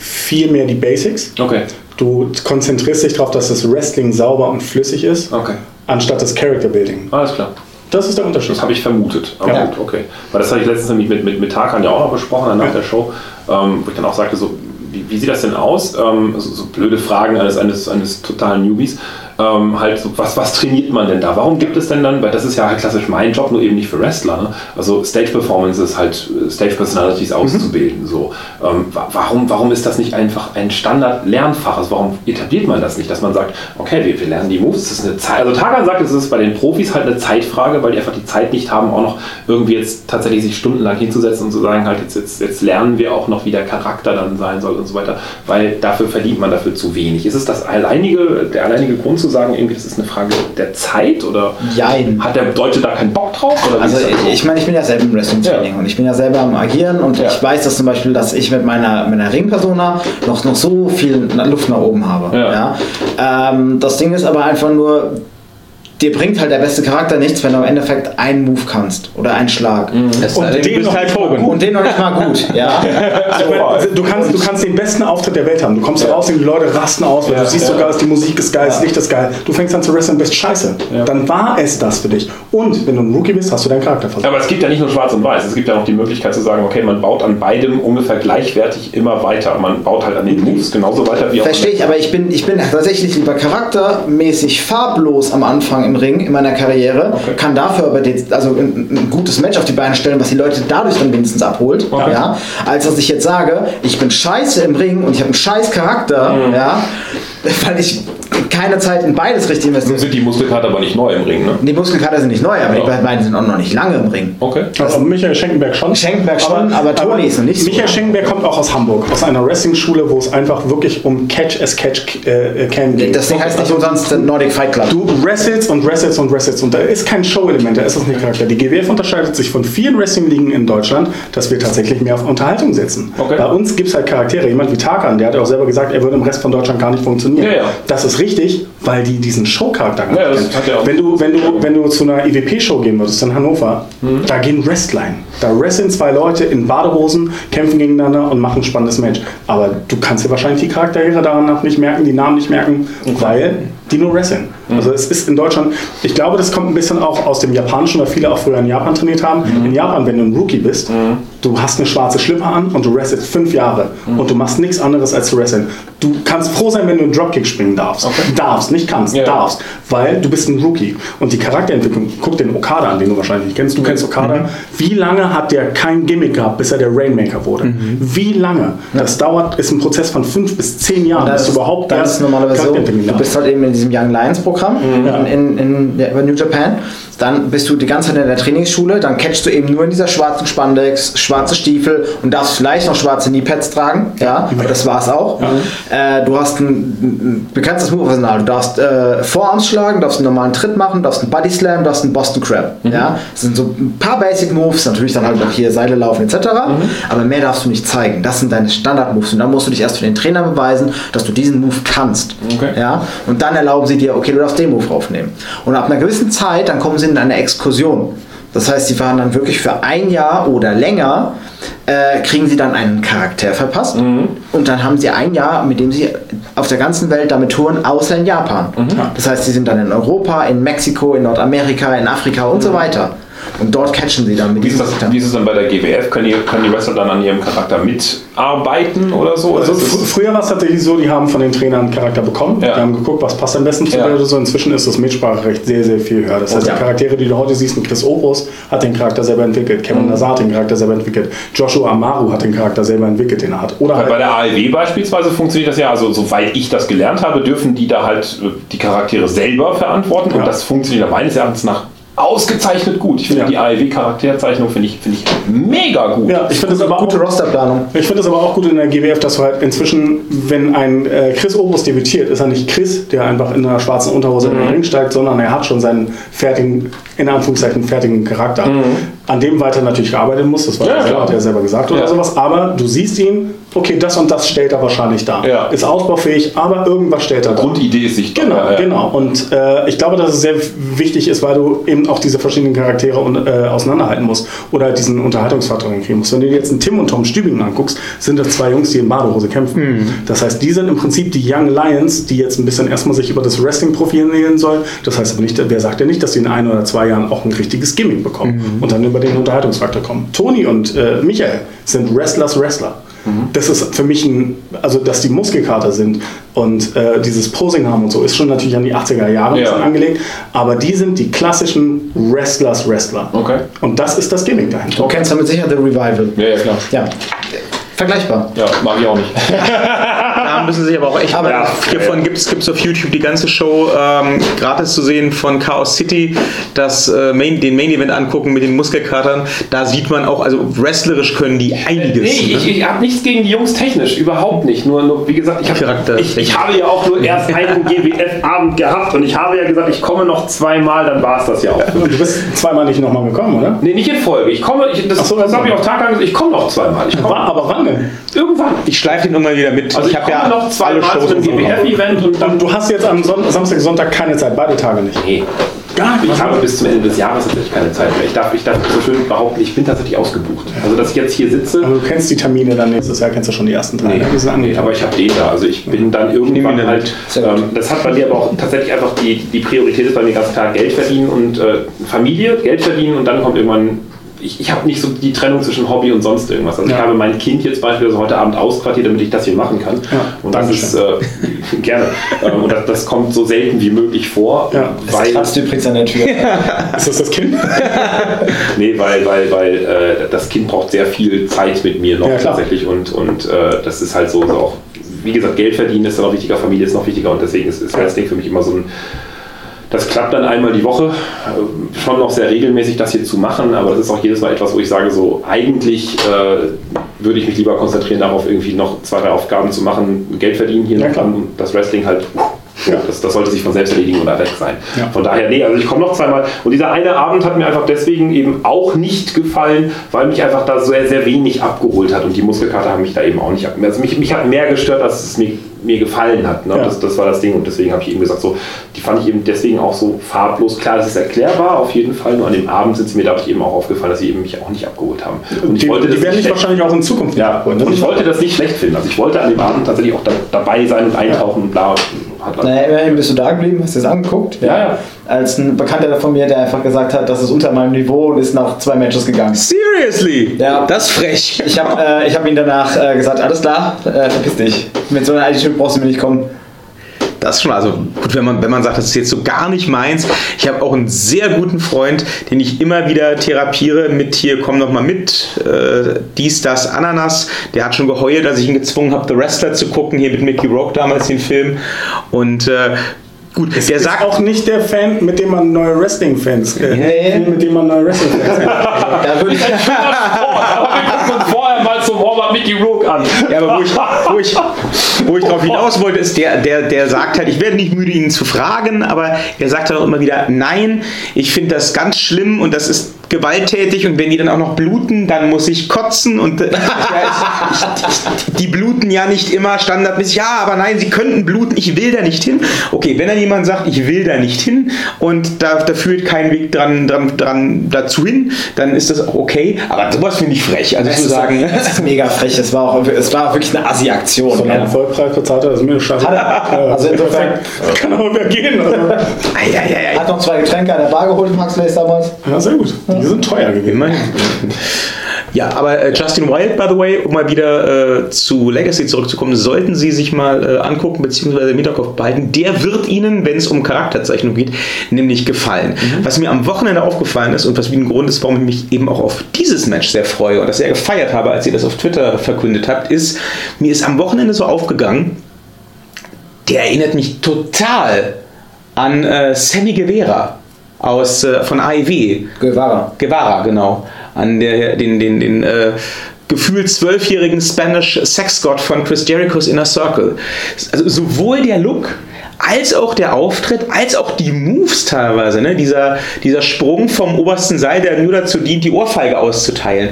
viel mehr die Basics. Okay, Du konzentrierst dich darauf, dass das Wrestling sauber und flüssig ist, okay, anstatt das Character Building. alles klar. Das ist der Unterschied. Das habe ich vermutet. Aber Ja. gut, okay. Weil das habe ich letztens nämlich mit, mit, mit Tarkan ja auch noch besprochen, nach Ja. der Show, ähm, wo ich dann auch sagte, so, wie, wie sieht das denn aus? Ähm, so, so blöde Fragen eines, eines, eines totalen Newbies. Ähm, halt so, was, was trainiert man denn da? Warum gibt es denn dann, weil das ist ja halt klassisch mein Job, nur eben nicht für Wrestler, ne? also Stage Performances, halt äh, Stage Personalities auszubilden. So. Ähm, wa- warum, warum ist das nicht einfach ein Standard-Lernfach? Also warum etabliert man das nicht, dass man sagt, okay, wir, wir lernen die Moves, das ist eine Zeit. Also Tagan sagt, es ist bei den Profis halt eine Zeitfrage, weil die einfach die Zeit nicht haben, auch noch irgendwie jetzt tatsächlich sich stundenlang hinzusetzen und zu sagen, halt jetzt, jetzt, jetzt lernen wir auch noch, wie der Charakter dann sein soll und so weiter, weil dafür verdient man dafür zu wenig. Ist es das alleinige, der alleinige Grund zu sagen, irgendwie das ist eine Frage der Zeit oder Jein. hat der Deutsche da keinen Bock drauf? Also ich, ich meine, ich bin ja selber im Wrestling-Training Ja. und ich bin ja selber am Agieren und Ja. ich weiß, dass zum Beispiel, dass ich mit meiner, meiner Ring-Persona noch, noch so viel Luft nach oben habe. Ja. Ja? Ähm, das Ding ist aber einfach nur, dir bringt halt der beste Charakter nichts, wenn du im Endeffekt einen Move kannst oder einen Schlag. Sei Und du den bist noch halt nicht mal Hogan. Und den noch nicht mal gut. Ja? Also du, kannst, du kannst den besten Auftritt der Welt haben. Du kommst raus und die Leute rasten aus, weil Ja, du siehst ja. sogar, dass die Musik ist geil, das Licht ist geil. Du fängst an zu wresteln, bist scheiße. Dann war es das für dich. Und wenn du ein Rookie bist, hast du deinen Charakter versaut. Aber es gibt ja nicht nur schwarz und weiß, es gibt ja auch die Möglichkeit zu sagen, okay, man baut an beidem ungefähr gleichwertig immer weiter. Man baut halt an den Moves genauso weiter wie auch Verstehe ich, aber ich bin, ich bin tatsächlich lieber charaktermäßig farblos am Anfang im Ring in meiner Karriere, Okay. kann dafür aber die, also ein, ein gutes Match auf die Beine stellen, was die Leute dadurch dann wenigstens abholt, Okay. ja, als dass ich jetzt sage, ich bin scheiße im Ring und ich habe einen scheiß Charakter, Mhm. ja, weil ich keine Zeit in beides richtig Nun investiere. sind die Muskelkater aber nicht neu im Ring, ne? Die Muskelkater sind nicht neu, aber Ja. die beiden sind auch noch nicht lange im Ring. Okay. Also Michael Schenkenberg schon. Schenkenberg schon, aber Toni ist noch nicht so. Michael Schenkenberg kommt auch aus Hamburg, aus einer Wrestling-Schule, wo es einfach wirklich um Catch as Catch äh, can ging. Das Ding heißt nicht umsonst Nordic Fight Club. Du wrestelst und wrestelst und wrestelst und da ist kein Show-Element, da ist es nicht Charakter. Die GWF unterscheidet sich von vielen Wrestling-Ligen in Deutschland, dass wir tatsächlich mehr auf Unterhaltung setzen. Okay. Bei uns gibt es halt Charaktere. Jemand wie Tarkan, der hat ja auch selber gesagt, er würde im Rest von Deutschland gar nicht funktionieren. Ja, ja. Das ist richtig, weil die diesen Show-Charakter Ja, das auch. Wenn du, wenn, du, wenn du zu einer EWP-Show gehen würdest in Hannover, Mhm. da gehen Wrestline. Da wresteln zwei Leute in Badehosen, kämpfen gegeneinander und machen ein spannendes Match. Aber du kannst dir wahrscheinlich die Charaktere danach nicht merken, die Namen nicht merken, weil die nur wresteln. Mhm. Also es ist in Deutschland, ich glaube, das kommt ein bisschen auch aus dem Japanischen, weil viele auch früher in Japan trainiert haben. Mhm. In Japan, wenn du ein Rookie bist, du hast eine schwarze Schlipper an und du wrestelst fünf Jahre Mhm. und du machst nichts anderes als zu wresteln. Du kannst froh sein, wenn du einen Dropkick springen darfst. Darfst, nicht kannst, Ja. darfst, weil du bist ein Rookie. Und die Charakterentwicklung, guck den Okada an, den du wahrscheinlich nicht kennst. Du kennst Okada. Wie lange hat der kein Gimmick gehabt, bis er der Rainmaker wurde? Wie lange? Das dauert, ist ein Prozess von fünf bis zehn Jahren, bis Das, du überhaupt das ist normalerweise so. Du bist halt eben in diesem Young Lions Programm Ja. in, in, ja, bei New Japan. Dann bist du die ganze Zeit in der Trainingsschule. Dann catchst du eben nur in dieser schwarzen Spandex, schwarze Stiefel und darfst vielleicht noch schwarze Kneepads tragen. Ja, aber das war's auch. Äh, du hast ein, ein bekanntes Move-Arsenal. Du darfst äh, Vorarms schlagen, darfst einen normalen Tritt machen, darfst einen Body Slam, darfst einen Boston Crab. Ja, das sind so ein paar Basic Moves. Natürlich dann halt auch hier Seile laufen etc. Aber mehr darfst du nicht zeigen. Das sind deine Standard-Moves. Und dann musst du dich erst für den Trainer beweisen, dass du diesen Move kannst. Okay. Ja? Und dann erlauben sie dir, okay, du darfst den Move aufnehmen. Und ab einer gewissen Zeit, dann kommen sie in eine Exkursion. Das heißt, sie fahren dann wirklich für ein Jahr oder länger äh, kriegen sie dann einen Charakter verpasst und dann haben sie ein Jahr, mit dem sie auf der ganzen Welt damit touren, außer in Japan. Das heißt, sie sind dann in Europa, in Mexiko, in Nordamerika, in Afrika und so weiter. Und dort catchen sie dann mit Wie ist, das, Charakter. wie ist es dann bei der GWF? Können die, können die Wrestler dann an ihrem Charakter mitarbeiten oder so? Also fr früher war es tatsächlich so, die haben von den Trainern einen Charakter bekommen. Ja. Die haben geguckt, was passt am besten zu Ja. dir oder so. Inzwischen ist das Mitspracherecht sehr, sehr viel höher. Das heißt, Ja. die Charaktere, die du heute siehst, ein Chris Opus hat den Charakter selber entwickelt. Kevin Mhm. Lazar hat den Charakter selber entwickelt. Joshua Amaru hat den Charakter selber entwickelt, den er hat. Oder Weil bei halt, der ALW beispielsweise funktioniert das ja, also soweit ich das gelernt habe, dürfen die da halt äh, die Charaktere selber verantworten und das funktioniert meines Erachtens nach ausgezeichnet gut. Ich finde Ja. die ALW-Charakterzeichnung finde ich, finde ich mega gut. ja, ich finde es aber auch Gute Rosterplanung. Ich finde es aber auch gut in der GWF, dass du halt inzwischen, wenn ein äh, Chris Obus debütiert, ist er nicht Chris, der einfach in einer schwarzen Unterhose in den Ring steigt, sondern er hat schon seinen fertigen, in Anführungszeichen fertigen Charakter, an dem weiter natürlich gearbeitet muss. Das war Ja, klar. hat er selber gesagt oder sowas. Aber du siehst ihn, okay, das und das stellt er wahrscheinlich dar. Ist ausbaufähig, aber irgendwas stellt er dar. Grundidee ist sichtbar. Genau, ja. genau. Und äh, ich glaube, dass es sehr wichtig ist, weil du eben auch diese verschiedenen Charaktere äh, auseinanderhalten musst oder halt diesen Unterhaltungsfaktor hinkriegen musst. Wenn du dir jetzt einen Tim und Tom Stübingen anguckst, sind das zwei Jungs, die in Badehose kämpfen. Das heißt, die sind im Prinzip die Young Lions, die jetzt ein bisschen erstmal sich über das Wrestling profilieren sollen. Das heißt aber nicht, wer sagt ja nicht, dass die in ein oder zwei Jahren auch ein richtiges Gimmick bekommen und dann über den Unterhaltungsfaktor kommen. Toni und äh, Michael sind Wrestlers Wrestler. Das ist für mich ein, also dass die Muskelkater sind und äh, dieses Posing haben und so, ist schon natürlich an die 80er Jahre ein Ja. bisschen angelegt, aber die sind die klassischen Wrestlers Wrestler. Okay. Und das ist das Gimmick dahinter. Du kennst damit sicher The Revival. Ja, ja, klar. Ja. Vergleichbar. Ja, mag ich auch nicht. Müssen sich aber auch echt. Aber- ja, hiervon gibt es auf YouTube die ganze Show ähm, gratis zu sehen von Chaos City, das äh, Main, den Main Event angucken mit den Muskelkatern. Da sieht man auch, also wrestlerisch können die einiges. Nee, ich, ne? ich habe nichts gegen die Jungs technisch, überhaupt nicht. Nur, nur wie gesagt, ich, hab, ich, ich habe ja auch nur erst einen GWF-Abend gehabt und ich habe ja gesagt, ich komme noch zweimal, dann war es das ja auch. Und du bist zweimal nicht nochmal gekommen, oder? Nee, nicht in Folge. Ich komme, ich, das, Ach so, das habe ich auch Tag lang gesagt, ich komme noch zweimal. Ich komme War, aber wann denn? irgendwann. Ich schleife den immer wieder mit. Also ich, habe komme ja noch alle zweimal zu einem. GWF-Event und dann... Und du hast jetzt am Son Samstag, Sonntag keine Zeit, beide Tage nicht. Nee, Gar nicht. ich habe bis zum Ende des Jahres tatsächlich keine Zeit mehr. Ich darf, ich darf so schön behaupten, ich bin tatsächlich ausgebucht. Also, dass ich jetzt hier sitze... Aber du kennst die Termine dann nächstes Jahr, kennst du schon die ersten drei. Nee, ne? Die sind nee, aber ich habe den da. Also ich bin dann irgendwann halt. Ähm, das hat bei mir aber auch tatsächlich einfach die, die Priorität ist bei mir ganz klar Geld verdienen und äh, Familie, Geld verdienen und dann kommt irgendwann. Ich, ich habe nicht so die Trennung zwischen Hobby und sonst irgendwas. Also ich Ja. habe mein Kind jetzt beispielsweise heute Abend ausquartiert, damit ich das hier machen kann. Ja, und das ist äh, gerne. Ähm, und das, das kommt so selten wie möglich vor, Ja. Es weil kratzt übrigens an der Tür. Ist das das Kind? Nee, weil, weil, weil äh, das Kind braucht sehr viel Zeit mit mir noch Ja, tatsächlich und, und äh, das ist halt so, so auch, wie gesagt, Geld verdienen ist dann auch wichtiger, Familie ist noch wichtiger und deswegen ist, ist Wrestling für mich immer so ein, das klappt dann einmal die Woche, äh, schon noch sehr regelmäßig das hier zu machen, aber das ist auch jedes Mal etwas, wo ich sage, so eigentlich äh, würde ich mich lieber konzentrieren darauf, irgendwie noch zwei, drei Aufgaben zu machen, Geld verdienen hier Ja, noch das Wrestling halt Ja. das, das sollte sich von selbst erledigen oder weg sein. Ja. Von daher, nee, also ich komme noch zweimal. Und dieser eine Abend hat mir einfach deswegen eben auch nicht gefallen, weil mich einfach da sehr, sehr wenig abgeholt hat. Und die Muskelkater haben mich da eben auch nicht abgeholt. Also mich, mich hat mehr gestört, als es mir, mir gefallen hat. Ne? Ja. Das, das war das Ding. Und deswegen habe ich eben gesagt, so, die fand ich eben deswegen auch so farblos. Klar, das ist erklärbar, auf jeden Fall. Nur an dem Abend sind sie mir dadurch eben auch aufgefallen, dass sie eben mich auch nicht abgeholt haben. Und ich die, wollte die das werden nicht wahrscheinlich auch in Zukunft ja, abholen. Das und ich wollte das nicht schlecht finden. Also ich wollte an dem Abend tatsächlich auch da, dabei sein und eintauchen und bla. Hat Naja, immerhin bist du da geblieben, hast dir das angeguckt. Ja, ja. Als ein Bekannter von mir, der einfach gesagt hat, das ist unter meinem Niveau und ist nach zwei Matches gegangen. Seriously? Ja. Das ist frech. Ich habe äh, ich hab ihm danach äh, gesagt, alles klar, äh, verpiss dich. Mit so einer Attitude brauchst du mir nicht kommen. Das ist schon, also gut, wenn man, wenn man sagt, das ist jetzt so gar nicht meins. Ich habe auch einen sehr guten Freund, den ich immer wieder therapiere mit hier, komm noch mal mit, äh, dies, das, Ananas. Der hat schon geheult, als ich ihn gezwungen habe, The Wrestler zu gucken, hier mit Mickey Rock damals den Film. Und äh, gut, der ist sagt auch nicht der Fan, mit dem man neue Wrestling-Fans, äh, Nee. mit dem man neue Wrestling-Fans hat. Da würde ich, Aber wir gucken uns vorher mal zum Warm-Up Mickey Rook an. Ja, aber wo ich, wo ich, wo ich drauf hinaus wollte, ist, der, der, der sagt halt, ich werde nicht müde, ihn zu fragen, aber er sagt dann auch immer wieder, nein, ich finde das ganz schlimm und das ist gewalttätig und wenn die dann auch noch bluten, dann muss ich kotzen und äh, ja, ich, die bluten ja nicht immer standardmäßig. Ja, aber nein, sie könnten bluten, ich will da nicht hin. Okay, wenn dann jemand sagt, ich will da nicht hin und da, da führt kein Weg dran, dran, dran dazu hin, dann ist das auch okay. Aber sowas finde ich frech. Also ich Das ist, sagen, das ist mega frech. Es war auch, es war auch wirklich eine Assi-Aktion. So ja. einen Vollpreis bezahlt hat, ist mir scheiße. Hat er. Also insofern- Kann aber mehr gehen. Also. Hat noch zwei Getränke an der Bar geholt, Max Lace damals. Ja, sehr gut. Die sind teuer gewesen. Immerhin. Ja, aber äh, Justin Wild, by the way, um mal wieder äh, zu Legacy zurückzukommen, sollten Sie sich mal äh, angucken bzw. im Hinterkopf behalten. Der wird Ihnen, wenn es um Charakterzeichnung geht, nämlich gefallen. Was mir am Wochenende aufgefallen ist und was wie ein Grund ist, warum ich mich eben auch auf dieses Match sehr freue und das sehr gefeiert habe, als ihr das auf Twitter verkündet habt, ist, mir ist am Wochenende so aufgegangen, der erinnert mich total an äh, Sammy Guevara aus, äh, von AEW. Guevara. Guevara, genau. An der, den, den, den äh, gefühlt zwölfjährigen Spanish Sexgott von Chris Jericho's Inner Circle. Also sowohl der Look als auch der Auftritt, als auch die Moves teilweise, ne? dieser, dieser Sprung vom obersten Seil, der nur dazu dient, die Ohrfeige auszuteilen.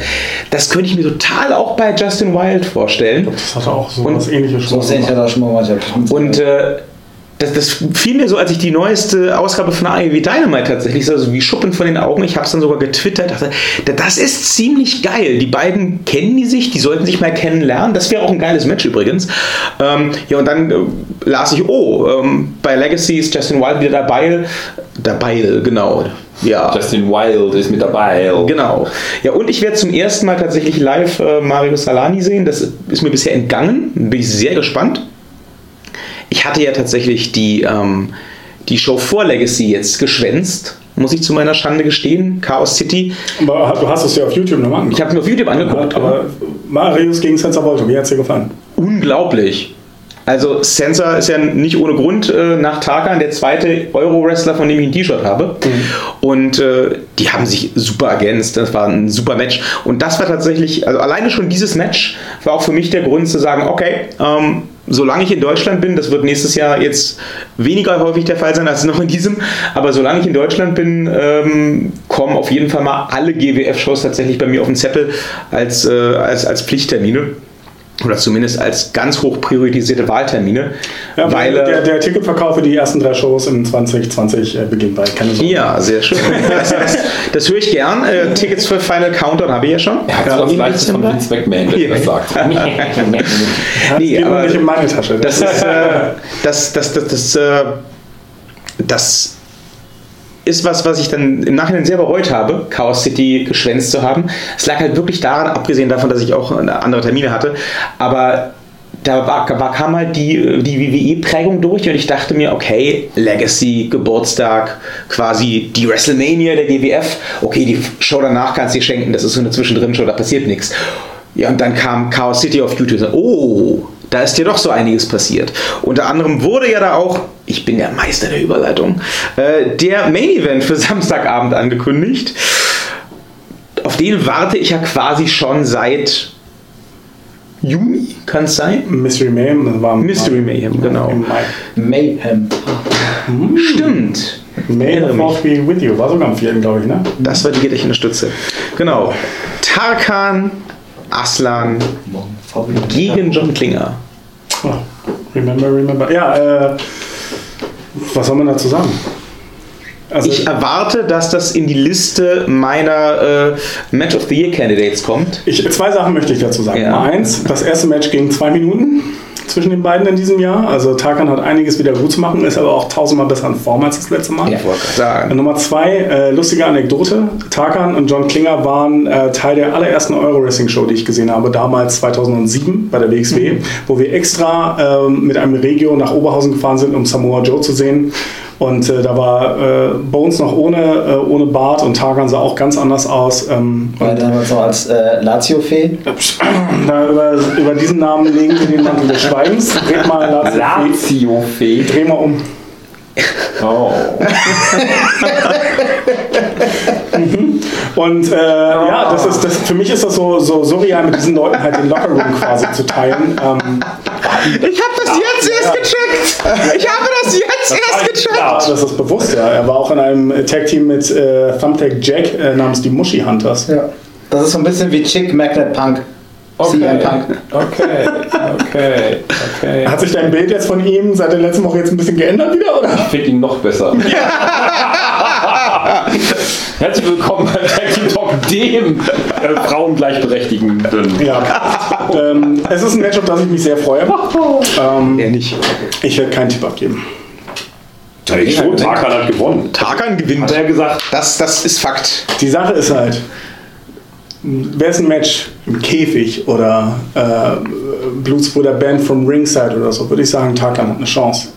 Das könnte ich mir total auch bei Justin Wild vorstellen. Das hatte auch so Und- was ähnliches So schon. mal manchmal. Und äh, das, das fiel mir so, als ich die neueste Ausgabe von AEW Dynamite tatsächlich sah, so wie Schuppen von den Augen. Ich habe es dann sogar getwittert. Dachte, da- das ist ziemlich geil. Die beiden kennen die sich, die sollten sich mal kennenlernen. Das wäre auch ein geiles Match übrigens. Ähm, ja, und dann äh, las ich, oh, ähm, bei Legacy ist Justin Wild wieder dabei. Dabei, genau. Ja. Justin Wild ist mit dabei. Genau. Ja, und ich werde zum ersten Mal tatsächlich live äh, Mario Salani sehen. Das ist mir bisher entgangen. Bin ich sehr gespannt. Ich hatte ja tatsächlich die, ähm, die Show vor Legacy jetzt geschwänzt, muss ich zu meiner Schande gestehen. Chaos City. Aber du hast es ja auf YouTube nochmal angeguckt. Ich habe mir auf YouTube angeguckt. Aber Marius gegen Sensor Volto, wie hat es dir gefallen? Unglaublich. Also Sensor ist ja nicht ohne Grund äh, nach Tarkan der zweite Euro-Wrestler, von dem ich ein T-Shirt habe. Und äh, die haben sich super ergänzt. Das war ein super Match. Und das war tatsächlich, also alleine schon dieses Match war auch für mich der Grund zu sagen, okay, ähm, solange ich in Deutschland bin, das wird nächstes Jahr jetzt weniger häufig der Fall sein als noch in diesem, aber solange ich in Deutschland bin, ähm, kommen auf jeden Fall mal alle GWF-Shows tatsächlich bei mir auf den Zettel als, äh, als, als Pflichttermine oder zumindest als ganz hoch priorisierte Wahltermine, Ja, weil weil der, äh, der Ticketverkauf für die ersten drei Shows in 2020 äh, beginnt bald. Keine Sorge. ja, sehr schön. Das, das, das höre ich gern. Äh, Tickets für Final Countdown habe ich ja schon. Er hat Ja, was im Leichtes von. Vince McMahon, wenn Ja. das sagt. Das Nee, aber- nicht in meine Tasche. Das ist, äh, das, das, das, das, äh, das ist was, was ich dann im Nachhinein sehr bereut habe, Chaos City geschwänzt zu haben. Es lag halt wirklich daran, abgesehen davon, dass ich auch andere Termine hatte, aber da war, war, kam halt die, die WWE-Prägung durch und ich dachte mir, okay, Legacy, Geburtstag, quasi die WrestleMania der GWF, okay, die Show danach kannst du dir schenken, das ist so eine Zwischendrin-Show, da passiert nichts. Ja, und dann kam Chaos City auf YouTube. und so, Oh, da ist dir doch so einiges passiert. Unter anderem wurde ja da auch, ich bin der Meister der Überleitung, äh, der Main Event für Samstagabend angekündigt. Auf den warte ich ja quasi schon seit Juni, kann es sein? Mystery Mayhem, das war im Mystery Mai. Mayhem, genau. Mayhem. Stimmt. May Erinnere the mich. Fourth be with you. War sogar am 4. glaube ich, ne? Das war die der Stütze. Genau. Tarkan, Aslan gegen John Klinger. Oh, remember, remember. Ja, äh, was soll man dazu sagen? Also, Ich erwarte, dass das in die Liste meiner äh, Match of the Year Candidates kommt. ich, zwei Sachen möchte ich dazu sagen. Ja. Nummer eins, das erste Match ging zwei Minuten zwischen den beiden in diesem Jahr. Also Tarkan hat einiges wieder gut zu machen, ist aber auch tausendmal besser in Form als das letzte Mal. Gerade sagen. Nummer zwei, äh, lustige Anekdote. Tarkan und John Klinger waren äh, Teil der allerersten Euro-Wrestling-Show, die ich gesehen habe, damals 2007 bei der WXW, wo wir extra ähm, mit einem Regio nach Oberhausen gefahren sind, um Samoa Joe zu sehen. Und äh, da war äh, Bones noch ohne, äh, ohne Bart und Tarkan sah auch ganz anders aus. Ähm, War und damals noch als äh, Lazio-Fee. über, über diesen Namen legen wir den Mantel des Schweigens. Dreht mal, Lazio- Lazio-Fee. Dreh mal um. Oh. Und äh, ja, das ist, das, für mich ist das so, so surreal, mit diesen Leuten halt den Lockerroom quasi zu teilen. Ähm, Ich habe das jetzt erst gecheckt. Ich habe das jetzt erst gecheckt. ja, das ist bewusst, ja. Er war auch in einem Tag-Team mit äh, Thumbtack Jack äh, namens die Mushy Hunters. Ja. Das ist so ein bisschen wie Chick Magnet Punk. CM Okay. Punk. Okay, okay, okay. Hat sich dein Bild jetzt von ihm seit der letzten Woche jetzt ein bisschen geändert wieder, oder? Ich finde ihn noch besser. Herzlich willkommen beim Tag Talk, dem äh, Frauengleichberechtigenden. Ja. ähm, es ist ein Match, auf das ich mich sehr freue. Ähm, Er nicht. ich werde keinen Tipp abgeben. Ich schon, Tarkan hat gewonnen. Tarkan Hat gewinnt. er gesagt. Das, das ist Fakt. Die Sache ist halt, wäre es ein Match im Käfig oder äh, Blutsbruder Band from Ringside oder so, würde ich sagen, Tarkan hat eine Chance.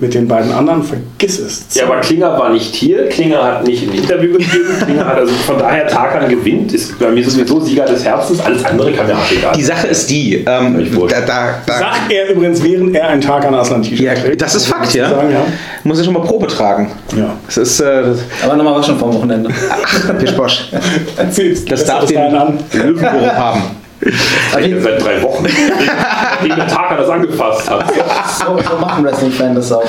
Mit den beiden anderen, vergiss es. Ja, aber Klinger war nicht hier. Klinger hat nicht ein Interview gegeben. Klinger hat also von daher Tarkan gewinnt. Ist bei mir sowieso Sieger des Herzens. Alles andere kann mir auch egal. Die Sache ist die, ähm, Ich da, da, da, Sagt er übrigens, während er ein Tarkan Aslan T-Shirt ja, trägt. das ist Fakt, Muss ich ja. Sagen, ja. Muss er schon mal Probe tragen. ja. Das ist, äh, das, Aber nochmal was schon vom Wochenende. Pisch Bosch. Erzähl's. Das Lässt darf du den. Löwengeruch haben. Seit seit drei Wochen. Nachdem der Tarkan das angefasst hat. So, so machen Wrestling-Fans das auch.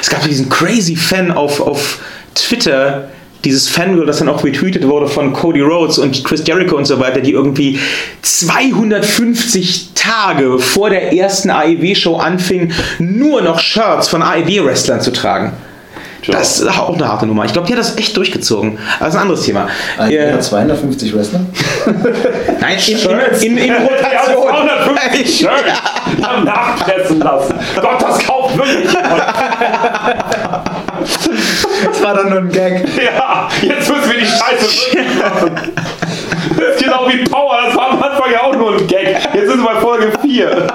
Es gab diesen crazy Fan auf, auf Twitter, dieses Fangirl, das dann auch retweetet wurde von Cody Rhodes und Chris Jericho und so weiter, die irgendwie 250 Tage vor der ersten AEW-Show anfingen, nur noch Shirts von AEW-Wrestlern zu tragen. Das ist auch eine harte Nummer. Ich glaube, die hat das echt durchgezogen. Aber das ist ein anderes Thema. Also, Äh, ja, 250 Wrestler. nein, in, in, in, in Ja, Rotation. 250 Shirts. Haben nachpressen lassen. Gott, das kauft wirklich. Das war doch nur ein Gag. Ja, jetzt müssen wir die Scheiße wirklich machen. Das ist genau wie Power, das war am Anfang ja auch nur ein Gag. Jetzt sind wir bei Folge 4.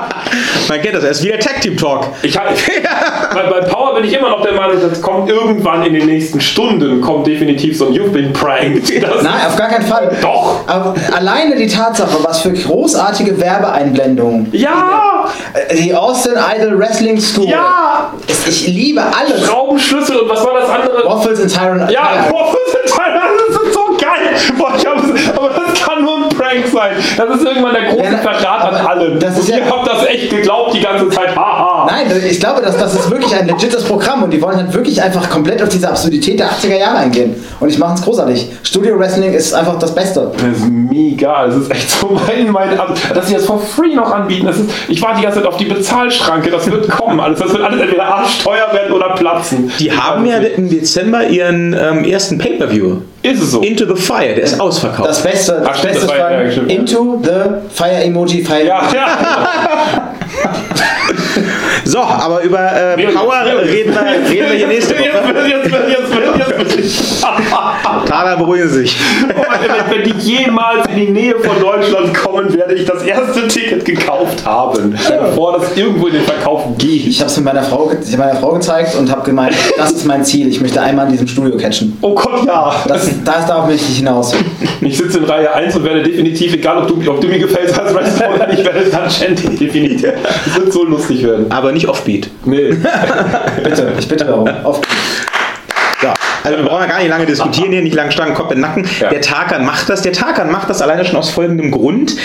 Man kennt das, es ist wieder Tag Team Talk. Ich hab, bei, bei Power bin ich immer noch der Meinung, das kommt irgendwann in den nächsten Stunden, kommt definitiv so ein You've been pranked. Das Nein, auf gar keinen Fall. Doch. Aber alleine die Tatsache, was für großartige Werbeeinblendungen. Ja! Äh, Die Austin Idol Wrestling School. Ja! Ich liebe alles. Schraubenschlüssel und was war das andere? Waffles in Tyron. Ja, boah, das ist Boah, ich hab es, aber das kann nur ein Prank sein. Das ist irgendwann der große Ja, Verrat an allem. das ist und ja- ihr habt das echt geglaubt die ganze Zeit. Haha. Nein, ich glaube, dass das ist wirklich ein legites Programm und die wollen halt wirklich einfach komplett auf diese Absurdität der 80er Jahre eingehen. Und ich mache es großartig. Studio Wrestling ist einfach das Beste. Das ist mega, das ist echt so mein, mein dass sie das for free noch anbieten. Das ist, ich warte die ganze Zeit auf die Bezahlschranke, das wird kommen alles. Das wird alles entweder arschteuer werden oder platzen. Die haben ja im Dezember ihren ähm, ersten Pay-Per-View. Ist es so? Into the Fire, der ist ausverkauft. Das Beste, Ach, das stimmt, Beste das war ja. Into the Fire Emoji Fire. ja, ja. so, aber über äh, Power reden wir, reden wir hier nächste Woche. Tana, beruhigen Sie sich. Wenn, die jemals in die Nähe von Deutschland kommen, werde ich das erste Ticket gekauft haben. Bevor das irgendwo in den Verkauf geht. Ich habe es meiner Frau, ich hab meiner Frau gezeigt und habe gemeint, das ist mein Ziel. Ich möchte einmal in diesem Studio catchen. Oh Gott, ja. Das, das darauf möchte ich hinaus. Ich sitze in Reihe 1 und werde definitiv, egal ob du, ob du mir gefällst als Wrestler oder nicht, werde dann Shanty definitiv. Es wird so lustig werden. Aber nicht Offbeat. Nee. Bitte, ich bitte darum. Auf. Also wir brauchen ja gar nicht lange diskutieren hier, nicht lang starken Kopf in den Nacken. Ja. Der Tarkan macht das. Der Tarkan macht das alleine schon aus folgendem Grund.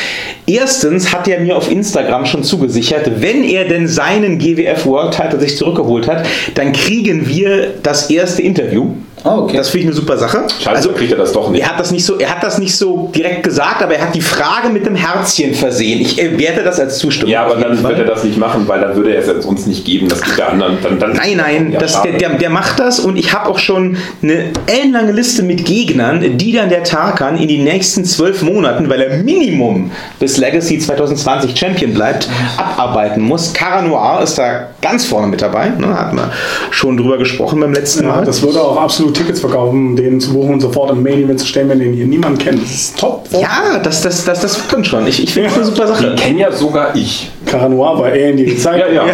Erstens hat er mir auf Instagram schon zugesichert, wenn er denn seinen GWF World Title sich zurückgeholt hat, dann kriegen wir das erste Interview. Oh, okay. Das finde ich eine super Sache. Scheiße, also kriegt er das doch nicht. Er hat das nicht so, er hat das nicht so direkt gesagt, aber er hat die Frage mit dem Herzchen versehen. Ich äh, werte das als Zustimmung. Ja, aber dann wird er das nicht machen, weil dann würde er es jetzt uns nicht geben. Das gibt der anderen. Dann, dann Nein, nein, Ja, das, der, der, der macht das und ich habe auch schon eine ellenlange Liste mit Gegnern, die dann der Tarkan in den nächsten zwölf Monaten, weil er Minimum bis Legacy 2020 Champion bleibt, abarbeiten muss. Cara Noir ist da ganz vorne mit dabei, ne, hatten wir schon drüber gesprochen beim letzten Ja, Mal. das würde auch absolut Tickets verkaufen, den zu buchen und sofort im Main Event zu stellen, wenn den hier niemand kennt. Das ist top. ja, das, das, das, das stimmt schon. Ich, ich finde das eine super Sache. Den kenne ja sogar ich. Caranoir war eher in die Zeit. Ja, ja.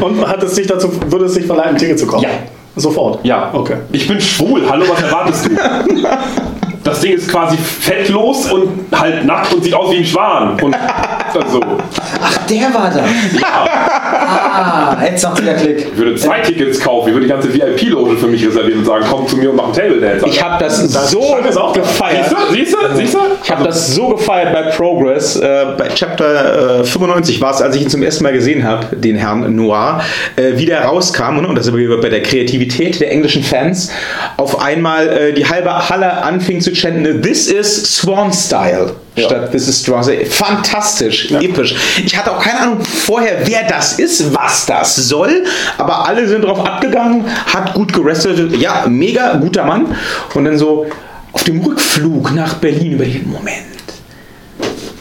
Und hat es dich dazu, würde es dich verleiten, ein Ticket zu kaufen? Ja. Sofort? Ja. Okay. Ich bin schwul. Hallo, was erwartest du? Das Ding ist quasi fettlos und halt nackt und sieht aus wie ein Schwan. Und so. Ach, der war da. Ja. Ah, jetzt noch der Klick. Ich würde zwei Tickets kaufen, ich würde die ganze VIP-Loge für mich reservieren und sagen, komm zu mir und mach einen Table Dance. Ich habe das, Das so gefeiert. Siehst du? Siehst du? Siehst du? Ich habe das so gefeiert bei Progress. Äh, bei Chapter äh, 95 war es, als ich ihn zum ersten Mal gesehen habe, den Herrn Noir, äh, wie der rauskam, und das ist bei der Kreativität der englischen Fans, auf einmal äh, die halbe Halle anfing zu chanten, This is Swan Style. Statt This is Strong. Fantastisch, episch. Ich hatte auch keine Ahnung vorher, wer das ist, was das soll, aber alle sind drauf abgegangen, hat gut gerestelt. Ja, mega guter Mann. Und dann so auf dem Rückflug nach Berlin über den Moment.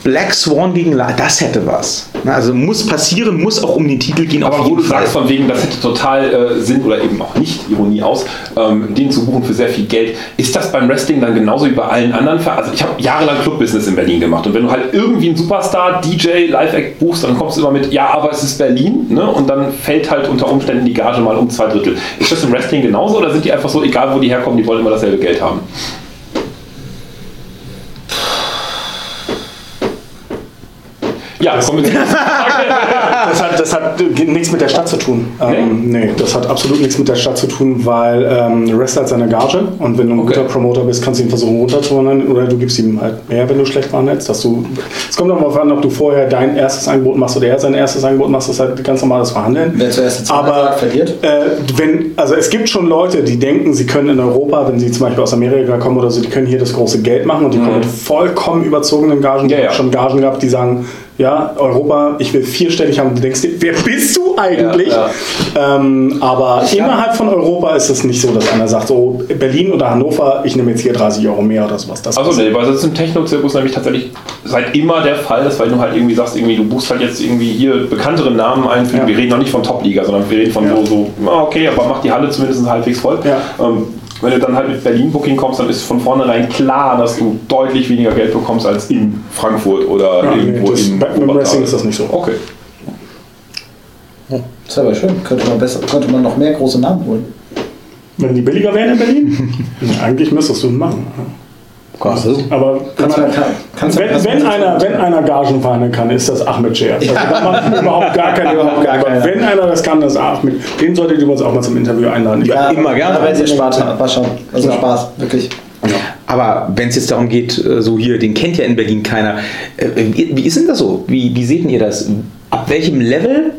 Black Swan gegen La das hätte was. Na, Also muss passieren, muss auch um den Titel gehen. Aber wo du sagst, von wegen, das hätte total äh, Sinn oder eben auch nicht, Ironie aus, ähm, den zu buchen für sehr viel Geld. Ist das beim Wrestling dann genauso wie bei allen anderen? Ver also ich habe jahrelang Clubbusiness in Berlin gemacht und wenn du halt irgendwie einen Superstar, DJ, Live-Act buchst, dann kommst du immer mit, ja, aber es ist Berlin ne? und dann fällt halt unter Umständen die Gage mal um zwei Drittel. Ist das im Wrestling genauso oder sind die einfach so, egal wo die herkommen, die wollen immer dasselbe Geld haben? Ja, kommen wir Das hat, das hat nichts mit der Stadt zu tun. Ähm, nee, das hat absolut nichts mit der Stadt zu tun, weil ähm, Wrestler hat seine Gage und wenn du ein Okay. guter Promoter bist, kannst du ihn versuchen runterzuwandern oder du gibst ihm halt mehr, wenn du schlecht. Dass du, es kommt darauf an, ob du vorher dein erstes Angebot machst oder er sein erstes Angebot machst. Das ist halt ganz normales Verhandeln. Wer zuerst Aber verliert. äh, wenn, also es gibt schon Leute, die denken, sie können in Europa, wenn sie zum Beispiel aus Amerika kommen oder so, die können hier das große Geld machen und die kommen mit vollkommen überzogenen Gagen. Ich Ja, ja. habe schon Gagen gehabt, die sagen, ja, Europa, ich will vierstellig haben. Du denkst dir, wer bist du eigentlich? Ja, Ähm, aber innerhalb von Europa ist es nicht so, dass einer sagt, so Berlin oder Hannover, ich nehme jetzt hier 30 Euro mehr oder sowas. Das Also ist- nee, weil das ist im Techno-Zirkus nämlich tatsächlich seit immer der Fall, dass weil du halt irgendwie sagst, irgendwie du buchst halt jetzt irgendwie hier bekanntere Namen ein. Für, Ja. Wir reden noch nicht von Top-Liga, sondern wir reden von Ja. so, so, ah, okay, aber mach die Halle zumindest halbwegs voll. Ja. Ähm, wenn du dann halt mit Berlin-Booking kommst, dann ist von vornherein klar, dass du deutlich weniger Geld bekommst als in Frankfurt oder Ja, nee, irgendwo das, in Wrestling ist das nicht so. Okay. Das ist aber schön. Könnte man, besser, könnte man noch mehr große Namen holen. Wenn die billiger wären in Berlin, eigentlich müsstest du es machen. Aber Kannst du- kann- kannst du- wenn, kannst du- wenn, einer, wenn einer Gagen verhandeln kann, ist das Ahmed Scher. Also da macht überhaupt gar keine Überhaupt gar Aber keine. Wenn einer das kann, das ist Ahmed. Den solltet ihr uns auch mal zum Interview einladen. Ich- Ja. immer gerne. Da werden sie Spaß. War schon. Also Ja. Spaß, wirklich. Aber wenn es jetzt darum geht, äh, so hier, den kennt ja in Berlin keiner. Äh, Wie, wie ist denn das so? Wie, wie seht denn ihr das? Ab welchem Level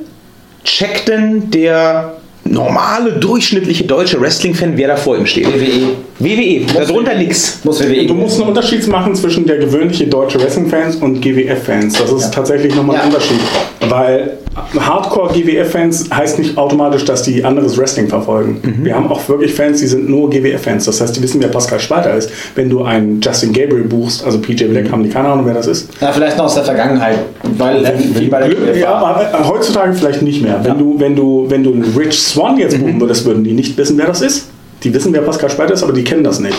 checkt denn der normale, durchschnittliche deutsche Wrestling-Fan, wer da vor ihm steht? WWE. WWE, darunter nix. Muss WWE. Du musst einen Unterschied machen zwischen der gewöhnliche deutsche Wrestling-Fans und GWF-Fans. Das ist Ja. tatsächlich nochmal ein Ja. Unterschied. Weil Hardcore-GWF-Fans heißt nicht automatisch, dass die anderes Wrestling verfolgen. Mhm. Wir haben auch wirklich Fans, die sind nur GWF-Fans. Das heißt, die wissen, wer Pascal Schweiter ist. Wenn du einen Justin Gabriel buchst, also PJ Black, Mhm. haben die keine Ahnung, wer das ist. Ja, vielleicht noch aus der Vergangenheit. Weil, wie bei der Glück, ja, aber äh, heutzutage vielleicht nicht mehr. Wenn, du, wenn, du, wenn du einen Rich Swan jetzt Mhm. buchen würdest, würden die nicht wissen, wer das ist. Die wissen, wer Pascal Schweiter ist, aber die kennen das nicht.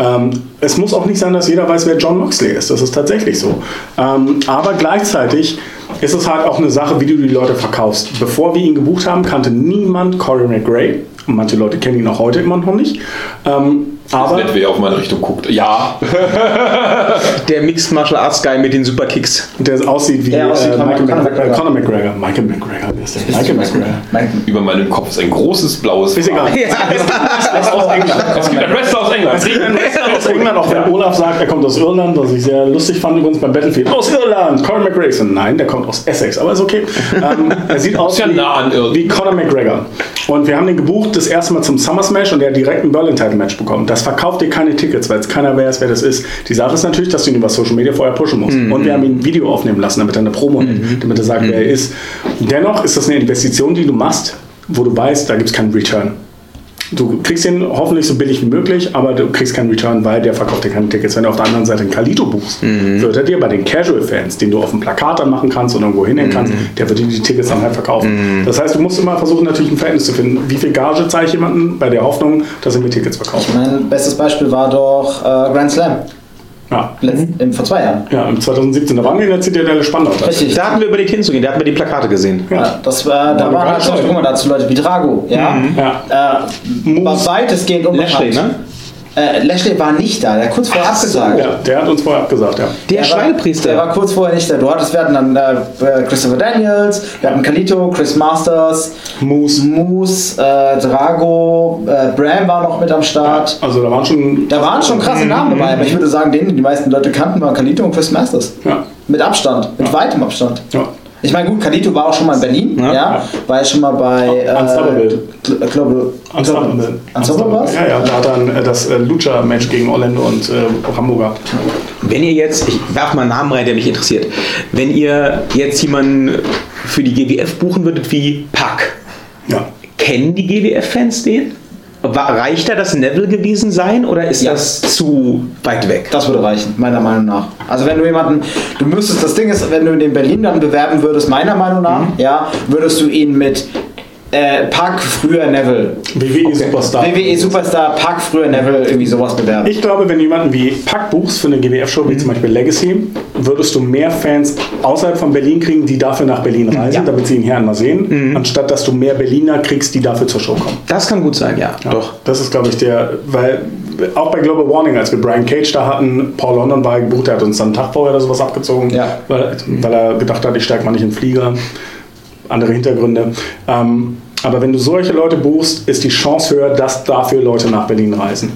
Ähm, es muss auch nicht sein, dass jeder weiß, wer John Moxley ist. Das ist tatsächlich so. Ähm, aber gleichzeitig ist es halt auch eine Sache, wie du die Leute verkaufst. Bevor wir ihn gebucht haben, kannte niemand Corey McRae. Und manche Leute kennen ihn auch heute immer noch nicht. Ähm, aber Nett, wer auf meine Richtung guckt. Ja. Der Mixed Martial Arts Guy mit den Superkicks. der aussieht wie Der aussieht äh, wie Michael Conor McGregor. McGregor. Conor McGregor. Michael McGregor. Wer ist der? Michael McGregor. Über meinem Kopf ist ein großes blaues Ist egal. Das ist aus England. Es gibt einen Wrestler aus England. Wrestler aus England, auch wenn Olaf sagt, er kommt aus Irland, was ich sehr lustig fand übrigens beim Battlefield. Aus Irland, Conor McGregor. Nein, der kommt aus Essex, aber ist okay. Ähm, er sieht aus ja wie, wie Conor McGregor. Und wir haben den gebucht das erste Mal zum Summer Smash und der hat direkt ein Berlin-Title-Match bekommen. Das verkauft dir keine Tickets, weil es keiner weiß, wer das ist. Die Sache ist natürlich, dass du ihn über Social Media vorher pushen musst. Und wir haben ihn ein Video aufnehmen lassen, damit er eine Promo nimmt, damit er sagt, wer er ist. Dennoch ist das eine Investition, die du machst, wo du weißt, da gibt es keinen Return. Du kriegst ihn hoffentlich so billig wie möglich, aber du kriegst keinen Return, weil der verkauft dir keine Tickets. Wenn du auf der anderen Seite einen Kalito buchst, wird er dir bei den Casual-Fans, den du auf dem Plakat dann machen kannst und irgendwo hinhängen kannst, der wird dir die Tickets dann halt verkaufen. Das heißt, du musst immer versuchen, natürlich ein Verhältnis zu finden. Wie viel Gage zahle ich jemanden bei der Hoffnung, dass er mir Tickets verkauft? Mein bestes Beispiel war doch äh, Grand Slam. Ja. Letzt, im, vor zwei Jahren. Ja, im 2017, da waren wir in der Zitadelle Spandau. Richtig. Da hatten wir überlegt hinzugehen, da hatten wir die Plakate gesehen. Ja, das war, da War waren halt schon, guck mal, dazu Leute wie Drago, ja, Ja. äh, weitestgehend unbekannt. Lashley, ne? Äh, Lashley war nicht da, der hat kurz vorher Ach so. abgesagt. Ja, der hat uns vorher abgesagt, ja. Der war- Schweinepriester. Der war kurz vorher nicht da. Du hattest, wir hatten dann äh, Christopher Daniels, wir hatten Kalito, Chris Masters, Moose. Moose, äh, Drago, äh, Bram war noch mit am Start. Also da waren schon. Da waren schon krasse Namen dabei, aber ich würde sagen, den, den die meisten Leute kannten, waren Kalito und Chris Masters. Ja. Mit Abstand, mit weitem Abstand. ja. Ich meine, gut, Kalito war auch schon mal in Berlin, ja, Ja. war ja schon mal bei äh, Unstoppable. Gl- Global Unstoppable. Unstoppable was? Ja, ja, da hat dann äh, das äh, Lucha-Match gegen Orlando und äh, Hamburger. Wenn ihr jetzt, ich werfe mal einen Namen rein, der mich interessiert. Wenn ihr jetzt jemanden für die GWF buchen würdet wie Pack, Ja. kennen die GWF-Fans den? Reicht da das Neville gewesen sein oder ist Ja. das zu weit weg? Das würde reichen, meiner Meinung nach. Also wenn du jemanden, du müsstest, das Ding ist, wenn du ihn in Berlin dann bewerben würdest, meiner Meinung nach, ja, würdest du ihn mit äh, Pack früher Neville, WWE Superstar. WWE Superstar Pack früher Neville irgendwie sowas bewerben. Ich glaube, wenn du jemanden wie Pack buchst für eine GWF-Show, wie zum Beispiel Legacy, würdest du mehr Fans außerhalb von Berlin kriegen, die dafür nach Berlin reisen, Ja. damit sie ihn hier einmal sehen, anstatt dass du mehr Berliner kriegst, die dafür zur Show kommen. Das kann gut sein, ja. Ja, Doch. Das ist, glaube ich, der, weil auch bei Global Warning, als wir Brian Cage da hatten, Paul London war gebucht, der hat uns dann einen Tag vorher oder sowas abgezogen, Ja. weil, weil er gedacht hat, ich steige mal nicht in den Flieger. Andere Hintergründe. Ähm, aber wenn du solche Leute buchst, ist die Chance höher, dass dafür Leute nach Berlin reisen.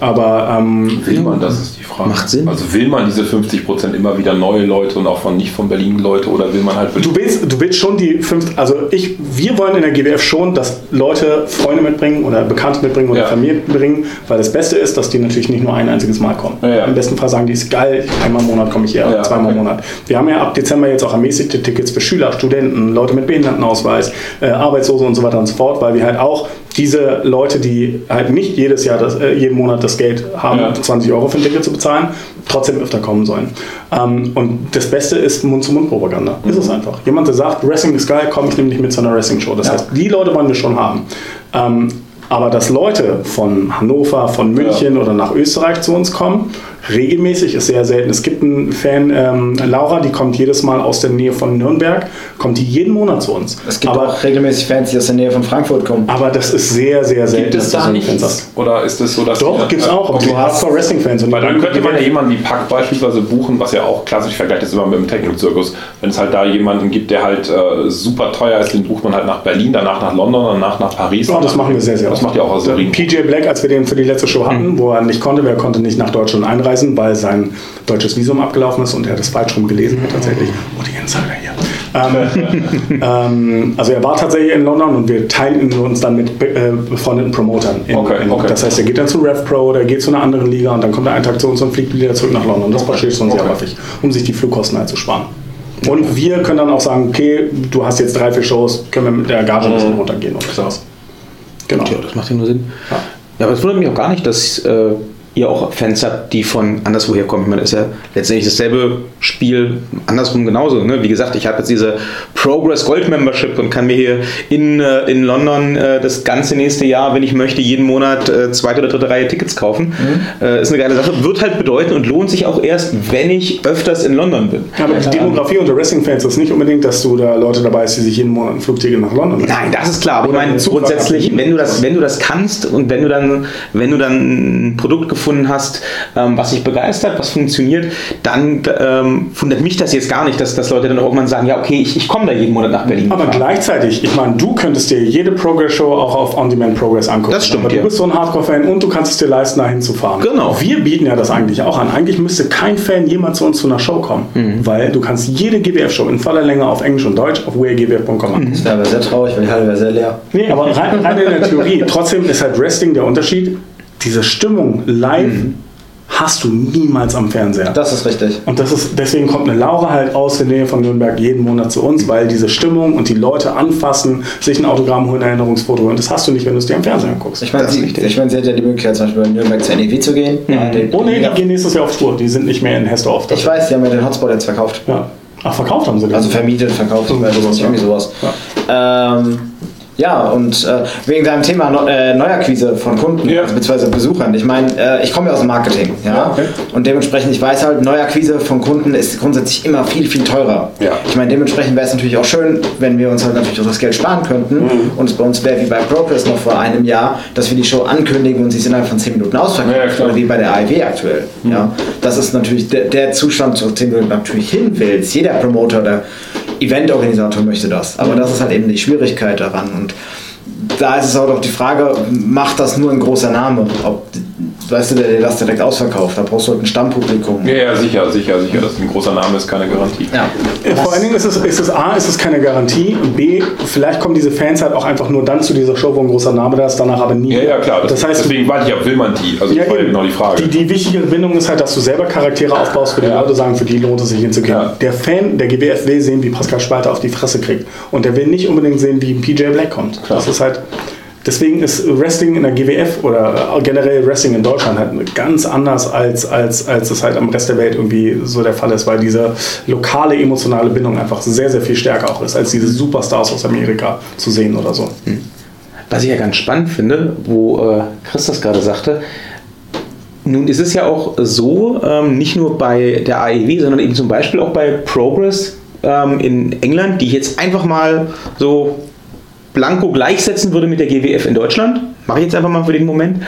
Aber ähm, Will man, das ist die Frage. Macht Sinn. Also will man diese 50% immer wieder neue Leute und auch von nicht von Berlin Leute oder will man halt Du willst, du willst schon die fünf, also ich, wir wollen in der GWF schon, dass Leute Freunde mitbringen oder Bekannte mitbringen oder Ja. Familie mitbringen, weil das Beste ist, dass die natürlich nicht nur ein einziges Mal kommen. Ja, ja. Im besten Fall sagen die, ist geil, einmal im Monat komme ich her, zweimal im okay. Monat. Wir haben ja ab Dezember jetzt auch ermäßigte Tickets für Schüler, Studenten, Leute mit Behindertenausweis, äh, Arbeitslose und so weiter und so fort, weil wir halt auch diese Leute, die halt nicht jedes Jahr, das, äh, jeden Monat das Geld haben, Ja. 20 Euro für ein Ticket zu bezahlen, trotzdem öfter kommen sollen. Ähm, und das Beste ist Mund-zu-Mund-Propaganda. Ist es einfach. Jemand, der sagt, Wrestling ist geil, komm, ich nehme dich mit zu einer Wrestling-Show. Das Ja. heißt, die Leute wollen wir schon haben. Ähm, aber dass Leute von Hannover, von München oder nach Österreich zu uns kommen, regelmäßig ist sehr selten. Es gibt einen Fan, ähm, Laura, die kommt jedes Mal aus der Nähe von Nürnberg, kommt die jeden Monat zu uns. Es gibt aber, auch regelmäßig Fans, die aus der Nähe von Frankfurt kommen. aber das ist sehr, sehr selten. Gibt es da nichts? Oder ist es so, dass Doch, ihr- gibt's auch. Aber Okay. du hast zwar Wrestling-Fans. und Weil dann könnte man jemanden wie Pack beispielsweise buchen, was ja auch klassisch vergleicht ist immer mit dem Techno-Zirkus. Wenn es halt da jemanden gibt, der halt äh, super teuer ist, den bucht man halt nach Berlin, danach nach London, danach nach Paris. Ja, das machen wir sehr, sehr Das oft. macht ja auch aus Der PJ Black, als wir den für die letzte Show hatten, wo er nicht konnte, wer konnte nicht nach Deutschland einreisen, weil sein deutsches Visum abgelaufen ist und er das falsch rum gelesen hat tatsächlich. Oh, die Insider hier. Ähm, ähm, also er war tatsächlich in London und wir teilen uns dann mit äh, befreundeten Promotern. In, Okay, in, okay. Das heißt, er geht dann zu RevPro oder geht zu einer anderen Liga und dann kommt er einen Tag zu uns und fliegt wieder zurück nach London. Das passiert schon sehr häufig, um sich die Flugkosten halt zu sparen. Und wir können dann auch sagen, okay, du hast jetzt drei, vier Shows, können wir mit der Gage ein bisschen runtergehen oder sowas. Genau. Ja, das macht ja nur Sinn. Ja. Ja, aber es wundert mich auch gar nicht, dass äh, ihr auch Fans habt, die von anderswoher kommen. Ich meine, das ist ja letztendlich dasselbe Spiel, andersrum genauso. Ne? Wie gesagt, ich habe jetzt diese Progress Gold Membership und kann mir hier in, äh, in London äh, das ganze nächste Jahr, wenn ich möchte, jeden Monat äh, zweite oder dritte Reihe Tickets kaufen. Äh, ist eine geile Sache. Wird halt bedeuten und lohnt sich auch erst, wenn ich öfters in London bin. Aber die Demografie unter Wrestling-Fans ist nicht unbedingt, dass du da Leute dabei hast, die sich jeden Monat ein Flugticket nach London nehmen. Nein, das ist klar. Aber ich meine, grundsätzlich, wenn du das, wenn du das kannst und wenn du dann, wenn du dann ein Produkt gefunden hast, ähm, was dich begeistert, was funktioniert, dann ähm, wundert mich das jetzt gar nicht, dass, dass Leute dann irgendwann sagen, ja okay, ich, ich komme da jeden Monat nach Berlin. Aber gefahren. gleichzeitig, ich meine, du könntest dir jede Progress-Show auch auf On-Demand Progress angucken. Das stimmt, Aber du ja. bist so ein Hardcore-Fan und du kannst es dir leisten, da hinzufahren. Genau. Wir bieten ja das eigentlich auch an. Eigentlich müsste kein Fan jemals zu uns zu einer Show kommen. Mhm. Weil du kannst jede GWF-Show in voller Länge auf Englisch und Deutsch auf weargwf.com angucken. Das wäre aber sehr traurig, weil die Halle wäre sehr leer. Nee, aber rein, rein in der Theorie. Trotzdem ist halt Wrestling der Unterschied. Diese Stimmung live hast du niemals am Fernseher. Das ist richtig. Und das ist, deswegen kommt eine Laura halt aus der Nähe von Nürnberg jeden Monat zu uns, weil diese Stimmung und die Leute anfassen, sich ein Autogramm holen, ein Erinnerungsfoto holen, das hast du nicht, wenn du es dir am Fernseher anguckst. Ich meine, sie, ich meine, sie hat ja die Möglichkeit, zum Beispiel in Nürnberg zur NEW zu gehen. Ja, den, Oh nee, die gehen nächstes Jahr auf Tour. Die sind nicht mehr in Hessdorf. ich weiß, die haben ja den Hotspot jetzt verkauft. Ja. Ach, verkauft haben sie den. Also vermietet, verkauft, Irgendwie irgendwie sowas, sowas. Ähm, Ja, und äh, wegen deinem Thema Neu äh, Neuakquise von Kunden, Ja. also beziehungsweise Besuchern. Ich meine, äh, ich komme ja aus dem Marketing, ja. Okay. Und dementsprechend, ich weiß halt, Neuakquise von Kunden ist grundsätzlich immer viel, viel teurer. Ja. Ich meine, dementsprechend wäre es natürlich auch schön, wenn wir uns halt natürlich auch das Geld sparen könnten. Mhm. Und es bei uns wäre wie bei Progress noch vor einem Jahr, dass wir die Show ankündigen und sie ist innerhalb von 10 Minuten ausverkauft. Ja. Mhm. oder wie bei der AIW aktuell. Ja. Das ist natürlich der, der Zustand, zu dem du natürlich hin willst. Jeder Promoter oder Eventorganisator möchte das. Aber das ist halt eben die Schwierigkeit daran. Und da ist es auch doch die Frage, macht das nur ein großer Name? Ob, weißt du, der, der das direkt ausverkauft? Da brauchst du halt ein Stammpublikum. Ja, ja, sicher, sicher, sicher. Dass ein großer Name ist keine Garantie. Ja. Ja, Vor allen Dingen ist es, ist es A, ist es keine Garantie. B, vielleicht kommen diese Fans halt auch einfach nur dann zu dieser Show, wo ein großer Name da ist, danach aber nie. Ja, ja, klar. Das, Das heißt, deswegen warte ich ab, will man die? Also, Ja, das war ja eben. genau die Frage. Die, die wichtigere Bindung ist halt, dass du selber Charaktere aufbaust, für die Ja. Leute sagen, für die lohnt es sich hinzugehen. Ja. Der Fan, der GWF will sehen, wie Pascal Spalter auf die Fresse kriegt. Und der will nicht unbedingt sehen, wie PJ Black kommt. Das ist halt. Deswegen ist Wrestling in der GWF oder generell Wrestling in Deutschland halt ganz anders, als, als, als es halt am Rest der Welt irgendwie so der Fall ist, weil diese lokale emotionale Bindung einfach sehr, sehr viel stärker auch ist, als diese Superstars aus Amerika zu sehen oder so. Was ich ja ganz spannend finde, wo äh, Chris das gerade sagte, nun ist es ja auch so, ähm, nicht nur bei der AEW, sondern eben zum Beispiel auch bei Progress ähm, in England, die ich jetzt einfach mal so blanko gleichsetzen würde mit der GWF in Deutschland. Mache ich jetzt einfach mal für den Moment.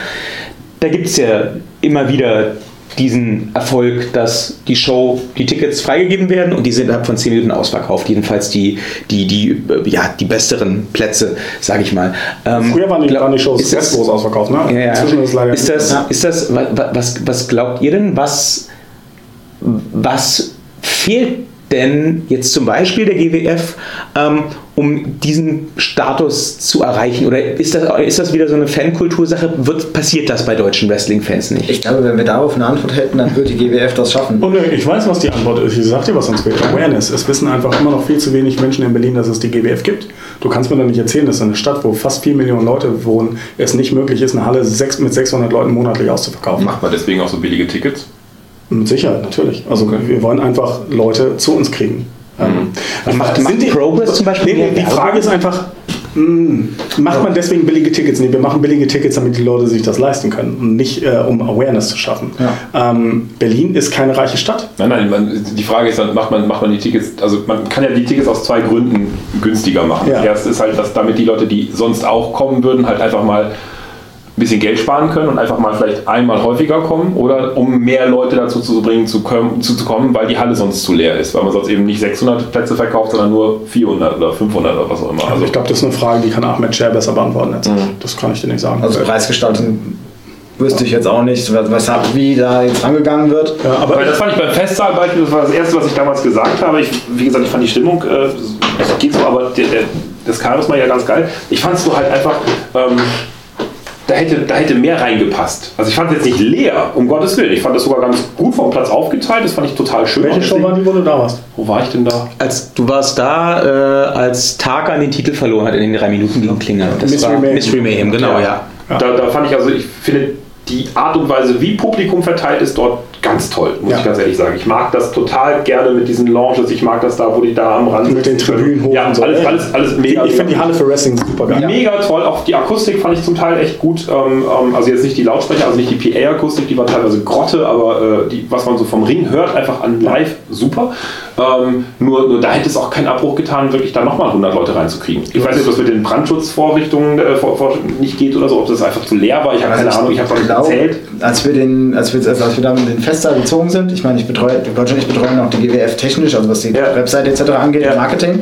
Da gibt es ja immer wieder diesen Erfolg, dass die Show, die Tickets freigegeben werden und die sind innerhalb von 10 Minuten ausverkauft. Jedenfalls die, die, die, ja, die besseren Plätze, sage ich mal. Ähm, Früher waren die, glaub- waren die Shows groß ausverkauft, ne? ja, ja. Inzwischen ist leider ist das, Ja. ist das wa- wa- was, was glaubt ihr denn, was, was fehlt denn jetzt zum Beispiel der GWF, ähm, um diesen Status zu erreichen? Oder ist das, ist das wieder so eine Fankultursache? Wird, passiert das bei deutschen Wrestling-Fans nicht? Ich glaube, wenn wir darauf eine Antwort hätten, dann würde die GWF das schaffen. Und äh, ich weiß, was die Antwort ist. Ich sag dir, was uns fehlt. Awareness. Es wissen einfach immer noch viel zu wenig Menschen in Berlin, dass es die GWF gibt. Du kannst mir doch nicht erzählen, dass in einer Stadt, wo fast 4 Millionen Leute wohnen, es nicht möglich ist, eine Halle mit 600 Leuten monatlich auszuverkaufen. Macht man deswegen auch so billige Tickets? Mit Sicherheit, natürlich. Also Okay. wir wollen einfach Leute zu uns kriegen. Ähm, Macht- sind macht die- Progress zum Beispiel Nee, die? Frage ist einfach, mh, macht man deswegen billige Tickets? Nee, wir machen billige Tickets, damit die Leute sich das leisten können und nicht äh, um Awareness zu schaffen. Ähm, Berlin ist keine reiche Stadt. Nein, nein, man, die Frage ist dann, macht man, macht man die Tickets, also man kann ja die Tickets aus zwei Gründen günstiger machen. Ja. Das erste ist halt, dass damit die Leute, die sonst auch kommen würden, halt einfach mal bisschen Geld sparen können und einfach mal vielleicht einmal häufiger kommen oder um mehr Leute dazu zu bringen, zu, kommen, zu, zu kommen, weil die Halle sonst zu leer ist, weil man sonst eben nicht 600 Plätze verkauft, sondern nur 400 oder 500 oder was auch immer. Also Also ich glaube, das ist eine Frage, die kann Ahmed Scher besser beantworten. Als ich. Das kann ich dir nicht sagen. Also Preisgestaltung wüsste ich jetzt auch nicht, weshalb wie da jetzt rangegangen wird. ja, aber Aber das fand ich beim Festsaalbeispiel, das war das Erste, was ich damals gesagt habe. Ich, wie gesagt, ich fand die Stimmung, äh, es geht so, aber der, der, das Charisma ja ganz geil. Ich fand es so halt einfach, ähm, da, hätte, da hätte mehr reingepasst. Also ich fand es jetzt nicht leer, um Gottes Willen. Ich fand das sogar ganz gut vom Platz aufgeteilt, das fand ich total schön. welche Show war die, wo du da warst? Wo war ich denn da? Als du warst da, äh, als Taka den Titel verloren hat in den drei Minuten gegen Klinger. Das Mystery war Mayhem. Mystery Mayhem, genau, ja. Ja. Da, da fand ich also, ich finde die Art und Weise, wie Publikum verteilt ist, dort ganz toll, muss Ja. ich ganz ehrlich sagen. Ich mag das total gerne mit diesen Lounges. Ich mag das da, wo die da am Rand Mit den. Tribünen hoch Ja, und so. alles, alles, alles mega. ich finde die Halle für Wrestling super geil. Mega toll, auch die Akustik fand ich zum Teil echt gut. Ähm, ähm, also jetzt nicht die Lautsprecher, also nicht die PA-Akustik, die war teilweise Grotte, aber äh, die, was man so vom Ring hört, einfach an live super. Ähm, nur, nur da hätte es auch keinen Abbruch getan, wirklich da nochmal 100 Leute reinzukriegen. Ich weiß nicht, ob das mit den Brandschutzvorrichtungen äh, nicht geht oder so, ob das einfach zu leer war. Ich habe keine Ahnung, ich habe doch nicht glaube, erzählt. Als wir den, als wir, also als wir dann in den Festsaal gezogen sind, ich meine, ich betreue, Roger und ich betreuen auch die GWF technisch, also was die Ja. Webseite etc. angeht, Ja. Marketing,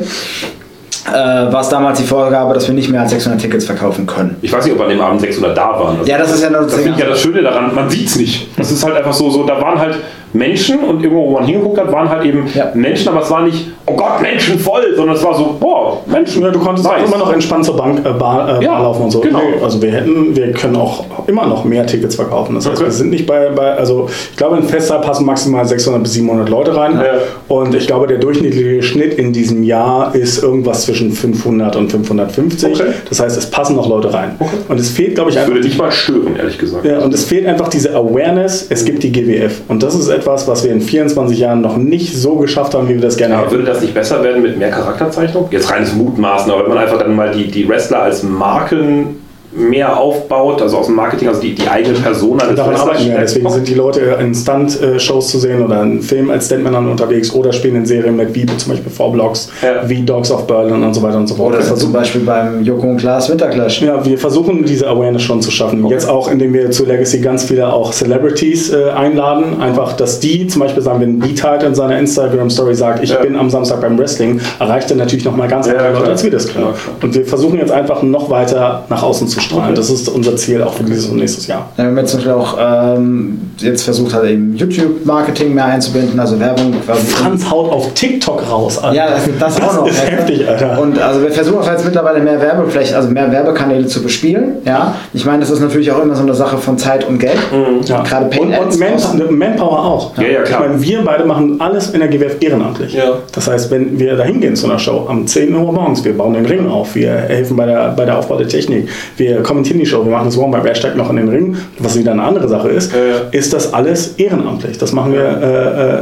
äh, war es damals die Vorgabe, dass wir nicht mehr als 600 Tickets verkaufen können. Ich weiß nicht, ob an dem Abend 600 da waren. Also Ja, das ist ja nur Das ich ja das Schöne daran, man sieht es nicht. Das ist halt einfach so, so, da waren halt Menschen und irgendwo, wo man hingeguckt hat, waren halt eben Ja. Menschen, aber es war nicht, oh Gott, Menschen voll, sondern es war so, boah, Menschen. Ja, du konntest auch Nice. immer noch entspannt zur Bank, äh, Bar, äh, Ja, Bar laufen und so. genau. Nee, also wir hätten, wir können auch immer noch mehr Tickets verkaufen. Das heißt, Okay. wir sind nicht bei, bei also ich glaube, in Festsaal passen maximal 600 bis 700 Leute rein. Und ich glaube, der durchschnittliche Schnitt in diesem Jahr ist irgendwas zwischen 500 und 550. Okay. Das heißt, es passen noch Leute rein. Okay. Und es fehlt, glaube ich, einfach würde nicht mal stören, ehrlich gesagt. ja, und es fehlt einfach diese Awareness, es gibt die GWF. Und das ist etwas, was wir in 24 Jahren noch nicht so geschafft haben, wie wir das gerne hätten. würde das nicht besser werden mit mehr Charakterzeichnung? Jetzt reines Mutmaßen, aber wenn man einfach dann mal die, die Wrestler als Marken mehr aufbaut, also aus dem Marketing, also die, die eigene Persona des Daran arbeiten wir. Deswegen sind die Leute in Stunt-Shows zu sehen oder in Filmen als Stuntmännern unterwegs oder spielen in Serien mit, wie zum Beispiel Vorblocks, Ja. wie Dogs of Berlin und so weiter und so fort. Oder Wir zum Beispiel beim Joko und Klaas Winterclash. Ja, wir versuchen diese Awareness schon zu schaffen. Jetzt auch, indem wir zu Legacy ganz viele auch Celebrities äh, einladen. Einfach, dass die zum Beispiel sagen, wenn B-Tide in seiner Instagram-Story sagt, ich Ja. bin am Samstag beim Wrestling, erreicht er natürlich nochmal ganz Ja, andere Leute, klar. als wir das können. Ja, und wir versuchen jetzt einfach noch weiter nach außen zu strahlen. Okay. Das ist unser Ziel auch für dieses und nächstes Jahr. Ja, Wir haben jetzt zum Beispiel auch ähm, jetzt versucht, halt eben YouTube-Marketing mehr einzubinden, also Werbung quasi. Franz haut auf TikTok raus, Alter. Ja, das, das auch noch. ist weißt du? heftig, Alter. Und also wir versuchen auch jetzt mittlerweile mehr Werbefläche, also mehr Werbekanäle zu bespielen. Ja, ich meine, das ist natürlich auch immer so eine Sache von Zeit und Geld. Ja. Gerade Paid und, und Man, Manpower auch. Ja, ja, klar. Ich meine, wir beide machen alles in der GWF ehrenamtlich. Ja. Das heißt, wenn wir da hingehen zu einer Show am 10 Uhr morgens, wir bauen den Ring auf, wir helfen bei der, bei der Aufbau der Technik, wir kommentieren die Show, wir machen das Warm-Up, wer steigt noch in den Ring, was wieder eine andere Sache ist, Ja, ja. ist das alles ehrenamtlich. Das machen wir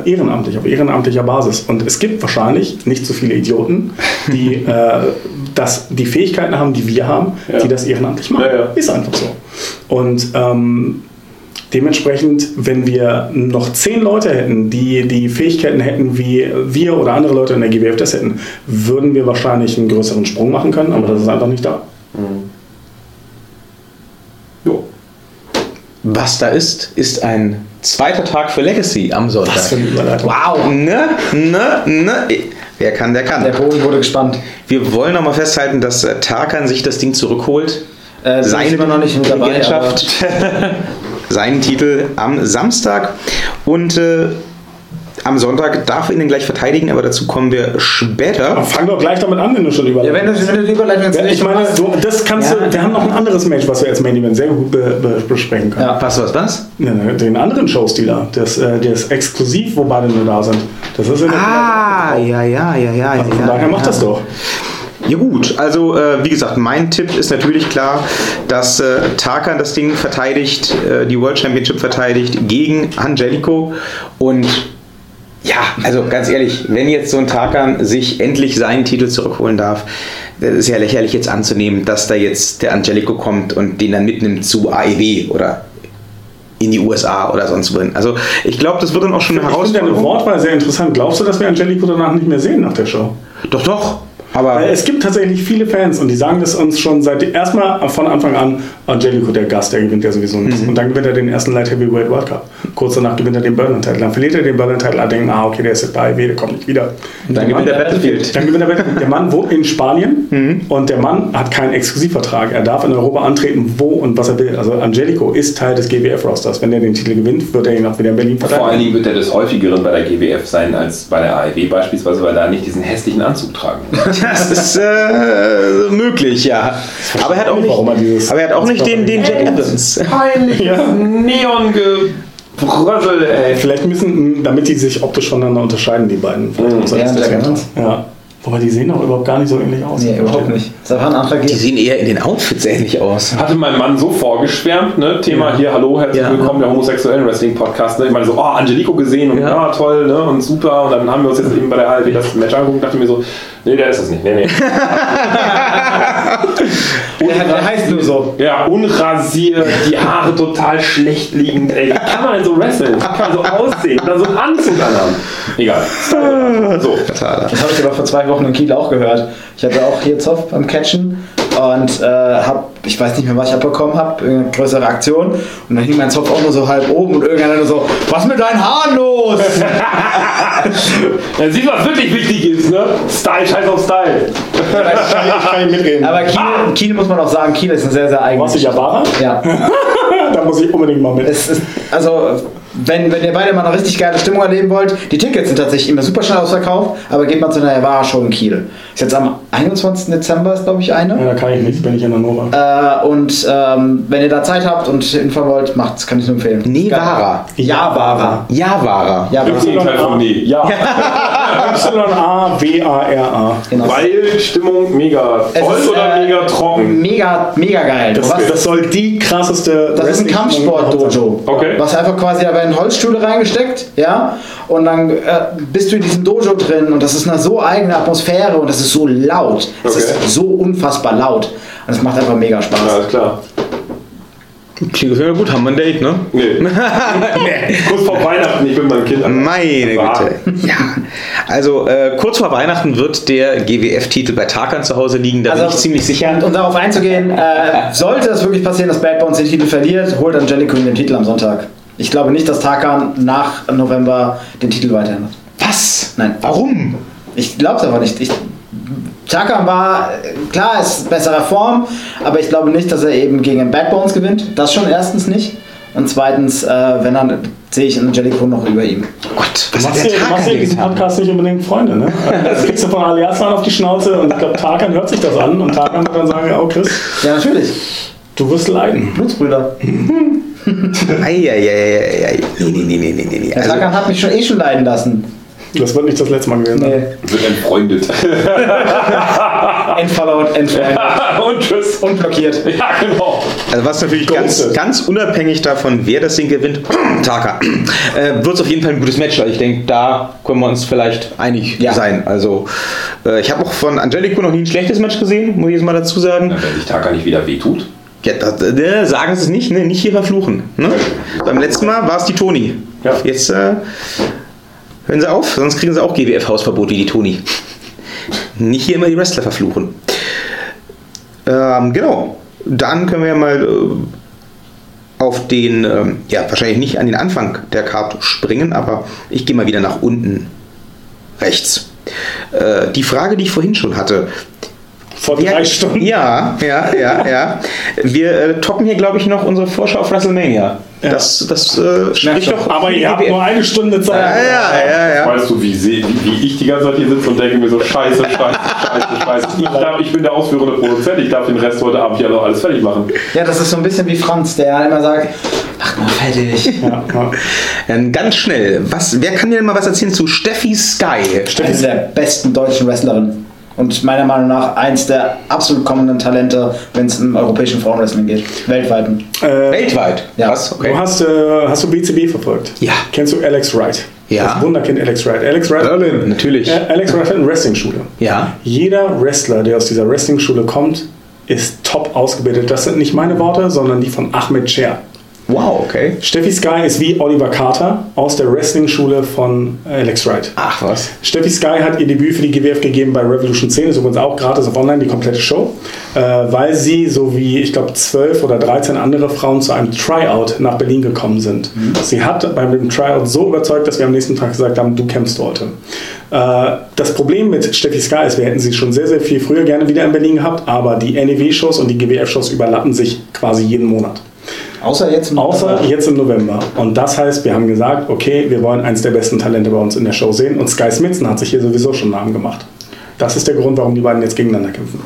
äh, äh, ehrenamtlich, auf ehrenamtlicher Basis. Und es gibt wahrscheinlich nicht so viele Idioten, die äh, das, die Fähigkeiten haben, die wir haben, Ja. die das ehrenamtlich machen. Ist einfach so. Und ähm, dementsprechend, wenn wir noch zehn Leute hätten, die die Fähigkeiten hätten, wie wir oder andere Leute in der GWF das hätten, würden wir wahrscheinlich einen größeren Sprung machen können, aber das ist einfach nicht da. Jo. Was da ist, ist ein zweiter Tag für Legacy am Sonntag. Was für eine Überleitung. Wow, ne, ne, ne. Wer kann, der kann. Der Bogen wurde gespannt. Wir wollen nochmal festhalten, dass äh, Tarkan sich das Ding zurückholt. Äh, immer noch nicht mit dabei. Seinen Titel am Samstag. Und äh, am Sonntag darf er ihn dann gleich verteidigen, aber dazu kommen wir später. Fang doch gleich damit an, wenn du schon Aber, ja, überleitest. wenn du, wenn du Ja, ich meine, du, das kannst Ja. du, wir haben noch ein anderes Match, was wir als Main Event sehr gut be, be, besprechen können. Ja. Was, was, was? Ja, ne, den anderen Showstil da, das, äh, der ist exklusiv, wo beide nur da sind. Das ist Ah, ja, ja, ja, ja. Also ja, von daher ja. macht das doch. Ja gut, also äh, wie gesagt, mein Tipp ist natürlich klar, dass äh, Tarkan das Ding verteidigt, äh, die World Championship verteidigt gegen Angelico und ja, also ganz ehrlich, wenn jetzt so ein Tarkan sich endlich seinen Titel zurückholen darf, das ist ja lächerlich jetzt anzunehmen, dass da jetzt der Angelico kommt und den dann mitnimmt zu AEW oder in die USA oder sonst wohin. Also ich glaube, das wird dann auch schon eine Ich finde deine Herausforderung. Wortwahl sehr interessant. Glaubst du, dass wir Angelico danach nicht mehr sehen nach der Show? Doch, doch. Aber Weil es gibt tatsächlich viele Fans und die sagen das uns schon seit erstmal von Anfang an, Angelico, der Gast, der gewinnt ja sowieso nichts. Und dann gewinnt er den ersten Light Heavyweight World Cup. Kurz danach gewinnt er den Berlin-Titel. Dann verliert er den Berlin-Titel, alle denken, ah, okay, der ist jetzt bei AEW, der kommt nicht wieder. dann gewinnt der Battlefield. Dann gewinnt er Battlefield. Der Mann wohnt in Spanien und der Mann hat keinen Exklusivvertrag. Er darf in Europa antreten, wo und was er will. Also Angelico ist Teil des GWF-Rosters. Wenn er den Titel gewinnt, wird er ihn auch wieder in Berlin Vor allen verteidigen. Dingen wird er des häufigeren bei der GWF sein als bei der AEW beispielsweise, weil er da nicht diesen hässlichen Anzug tragen muss. Das ist äh, möglich, ja. Aber er hat auch nicht, Warum er dieses- aber er hat auch nicht den, den Jack Evans. Peinlich, Neongebrösel, ey. Vielleicht müssen, damit die sich optisch voneinander unterscheiden, die beiden. Vielleicht er Ja. Evans. ja. Wobei die sehen doch überhaupt gar nicht so ähnlich aus. Nee, überhaupt nicht. Das war ein anderer Die sehen eher in den Outfits ähnlich aus. Hatte mein Mann so vorgeschwärmt, ne? Thema Ja. hier, hallo, herzlich Ja. willkommen, der homosexuellen Wrestling-Podcast. Ne? Ich meine so, oh, Angelico gesehen und Ja. ja. toll, ne? Und super. Und dann haben wir uns jetzt eben bei der ALW das Match angeguckt und dachte mir so, nee, der ist das nicht. Nee, nee. Der, der heißt nur so. Ja, unrasiert, die Haare total schlecht liegend, ey. Kann man denn so wresteln? Wie kann man so aussehen dann so einen Anzug anhaben? Egal. So. Totaler. Das habe ich aber vor zwei Wochen in Kiel auch gehört. Ich hatte auch hier Zoff beim Catchen und äh, habe, ich weiß nicht mehr, was ich abbekommen habe, eine größere Aktion. Und dann hing mein Zopf auch nur so halb oben und irgendeiner nur so, was mit deinen Haaren los? Dann siehst du, was wirklich wichtig ist, ne? Style, scheiß auf Style. Ich kann, ich kann nicht mitreden. Aber Kiel, Kiel muss man auch sagen, Kiel ist ein sehr, sehr eigenes. Was ich Yabara? Ja. da muss ich unbedingt mal mit. Ist, also, wenn, wenn ihr beide mal eine richtig geile Stimmung erleben wollt, die Tickets sind tatsächlich immer super schnell ausverkauft, aber geht mal zu einer Yavara-Show in Kiel. Ist jetzt am 21. Dezember, ist glaube ich Ja, eine. da kann ich nicht, bin ich in der Nova. Äh, und ähm, wenn ihr da Zeit habt und hinfahren wollt, macht's, kann ich nur empfehlen. Nevara. Yavara. Javara. Ja, von nee. Ja. Y-A-W-A-R-A. genau. Weil Stimmung mega Es voll ist, oder äh, mega trocken? Mega, mega geil. Das, Was, das soll die krasseste. das ist ein Kampfsport-Dojo. Okay. Was einfach quasi aber deinen Holzstuhl reingesteckt, ja, und dann äh, bist du in diesem Dojo drin und das ist eine so eigene Atmosphäre und das ist so laut. Es Okay. ist so unfassbar laut. Und es macht einfach mega Spaß. Ja, ist klar. Klingt ja gut, haben wir ein Date, ne? Nee. Kurz vor Weihnachten, ich bin mein Kind. Meine War. Güte. Ja. Also äh, kurz vor Weihnachten wird der GWF-Titel bei Tarkan zu Hause liegen, da bin ich ziemlich sicher. Und um darauf einzugehen, äh, sollte es wirklich passieren, dass Bad Bones den Titel verliert, holt Angelico den Titel am Sonntag. Ich glaube nicht, dass Tarkan nach November den Titel weiterhin hat. Was? Nein. Warum? Ich glaube es aber nicht. Ich, Tarkan war, äh, klar, ist besserer Form, aber ich glaube nicht, dass er eben gegen den Bad Bones gewinnt. Das schon erstens nicht. Und zweitens, äh, wenn dann sehe ich Angelico noch über ihm. Gott, Du was hat machst der dir, du Tarkan machst in diesem? Podcast nicht unbedingt Freunde, ne? Das kriegst du von Aliasman auf die Schnauze und ich glaube, Tarkan hört sich das an und Tarkan wird dann sagen, oh Chris, Ja, natürlich. du wirst leiden. Blutsbrüder. Eieieiei. Nee, nee, nee, nee, nee, nee, nee. Der Also, Tarkan hat mich schon eh schon leiden lassen. Das wird nicht das letzte Mal gewesen sein. Nee. Wird entfreundet. Entfollowed, entfreundet. Und tschüss. und blockiert. Ja, genau. also was natürlich ganz, ganz unabhängig davon, wer das Ding gewinnt, Taka, äh, wird es auf jeden Fall ein gutes Match. Ich denke, da können wir uns vielleicht einig Ja. sein. Also äh, ich habe auch von Angelico noch nie ein schlechtes Match gesehen, muss ich jetzt mal dazu sagen. Wenn sich Taka nicht wieder wehtut. Ja, das, äh, sagen Sie es nicht, ne? nicht hier verfluchen. Ne? Beim letzten Mal war es die Toni. Ja. Jetzt äh, hören Sie auf, sonst kriegen Sie auch GWF-Hausverbot wie die Toni. Nicht hier immer die Wrestler verfluchen. Ähm, genau. Dann können wir ja mal äh, auf den, ähm, ja, wahrscheinlich nicht an den Anfang der Karte springen, aber ich gehe mal wieder nach unten rechts. Äh, die Frage, die ich vorhin schon hatte, Vor wir- drei Stunden. Ja, ja, ja, ja. Wir äh, toppen hier, glaube ich, noch unsere Vorschau auf WrestleMania. Ja. Das, das äh, spricht doch. Aber ihr habt nur eine Stunde Zeit. Ja, ja, ja, ja. Weißt du, wie, sie- wie, wie ich die ganze Zeit hier sitze und denke mir so, scheiße, scheiße, scheiße, scheiße. Ich, darf, ich bin der ausführende Produzent, ich darf den Rest heute Abend ja noch alles fertig machen. Ja, das ist so ein bisschen wie Franz, der immer sagt, mach mal fertig. Ja, ja. Dann ganz schnell. Was, wer kann mir denn mal was erzählen zu Steffi Sky? Eine der besten deutschen Wrestlerinnen. Und meiner Meinung nach eins der absolut kommenden Talente, wenn es im europäischen Frauenwrestling geht. Weltweiten. Äh, Weltweit. Ja. Was? Okay. Du hast, äh, hast du BCB verfolgt? Ja. Kennst du Alex Wright? Ja. Das Wunderkind Alex Wright. Alex Wright. Berlin, natürlich. Äh, Alex Wright hat eine Wrestling-Schule. Ja. Jeder Wrestler, der aus dieser Wrestling-Schule kommt, ist top ausgebildet. Das sind nicht meine Worte, sondern die von Ahmed Cher. Wow, okay. Steffi Sky ist wie Oliver Carter aus der Wrestling-Schule von Alex Wright. Ach was. Steffi Sky hat ihr Debüt für die GWF gegeben bei Revolution 10, ist übrigens auch gratis auf online, die komplette Show, äh, weil sie, so wie ich glaube 12 oder 13 andere Frauen zu einem Tryout nach Berlin gekommen sind. Sie hat bei dem Tryout so überzeugt, dass wir am nächsten Tag gesagt haben, du kämpfst heute. Äh, das Problem mit Steffi Sky ist, wir hätten sie schon sehr, sehr viel früher gerne wieder in Berlin gehabt, aber die NEW-Shows und die GWF-Shows überlappen sich quasi jeden Monat. Außer jetzt im Außer jetzt im November. Und das heißt, wir haben gesagt, okay, wir wollen eins der besten Talente bei uns in der Show sehen. Und Sky Smithson hat sich hier sowieso schon Namen gemacht. Das ist der Grund, warum die beiden jetzt gegeneinander kämpfen.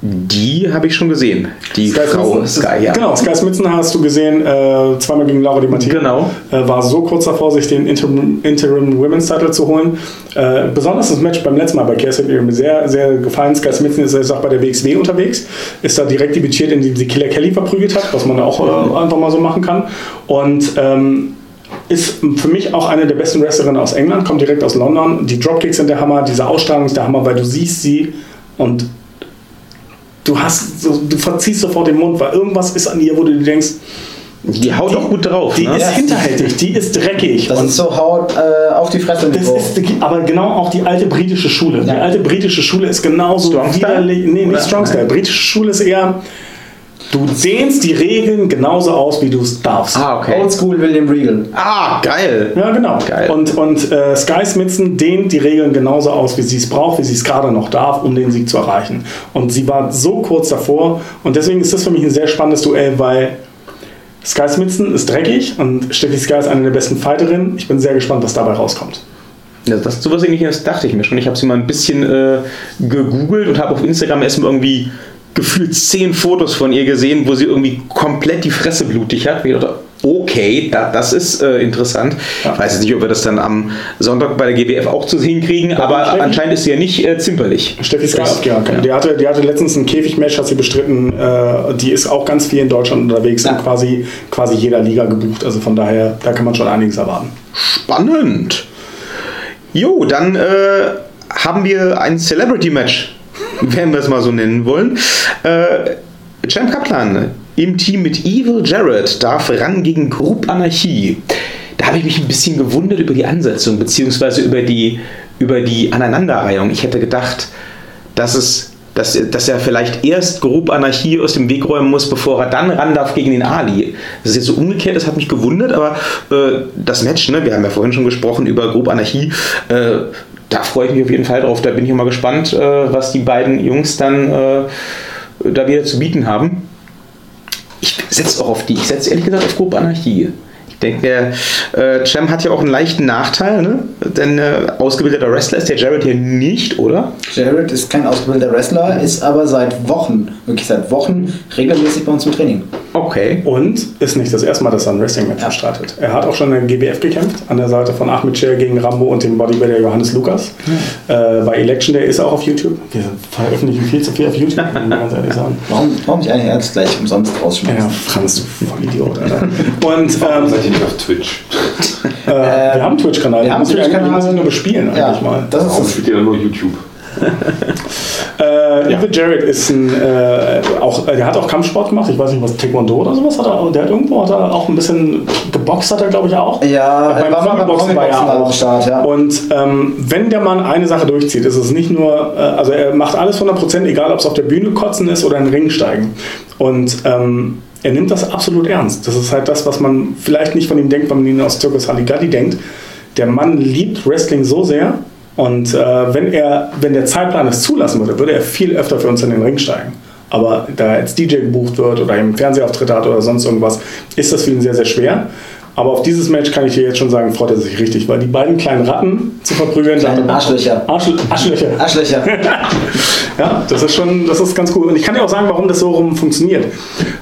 Die habe ich schon gesehen. Die Frau Smithson- Sky, ja. Genau, Sky Smithson hast du gesehen, äh, zweimal gegen Laura Di Matteo. Genau. Äh, war so kurz davor, sich den Interim, Interim Women's Title zu holen. Äh, besonders das Match beim letzten Mal bei Cass hat mir sehr, sehr gefallen. Sky Smithson ist jetzt auch bei der WXW unterwegs. Ist da direkt debütiert, indem sie Killer Kelly verprügelt hat, was man auch äh, einfach mal so machen kann. Und ähm, ist für mich auch eine der besten Wrestlerinnen aus England, kommt direkt aus London. Die Dropkicks sind der Hammer, diese Ausstrahlung ist der Hammer, weil du siehst sie und du hast so, du verziehst sofort den Mund, weil irgendwas ist an ihr, wo du dir denkst, Die haut doch gut drauf. die ne? ist hinterhältig, die ist dreckig. Das und ist so Haut äh, auf die Fresse. das ist die- aber genau auch die alte britische Schule. Die Ja. alte britische Schule ist genauso Strong widerlich. Nee, nicht? Strong Style. Britische Schule ist eher, du dehnst die Regeln genauso aus, wie du es darfst. Ah, okay. Oldschool William Regal. Ah, geil. Ja, genau. Geil. Und, und äh, Sky Smithson dehnt die Regeln genauso aus, wie sie es braucht, wie sie es gerade noch darf, um den Sieg zu erreichen. Und sie war so kurz davor. Und deswegen ist das für mich ein sehr spannendes Duell, weil Sky Smithson ist dreckig und Steffi Sky ist eine der besten Fighterinnen. Ich bin sehr gespannt, was dabei rauskommt. Ja, das sowas ähnliches dachte ich mir schon. Ich habe sie mal ein bisschen äh, gegoogelt und habe auf Instagram erstmal irgendwie gefühlt zehn Fotos von ihr gesehen, wo sie irgendwie komplett die Fresse blutig hat. Wie ich dachte, Okay, da, das ist äh, interessant. Ja. Ich weiß jetzt nicht, ob wir das dann am Sonntag bei der GWF auch zu sehen kriegen, aber Steffi? anscheinend ist sie ja nicht äh, zimperlich. Steffi Das- ja, Die, hatte, die hatte letztens ein Käfigmatch, hat sie bestritten. Äh, die ist auch ganz viel in Deutschland unterwegs Ja. und quasi, quasi jeder Liga gebucht. Also von daher, da kann man schon einiges erwarten. Spannend. Jo, dann äh, haben wir ein Celebrity-Match, wenn wir es mal so nennen wollen. Äh, Champ Kaplan im Team mit Evil Jared darf ran gegen Group Anarchie. Da habe ich mich ein bisschen gewundert über die Ansetzung, beziehungsweise über die, über die Aneinanderreihung. Ich hätte gedacht, dass es dass, dass er vielleicht erst Group Anarchie aus dem Weg räumen muss, bevor er dann ran darf gegen den Ali. Das ist jetzt so umgekehrt, das hat mich gewundert, aber äh, das Match, ne, wir haben ja vorhin schon gesprochen über Group Anarchie, äh, da freue ich mich auf jeden Fall drauf. Da bin ich mal gespannt, äh, was die beiden Jungs dann äh, da wieder zu bieten haben. Ich setze auch auf die, ich setze ehrlich gesagt auf Group Anarchie. Ich denke, äh, Cem hat ja auch einen leichten Nachteil, ne? denn äh, ausgebildeter Wrestler ist der Jared hier nicht, oder? Jared ist kein ausgebildeter Wrestler, ist aber seit Wochen, wirklich seit Wochen, regelmäßig bei uns im Training. Okay. Und ist nicht das erste Mal, dass er ein Wrestling-Match bestreitet. Er hat auch schon in der GWF gekämpft, an der Seite von Ahmed Cher gegen Rambo und dem Bodybuilder Johannes Lukas. Äh, bei Election Day ist er auch auf YouTube. Wir veröffentlichen viel zu viel auf YouTube, muss man ganz ehrlich sagen. Warum, warum nicht eigentlich erst gleich umsonst rausschmeißen? Ja, Franz, du Vollidiot, Alter. Und ähm, ihr nicht auf Twitch? äh, wir haben einen Twitch-Kanal. wir haben Twitch-Kanal. muss ich nur bespielen, Ja, eigentlich mal. das Warum ist spielt ihr dann nur YouTube? Äh, Evil Jared ist ein, äh, auch, der hat auch Kampfsport gemacht. Ich weiß nicht, was Taekwondo oder sowas hat er. Der hat irgendwo hat er auch ein bisschen geboxt, hat er glaube ich auch. Ja, beim war mal beim Promi-Boxen war er auch. Start, ja. Und ähm, wenn der Mann eine Sache durchzieht, ist es nicht nur, äh, also er macht alles 100%, egal ob es auf der Bühne kotzen ist oder in den Ring steigen. Und ähm, er nimmt das absolut ernst. Das ist halt das, was man vielleicht nicht von ihm denkt, wenn man ihn aus Zirkus Halligalli denkt. Der Mann liebt Wrestling so sehr und äh, wenn, er, wenn der Zeitplan es zulassen würde, würde er viel öfter für uns in den Ring steigen. Aber da er als DJ gebucht wird oder im Fernsehauftritt hat oder sonst irgendwas, ist das für ihn sehr, sehr schwer. Aber auf dieses Match kann ich dir jetzt schon sagen, freut er sich richtig, weil die beiden kleinen Ratten zu verprügeln, Kleine Arschlöcher. Arschl Arschlöcher. Arschlöcher. Ja, das ist schon, das ist ganz cool. Und ich kann dir auch sagen, warum das so rum funktioniert.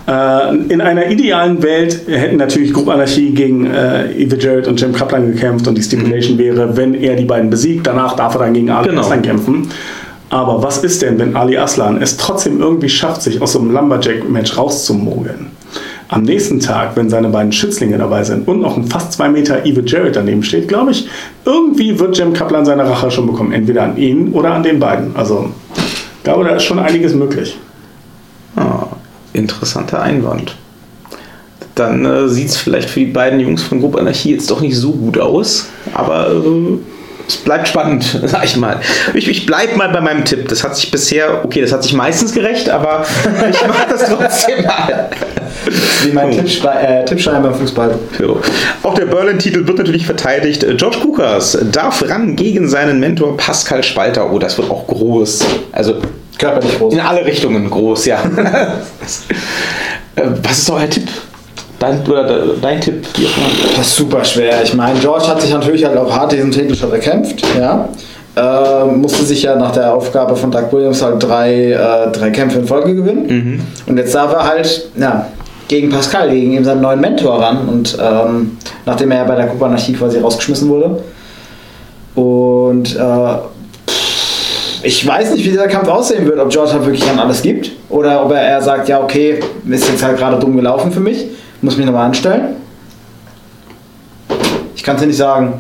Äh, in einer idealen Welt hätten natürlich Group Anarchie gegen äh, Evil Jared und Jim Kaplan gekämpft und die Stipulation wäre, wenn er die beiden besiegt, danach darf er dann gegen Ali Genau. Aslan kämpfen. Aber was ist denn, wenn Ali Aslan es trotzdem irgendwie schafft, sich aus so einem Lumberjack-Match rauszumogeln? Am nächsten Tag, wenn seine beiden Schützlinge dabei sind und noch ein fast zwei Meter Evil Jared daneben steht, glaube ich, irgendwie wird Jem Kaplan seine Rache schon bekommen. Entweder an ihn oder an den beiden. Also, ich glaube, da ist schon einiges möglich. Ah, interessanter Einwand. Dann äh, sieht es vielleicht für die beiden Jungs von Gruppe Anarchie jetzt doch nicht so gut aus, aber äh, es bleibt spannend, sag ich mal. Ich, ich bleibe mal bei meinem Tipp. Das hat sich bisher, okay, das hat sich meistens gerecht, aber ich mache das trotzdem mal. Wie mein Tippschrei äh, beim Fußball. So. Auch der Berlin-Titel wird natürlich verteidigt. George Kukas darf ran gegen seinen Mentor Pascal Spalter. Oh, das wird auch groß. Also Körperlich groß. in alle Richtungen groß, ja. Äh, Was ist euer Tipp? Dein, dein Tipp? Das ist super schwer. Ich meine, George hat sich natürlich halt auch hart diesen Titel schon erkämpft, ja. Äh, musste sich ja nach der Aufgabe von Doug Williams halt drei, äh, drei Kämpfe in Folge gewinnen. Und jetzt darf er halt, ja, gegen Pascal, gegen eben seinen neuen Mentor ran. Und ähm, nachdem er bei der Gruppe Anarchie quasi rausgeschmissen wurde. Und äh, ich weiß nicht, wie dieser Kampf aussehen wird, ob George halt wirklich an alles gibt oder ob er eher sagt, ja, okay, ist jetzt halt gerade dumm gelaufen für mich, muss mich nochmal anstellen. Ich kann es dir nicht sagen.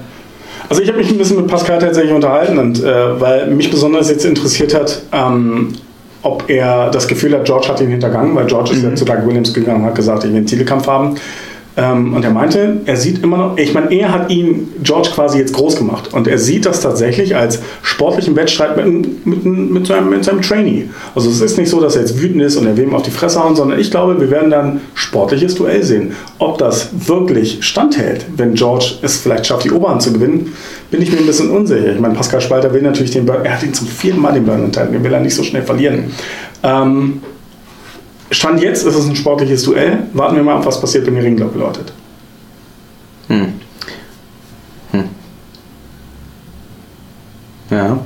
Also ich habe mich ein bisschen mit Pascal tatsächlich unterhalten und äh, weil mich besonders jetzt interessiert hat, ähm, ob er das Gefühl hat, George hat ihn hintergangen, weil George ist ja zu Doug Williams gegangen und hat gesagt, ich will einen Titelkampf haben. Ähm, und er meinte, er sieht immer noch, ich meine, er hat ihn, George quasi jetzt groß gemacht und er sieht das tatsächlich als sportlichen Wettstreit mit, mit, mit, seinem, mit seinem Trainee. Also es ist nicht so, dass er jetzt wütend ist und er will ihm auf die Fresse hauen, sondern ich glaube, wir werden dann sportliches Duell sehen. Ob das wirklich standhält, wenn George es vielleicht schafft, die Oberhand zu gewinnen, bin ich mir ein bisschen unsicher. Ich meine, Pascal Spalter will natürlich den Burn, er hat ihn zum vierten Mal den Burn enthalten, den will er nicht so schnell verlieren. Ähm, Stand jetzt ist es ein sportliches Duell. Warten wir mal ab, was passiert, wenn die Ringglocke läutet. Ja.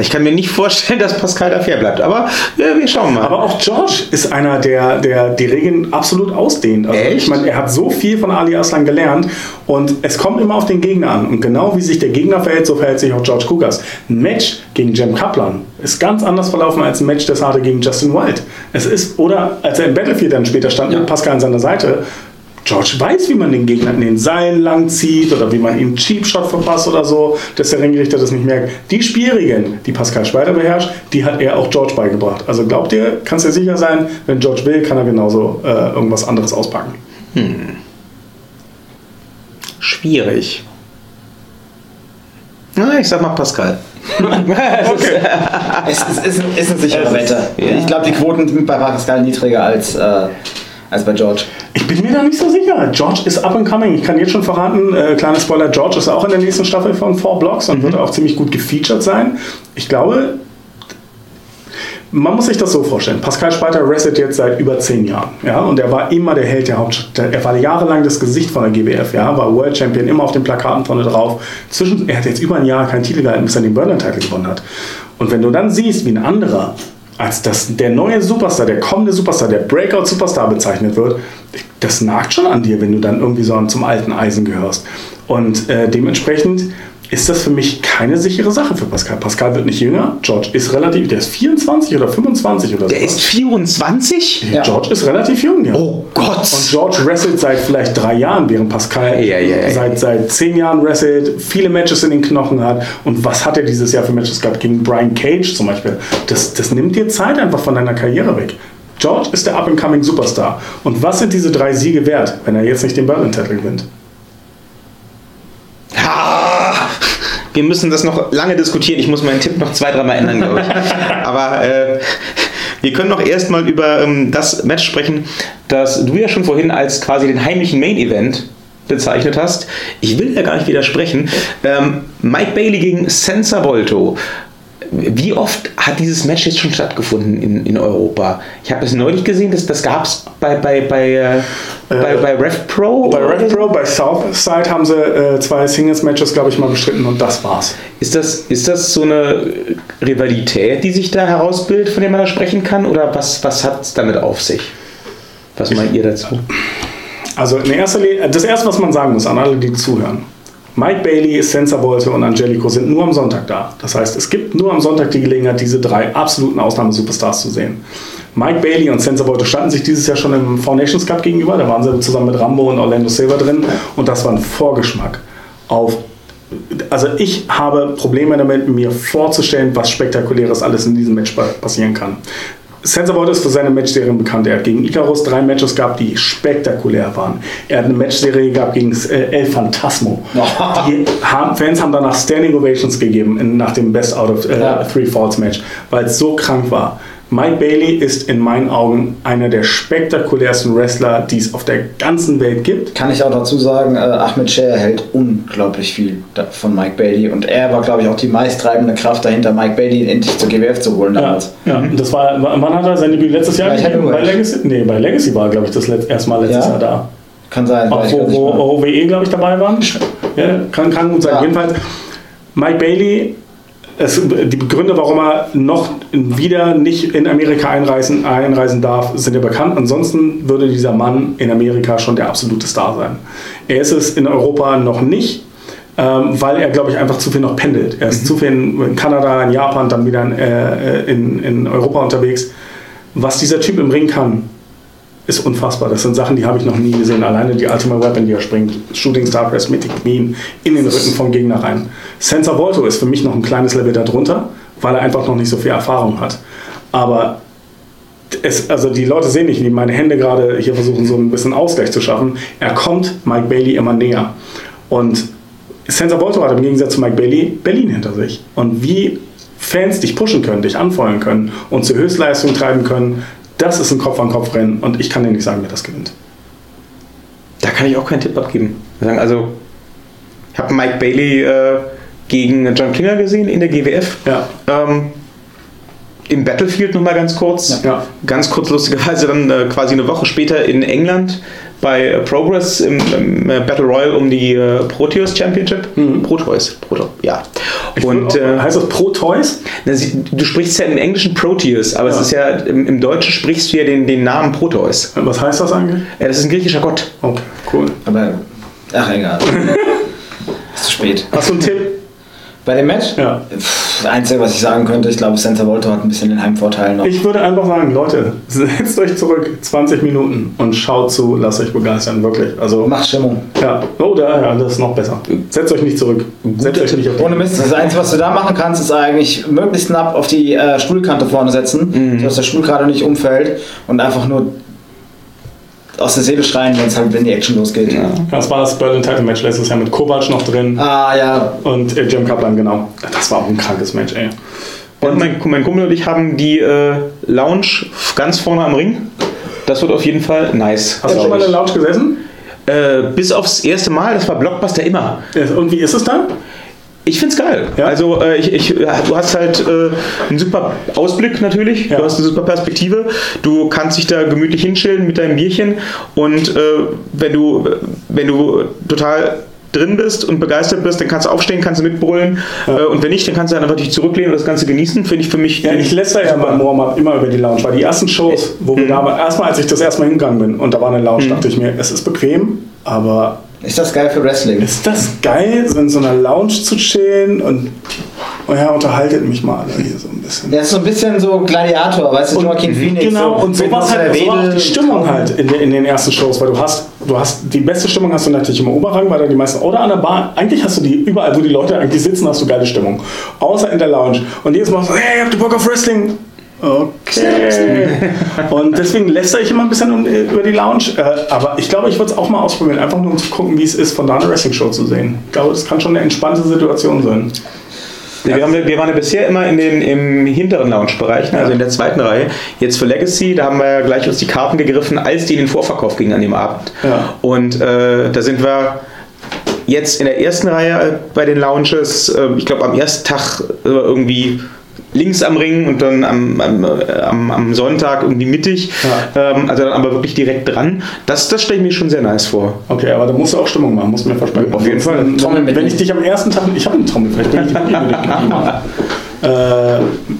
Ich kann mir nicht vorstellen, dass Pascal da fair bleibt, aber äh, wir schauen mal. Aber auch George ist einer, der, der die Regeln absolut ausdehnt. Also Echt? Ich meine, er hat so viel von Ali Aslan gelernt und es kommt immer auf den Gegner an. Und genau wie sich der Gegner verhält, so verhält sich auch George Kugas. Ein Match gegen Jem Kaplan ist ganz anders verlaufen als ein Match, das er hatte gegen Justin Wild. Es ist, oder als er im Battlefield dann später stand mit Pascal an seiner Seite, George weiß, wie man den Gegner in den Seilen lang zieht oder wie man ihm einen Cheap Shot verpasst oder so, dass der Ringrichter das nicht merkt. Die Spielregeln, die Pascal Schweider beherrscht, die hat er auch George beigebracht. Also glaubt ihr, kannst dir sicher sein, wenn George will, kann er genauso äh, irgendwas anderes auspacken. Schwierig. Na, ich sag mal Pascal. Okay. Es ist, ist, ein, ist ein sicherer ist- Wetter. ja. Ich glaube, die Quoten sind bei Pascal niedriger als, äh, als bei George. Ich bin mir da nicht so sicher. George ist up and coming. Ich kann jetzt schon verraten, äh, kleiner Spoiler, George ist auch in der nächsten Staffel von Four Blocks und wird auch ziemlich gut gefeatured sein. Ich glaube, man muss sich das so vorstellen. Pascal Spalter wrestelt jetzt seit über zehn Jahren. Ja? Und er war immer der Held der Hauptstadt. Er war jahrelang das Gesicht von der GBF. Ja? War World Champion, immer auf den Plakaten vorne drauf. Zwischen, er hat jetzt über ein Jahr keinen Titel gehalten, bis er den Burner-Titel gewonnen hat. Und wenn du dann siehst, wie ein anderer als das, der neue Superstar, der kommende Superstar, der Breakout-Superstar bezeichnet wird, das nagt schon an dir, wenn du dann irgendwie so zum alten Eisen gehörst. Und äh, dementsprechend ist das für mich keine sichere Sache für Pascal. Pascal wird nicht jünger. George ist relativ, der ist 24 oder 25 oder so. Der ist 24? Ja. George ist relativ jung, ja. Oh Gott. Und George wrestelt seit vielleicht drei Jahren, während Pascal Ja, ja. Seit, seit zehn Jahren wrestelt, viele Matches in den Knochen hat. Und was hat er dieses Jahr für Matches gehabt? Gegen Brian Cage zum Beispiel. Das, das nimmt dir Zeit einfach von deiner Karriere weg. George ist der up-and-coming Superstar. Und was sind diese drei Siege wert, wenn er jetzt nicht den Berlin-Titel gewinnt? Ah, wir müssen das noch lange diskutieren. Ich muss meinen Tipp noch zwei, dreimal ändern, glaube ich. Aber äh, wir können noch erstmal über ähm, das Match sprechen, das du ja schon vorhin als quasi den heimlichen Main Event bezeichnet hast. Ich will ja gar nicht widersprechen. Ähm, Mike Bailey gegen Senza Volto. Wie oft hat dieses Match jetzt schon stattgefunden in, in Europa? Ich habe es neulich gesehen, das, das gab es bei, bei, bei, äh, bei, bei Pro. Bei oder Red so? Pro, bei Southside haben sie äh, zwei Singles-Matches, glaube ich, mal bestritten und das war's. Ist das, ist das so eine Rivalität, die sich da herausbildet, von der man da sprechen kann? Oder was, was hat es damit auf sich? Was meint ihr dazu? Also in erster Linie, das erste, was man sagen muss an alle, die zuhören. Mike Bailey, Senza Volte und Angelico sind nur am Sonntag da. Das heißt, es gibt nur am Sonntag die Gelegenheit, diese drei absoluten Ausnahmesuperstars zu sehen. Mike Bailey und Senza Volte standen sich dieses Jahr schon im Four Nations Cup gegenüber. Da waren sie zusammen mit Rambo und Orlando Silver drin. Und das war ein Vorgeschmack auf also ich habe Probleme damit, mir vorzustellen, was Spektakuläres alles in diesem Match pa- passieren kann. Volte ist für seine Matchserien bekannt. Er hat gegen Icarus drei Matches gehabt, die spektakulär waren. Er hat eine Matchserie gehabt gegen äh, El Phantasmo. Die haben, Fans haben danach Standing Ovations gegeben nach dem Best Out of äh. Three Falls Match, weil es so krank war. Mike Bailey ist in meinen Augen einer der spektakulärsten Wrestler, die es auf der ganzen Welt gibt. Kann ich auch dazu sagen, äh, Ahmed Scher hält unglaublich viel von Mike Bailey und er war, glaube ich, auch die meisttreibende Kraft dahinter, Mike Bailey endlich zur GWF zu holen Ja, damals. ja. Das war, wann hat er sein Debüt letztes Jahr? Bei. Legacy? Nee, bei Legacy war, glaube ich, das let, erste Mal letztes Ja? Jahr da. Kann sein, Auch wo, wo. OWE, glaube ich, dabei waren. Ja, kann, kann gut sein. Ja. Jedenfalls, Mike Bailey, es, die Gründe, warum er noch wieder nicht in Amerika einreisen, einreisen darf, sind ja bekannt. Ansonsten würde dieser Mann in Amerika schon der absolute Star sein. Er ist es in Europa noch nicht, ähm, weil er, glaube ich, einfach zu viel noch pendelt. Er ist zu viel in, in Kanada, in Japan, dann wieder in, äh, in, in Europa unterwegs. Was dieser Typ im Ring kann, ist unfassbar. Das sind Sachen, die habe ich noch nie gesehen. Alleine die Ultimate Weapon, die er springt. Shooting Star Press mit den Knien in den Rücken vom Gegner rein. Senza Volto ist für mich noch ein kleines Level darunter, weil er einfach noch nicht so viel Erfahrung hat. Aber es, also die Leute sehen nicht, wie meine Hände gerade hier versuchen, so ein bisschen Ausgleich zu schaffen. Er kommt Mike Bailey immer näher. Und Senza Volto hat im Gegensatz zu Mike Bailey Berlin hinter sich. Und wie Fans dich pushen können, dich anfeuern können und zur Höchstleistung treiben können, das ist ein Kopf-an-Kopf-Rennen und ich kann dir nicht sagen, wer das gewinnt. Da kann ich auch keinen Tipp abgeben. Also, ich habe Mike Bailey äh, gegen John Klinger gesehen in der GWF. Ja. Ähm, im Battlefield nochmal ganz kurz. Ja. Ganz kurz lustigerweise dann äh, quasi eine Woche später in England bei äh, Progress im, im äh, Battle Royale um die äh, Proteus Championship. Proteus, Proto, ja. Und äh, äh, heißt das Pro Toys? na, sie- du sprichst ja im Englischen Proteus, aber es Ja. ist ja im, im Deutschen sprichst du ja den, den Namen Proteus. Was heißt das eigentlich? Ja, das ist ein griechischer Gott. Okay, cool. Aber, ach egal. ist zu spät. Hast du einen Tipp? Bei dem Match? Ja. Pff, Das Einzige, was ich sagen könnte, ich glaube, Santa Volta hat ein bisschen den Heimvorteil noch. Ich würde einfach sagen, Leute, setzt euch zurück, 20 Minuten und schaut zu, lasst euch begeistern, wirklich. Also, Macht Stimmung. ja, oder ja, das ist noch besser. Setzt euch nicht zurück. Setzt euch nicht auf die Ohne Mist, das Einzige, was du da machen kannst, ist eigentlich möglichst knapp auf die äh, Stuhlkante vorne setzen, sodass der Stuhl gerade nicht umfällt und einfach nur aus der Seele schreien, halt, wenn die Action losgeht. Das war das Berlin Title Match letztes Jahr mit Kovac noch drin Ah ja, und äh, Jim Kaplan, genau. Das war auch ein krankes Match, ey. Und mein, mein Kumpel und ich haben die äh, Lounge ganz vorne am Ring. Das wird auf jeden Fall nice. Hast du schon mal in der Lounge gesessen? Äh, bis aufs erste Mal, das war Blockbuster immer. Ja, Und wie ist es dann? Ich find's geil. Ja? Also äh, ich, ich, ja, du hast halt äh, einen super Ausblick natürlich, Ja. du hast eine super Perspektive, du kannst dich da gemütlich hinschillen mit deinem Bierchen und äh, wenn du wenn du total drin bist und begeistert bist, dann kannst du aufstehen, kannst du mitbrüllen äh, und wenn nicht, dann kannst du einfach dich zurücklehnen und das Ganze genießen. Finde ich für mich. Ja, ich lässt ja beim Warm-Up immer über die Lounge, weil die ersten Shows, wo wir da waren, erstmal als ich das erste Mal hingegangen bin und da war eine Lounge, dachte ich mir, es ist bequem, aber ist das geil für Wrestling? ist das geil, so in so einer Lounge zu chillen und oh ja, unterhaltet mich mal hier so ein bisschen. Ja, ist so ein bisschen so Gladiator, weißt du, Joaquin Phoenix. Genau, so und so war halt so war die Stimmung halt in, den- in den ersten Shows, weil du hast, du hast, die beste Stimmung hast du natürlich im Oberrang, weil da die meisten, oder an der Bar, eigentlich hast du die, überall wo die Leute eigentlich sitzen, hast du geile Stimmung. Außer in der Lounge. Und jedes Mal so, hey, habt ihr Bock auf Wrestling? Okay. Und deswegen lästere ich immer ein bisschen über die Lounge. Äh, aber ich glaube, ich würde es auch mal ausprobieren, einfach nur um zu gucken, wie es ist, von da eine Wrestling-Show zu sehen. Ich glaube, es kann schon eine entspannte Situation sein. Wir, haben, wir waren ja bisher immer in den, im hinteren Lounge-Bereich, ne, also in der zweiten Reihe. Jetzt für Legacy, da haben wir ja gleich uns die Karten gegriffen, als die in den Vorverkauf gingen an dem Abend. Ja. Und äh, da sind wir jetzt in der ersten Reihe bei den Lounges, äh, ich glaube am ersten Tag äh, irgendwie links am Ring und dann am, am, am, am Sonntag irgendwie mittig. Ähm, also dann aber wirklich direkt dran. Das, das stelle ich mir schon sehr nice vor. Okay, aber da musst du auch Stimmung machen, musst du mir versprechen. Auf jeden Fall. Wenn, Trommel wenn, ich dich am ersten Tag, ich habe eine Trommel, vielleicht bringe ich die äh,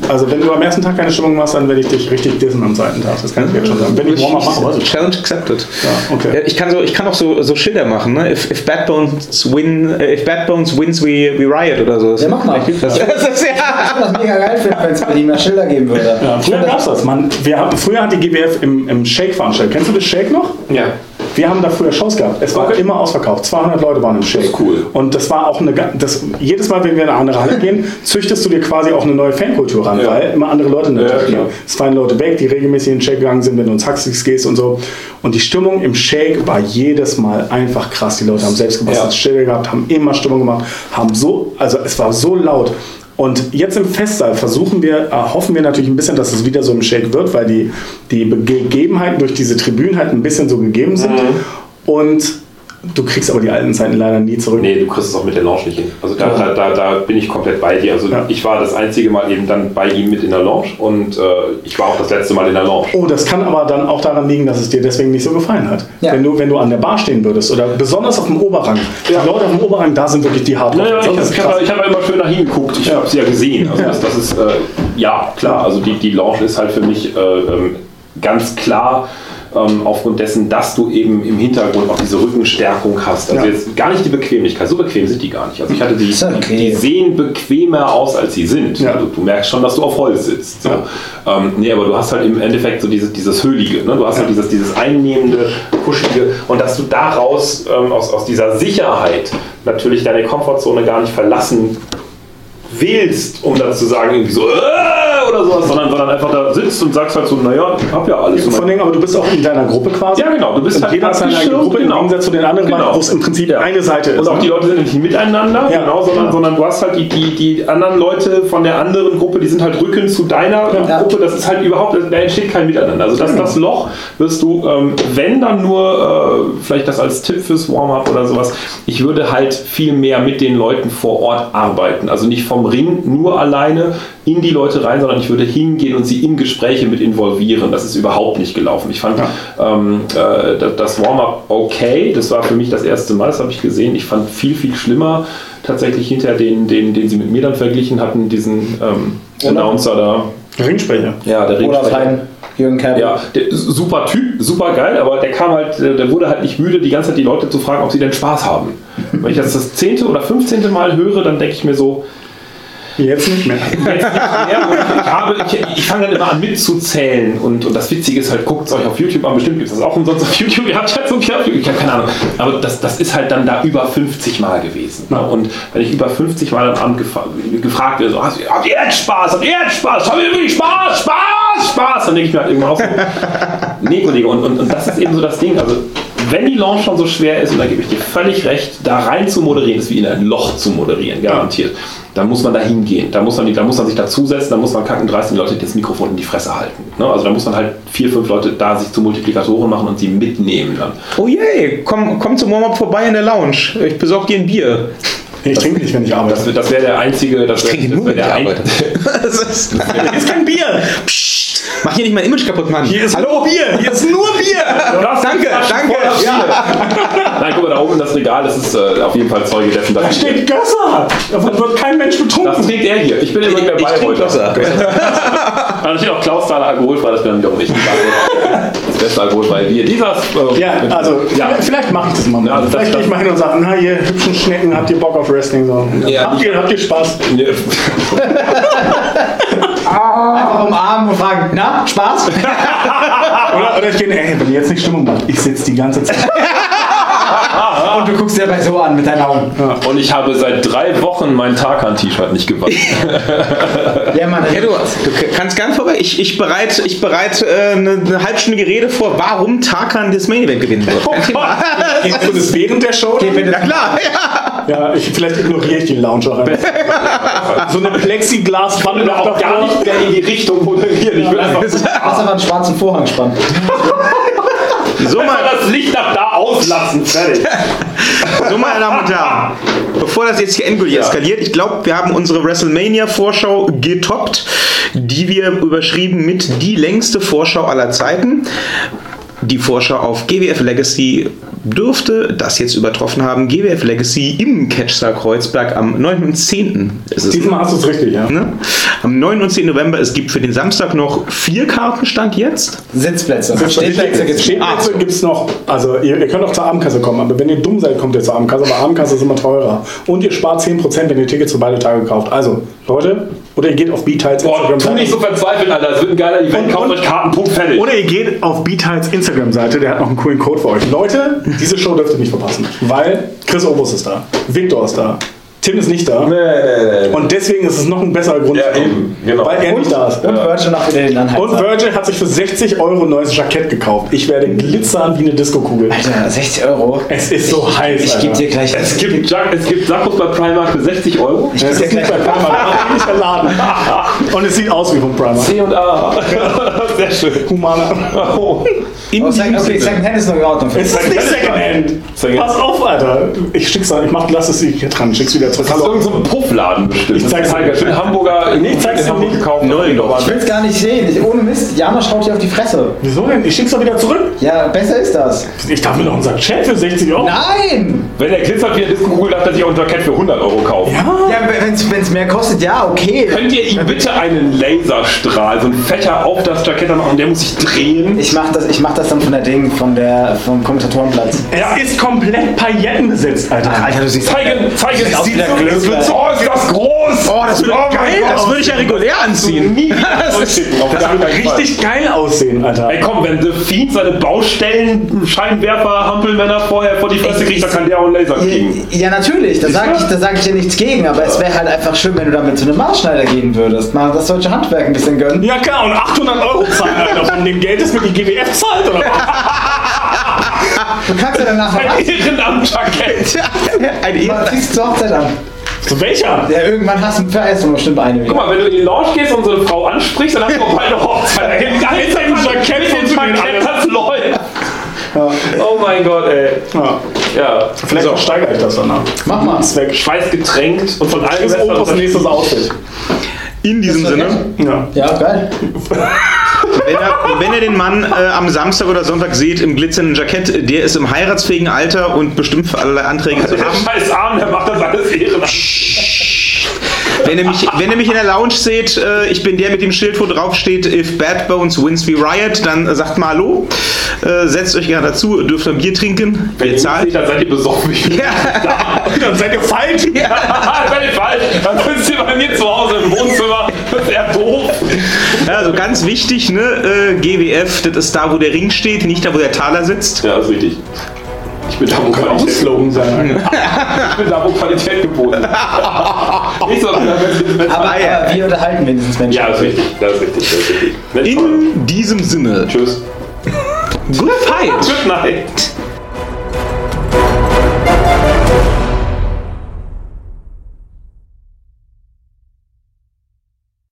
Also wenn du am ersten Tag keine Stimmung machst, dann werde ich dich richtig dissen am zweiten Tag. Das kann ich jetzt schon sagen. Wenn ich Warm-up mache, ich. Challenge accepted. Ja, okay. Ja, Ich kann, so, ich kann auch so, so Schilder machen, ne? If, if Bad Bones win, äh, if Bad Bones wins, we, we riot oder so. Ja, mach mal. Das, das ist ja. Das mega geil finden, wenn es bei ihm mehr Schilder geben würde. Ja, früher gab es das. Man, wir haben, früher hat die GWF im, im Shake veranstaltet. Kennst du das Shake noch? Ja. Wir haben da früher Shows gehabt. Es war Okay. immer ausverkauft. 200 Leute waren im ist cool. Und das war auch eine. Das, jedes Mal, wenn wir in eine andere Halle gehen, züchtest du dir quasi auch eine neue Fankultur ran, Ja. weil immer andere Leute in der Ja, Stadt gehen. Es fallen Leute weg, die regelmäßig in den Shake gegangen sind, wenn du ins Haxix gehst und so. Und die Stimmung im Shake war jedes Mal einfach krass. Die Leute haben selbst gebastelt Ja. Schilder gehabt, haben immer Stimmung gemacht, haben so, also es war so laut. Und jetzt im Festsaal versuchen wir, hoffen wir natürlich ein bisschen, dass es wieder so im Shake wird, weil die, die Gegebenheiten durch diese Tribünen halt ein bisschen so gegeben sind. Und du kriegst aber die alten Zeiten leider nie zurück. Nee, du kriegst es auch mit der Lounge nicht hin. Also da, da, da, da bin ich komplett bei dir. Also Ja. ich war das einzige Mal eben dann bei ihm mit in der Lounge und äh, ich war auch das letzte Mal in der Lounge. Oh, das kann aber dann auch daran liegen, dass es dir deswegen nicht so gefallen hat. Ja. Wenn, du, wenn du an der Bar stehen würdest oder besonders auf dem Oberrang. Ja. Die Leute auf dem Oberrang, da sind wirklich die Hardcore. Naja, ich, Das ist ich krass. habe ich hab immer schön nach hingeguckt. Ich Ja. habe es ja gesehen. Also Ja. das, das ist, äh, ja, klar. Also die, die Lounge ist halt für mich äh, ähm, ganz klar ähm, aufgrund dessen, dass du eben im Hintergrund auch diese Rückenstärkung hast. Also Ja. jetzt gar nicht die Bequemlichkeit. So bequem sind die gar nicht. Also ich hatte die, okay. die sehen bequemer aus, als sie sind. Ja. Also du merkst schon, dass du auf Holz sitzt. So. Ja. Ähm, nee, aber du hast halt im Endeffekt so dieses, dieses Höhlige. Ne? Du hast halt dieses, dieses einnehmende, kuschelige und dass du daraus ähm, aus, aus dieser Sicherheit natürlich deine Komfortzone gar nicht verlassen willst, um dann zu sagen, irgendwie so, äh, oder sowas, sondern, sondern einfach da sitzt und sagst halt so, naja, ich hab ja alles. Vor Dingen, aber du bist auch in deiner Gruppe quasi. Ja, genau, du bist und halt jeder hat seine eigene Gruppe genau. im Gegensatz zu den anderen, Genau. wo es im Prinzip Ja. eine Seite ist. Und auch ne? die Leute sind nicht miteinander, Ja. genau, sondern, sondern du hast halt die, die, die anderen Leute von der anderen Gruppe, die sind halt Rücken zu deiner Ja. Gruppe. Das ist halt überhaupt, da entsteht kein Miteinander. Also das, das Loch wirst du, ähm, wenn dann nur, äh, vielleicht das als Tipp fürs Warm-up oder sowas, ich würde halt viel mehr mit den Leuten vor Ort arbeiten. Also nicht vom Ring nur alleine in die Leute rein, sondern ich würde hingehen und sie in Gespräche mit involvieren. Das ist überhaupt nicht gelaufen. Ich fand ähm, äh, das- Warm-up okay. Das war für mich das erste Mal, das habe ich gesehen. Ich fand viel, viel schlimmer tatsächlich hinter den, den, den sie mit mir dann verglichen hatten, diesen ähm, Announcer da. Ringsprecher. Ja, der Olaf Ringsprecher. Hein, Jürgen Kerber. Ja, der, super Typ, super geil, aber der kam halt, der der wurde halt nicht müde, die ganze Zeit die Leute zu fragen, ob sie denn Spaß haben. Wenn ich das das zehnte oder fünfzehnte Mal höre, dann denke ich mir so, Jetzt nicht mehr. jetzt nicht mehr. Ich, ich, ich fange dann immer an mitzuzählen und, und das Witzige ist halt, guckt es euch auf YouTube an, bestimmt gibt es das auch umsonst auf YouTube, ihr habt halt so viel auf YouTube, ich habe keine Ahnung, aber das, das ist halt dann da über 50 Mal gewesen. Ne? Und wenn ich über 50 Mal am Abend gefa gefragt werde, so, "Hast- habt ihr jetzt Spaß, habt ihr jetzt Spaß, habt ihr wirklich Spaß, Spaß, Spaß, dann denke ich mir halt irgendwann auch so, nee Kollege, und, und, und das ist eben so das Ding, also wenn die Launch schon so schwer ist, und da gebe ich dir völlig recht, da rein zu moderieren, ist wie in ein Loch zu moderieren, garantiert. Dann muss man da hingehen, da muss man, da muss man sich dazusetzen, da muss man kacken dreist die Leute das Mikrofon in die Fresse halten. Ne? Also da muss man halt vier, fünf Leute da sich zu Multiplikatoren machen und sie mitnehmen dann. Oh je, komm, komm zum Warm-up vorbei in der Lounge. Ich besorge dir ein Bier. Ich trinke nicht, wenn ich Das, arbeite. wär- das wäre der einzige, das wäre das wär der ein, Das ist, Hier ist kein Bier. Psst, mach hier nicht mein Image kaputt, Mann. Hier ist Hallo? nur Bier. Hier ist nur Bier. Danke, danke. Ja. Nein, guck mal, da oben das Regal, das ist äh, auf jeden Fall Zeuge dessen, Da steht Gösser. Davon wird kein Mensch Das betrunken. trinkt er hier. Ich bin immer der Ich trinke Bayreuther. Wasser. Da steht auch Klausthaler alkoholfrei, das bin dann wiederum nicht. Das beste alkoholfreie Bier. Dieser ist, äh, Ja, also Ja. vielleicht, mache ich das mal. Ja, also das- vielleicht gehe ich mal hin und sage, na ihr hübschen Schnecken, habt ihr Bock auf Wrestling? So. Ja. habt, ihr, habt ihr Spaß? Nee. Einfach umarmen und fragen, na, Spaß? Oder, oder ich gehe, ey, wenn ihr jetzt nicht Stimmung macht, ich sitze die ganze Zeit. Und du guckst dir dabei so an mit deinen Augen. Und ich habe seit drei Wochen mein Tarkan-T-Shirt nicht gewaschen. Ja, Mann. Ja, du, du kannst gern vorbei. Ich, ich bereite ich bereit, äh, eine, eine halbstündige Rede vor, warum Tarkan das Main Event gewinnen wird. Gehst du das während der Show? Geh bitte- Ja klar, ja. Ja, ich, vielleicht ignoriere ich die Lounge auch einfach. so eine Plexiglaswand will auch gar nicht mehr in die Richtung moderieren. Ich will einfach einfach einen schwarzen Vorhang spannen. So, mal das Licht nach da auslassen. Fertig. so, meine Damen und Herren, bevor das jetzt hier endgültig Ja. eskaliert, ich glaube, wir haben unsere WrestleMania-Vorschau getoppt, die wir überschrieben mit die längste Vorschau aller Zeiten. Die Vorschau auf GWF Legacy dürfte das jetzt übertroffen haben. GWF Legacy im Catchstar Kreuzberg am 9. und 10. ist es. Diesmal hast du es richtig, ja. Ne? Am 9. und 10. November. Es gibt für den Samstag noch vier Karten, stand jetzt. Sitzplätze. Stehplätze gibt es noch. Also ihr, ihr könnt auch zur Abendkasse kommen, aber wenn ihr dumm seid, kommt ihr zur Abendkasse, aber Abendkasse ist immer teurer. Und ihr spart 10%, wenn ihr Tickets für beide Tage kauft. Also, Leute, oder ihr geht auf B-Tiles Boah, tu nicht so verzweifelt, Alter. Das wird ein geiler Event. Kauft euch Karten, Punkt, fertig. Oder ihr geht auf B-Tiles Instagram-Seite, der hat noch einen coolen Code für euch. Leute, diese Show dürft ihr nicht verpassen, weil Chris Obus ist da, Victor ist da, Tim ist nicht da. nee, nee, nee. Und deswegen ist es noch ein besserer Grund, Ja, zu kommen, eben, genau. weil er nicht da ist. Und Virgil wieder den Anhalt. Und Virgil hat sich für 60 Euro ein neues Jackett gekauft. Ich werde glitzern wie eine Disco-Kugel. Alter, 60 Euro. Es ist so heiß. Ich gebe dir gleich. Es gibt, Jack- es gibt Sackos bei Primark für 60 Euro. Ich Es geb dir ist gleich. nicht bei Primark, ähnlicher Laden. Und es sieht aus wie von Primark. C und A. Sehr schön. Humaner. Oh. In Oh, Second- okay, Second Hand ist noch in Ordnung. Es ist nicht Secondhand. Secondhand. Pass auf, Alter. Ich schick's ich mach, lass es hier dran, schick's wieder zurück. Das ist irgendein so ein Puffladen bestimmt. Ich zeig's dir. Schön Hamburger. Nee, ich zeig's dir nicht. gekauft. Ich will's gar nicht sehen. Ich, ohne Mist, Jana schaut dir auf die Fresse. Wieso denn? Ich schick's doch wieder zurück. Ja, besser ist das. Ich darf mir noch unser Chat für 60 Euro. Nein! Wenn der glitzert wie eine Disco-Kugel, darf er sich auch ein Jackett für 100 Euro kaufen. Ja. Ja, wenn es mehr kostet, ja, okay. Könnt ihr ihm bitte einen Laserstrahl, so einen Fächer auf das Jackett machen und der muss sich drehen? Ich mach das, ich mach das dann von der Ding, von der, vom Kommentatorenplatz. Er ist komplett Pailletten besetzt, Alter. Alter, du siehst. Zeigen, zeigen, aus wie der Glücksberg. so, oh, ist das groß! Oh, das würde mein geil. Das würde ich ja regulär anziehen. Das gar würde Fall. richtig geil aussehen, Alter. Ey komm, wenn The Fiend seine Baustellen, Scheinwerfer, Hampelmänner vorher vor die Fresse kriegt, dann kann der auch einen Laser kriegen. Ja, natürlich, da sage ich, da sag ich ja nichts gegen, aber es wäre halt einfach schön, wenn du damit zu einem Maßschneider gehen würdest. Mal das deutsche Handwerk ein bisschen gönnen. Ja klar, und 800 Euro zahlen, Alter. Von dem Geld ist mir die GWF zahlt, oder was? Du kannst ja danach Ein Ehrenamt-Jackett. Ein was Ehe- ziehst du zur Hochzeit an. Zu welcher? Ja, irgendwann hast du vereist du bestimmt eine Guck mal, wenn du in die Lounge gehst und so eine Frau ansprichst, dann hast du auch bald eine Hochzeit. Ein Jackett, funktioniert so das läuft. Oh mein Gott, ey. Ja. Ja. Vielleicht steigere ich das danach. Mach mal. Weg. Schweißgetränkt und von allen Das ist Opus nächstes Outfit. In diesem Sinne, Ja. Ja, geil. wenn ihr, wenn ihr den Mann äh, am Samstag oder Sonntag seht im glitzernden Jackett, der ist im heiratsfähigen Alter und bestimmt für allerlei Anträge zu Der haben. scheiß Arm, der macht das alles ehrenamtlich. Wenn ihr, mich, wenn ihr mich in der Lounge seht, äh, ich bin der mit dem Schild, wo drauf steht, if Bad Bones wins we riot, dann äh, sagt mal Hallo. Äh, setzt euch gerne dazu, dürft ein Bier trinken. Wenn Ihr zahlt. seht, dann seid ihr besoffen. Ja. Dann seid ihr falsch. seid ihr falsch. Dann sitzt ihr bei mir zu Hause im Wohnzimmer. Also ganz wichtig, ne? Äh, GWF, das ist da, wo der Ring steht, nicht da, wo der Taler sitzt. Ja, ist richtig. Ich bin da, wo Qualität, Slogan sein. ich bin da, wo Qualität geboten ist. Nicht so, Aber, Ah, ja. aber wir unterhalten wenigstens Menschen. Ja, das ist richtig. Das ist richtig. Das ist richtig. In diesem Sinne, Tschüss. good fight! Good night.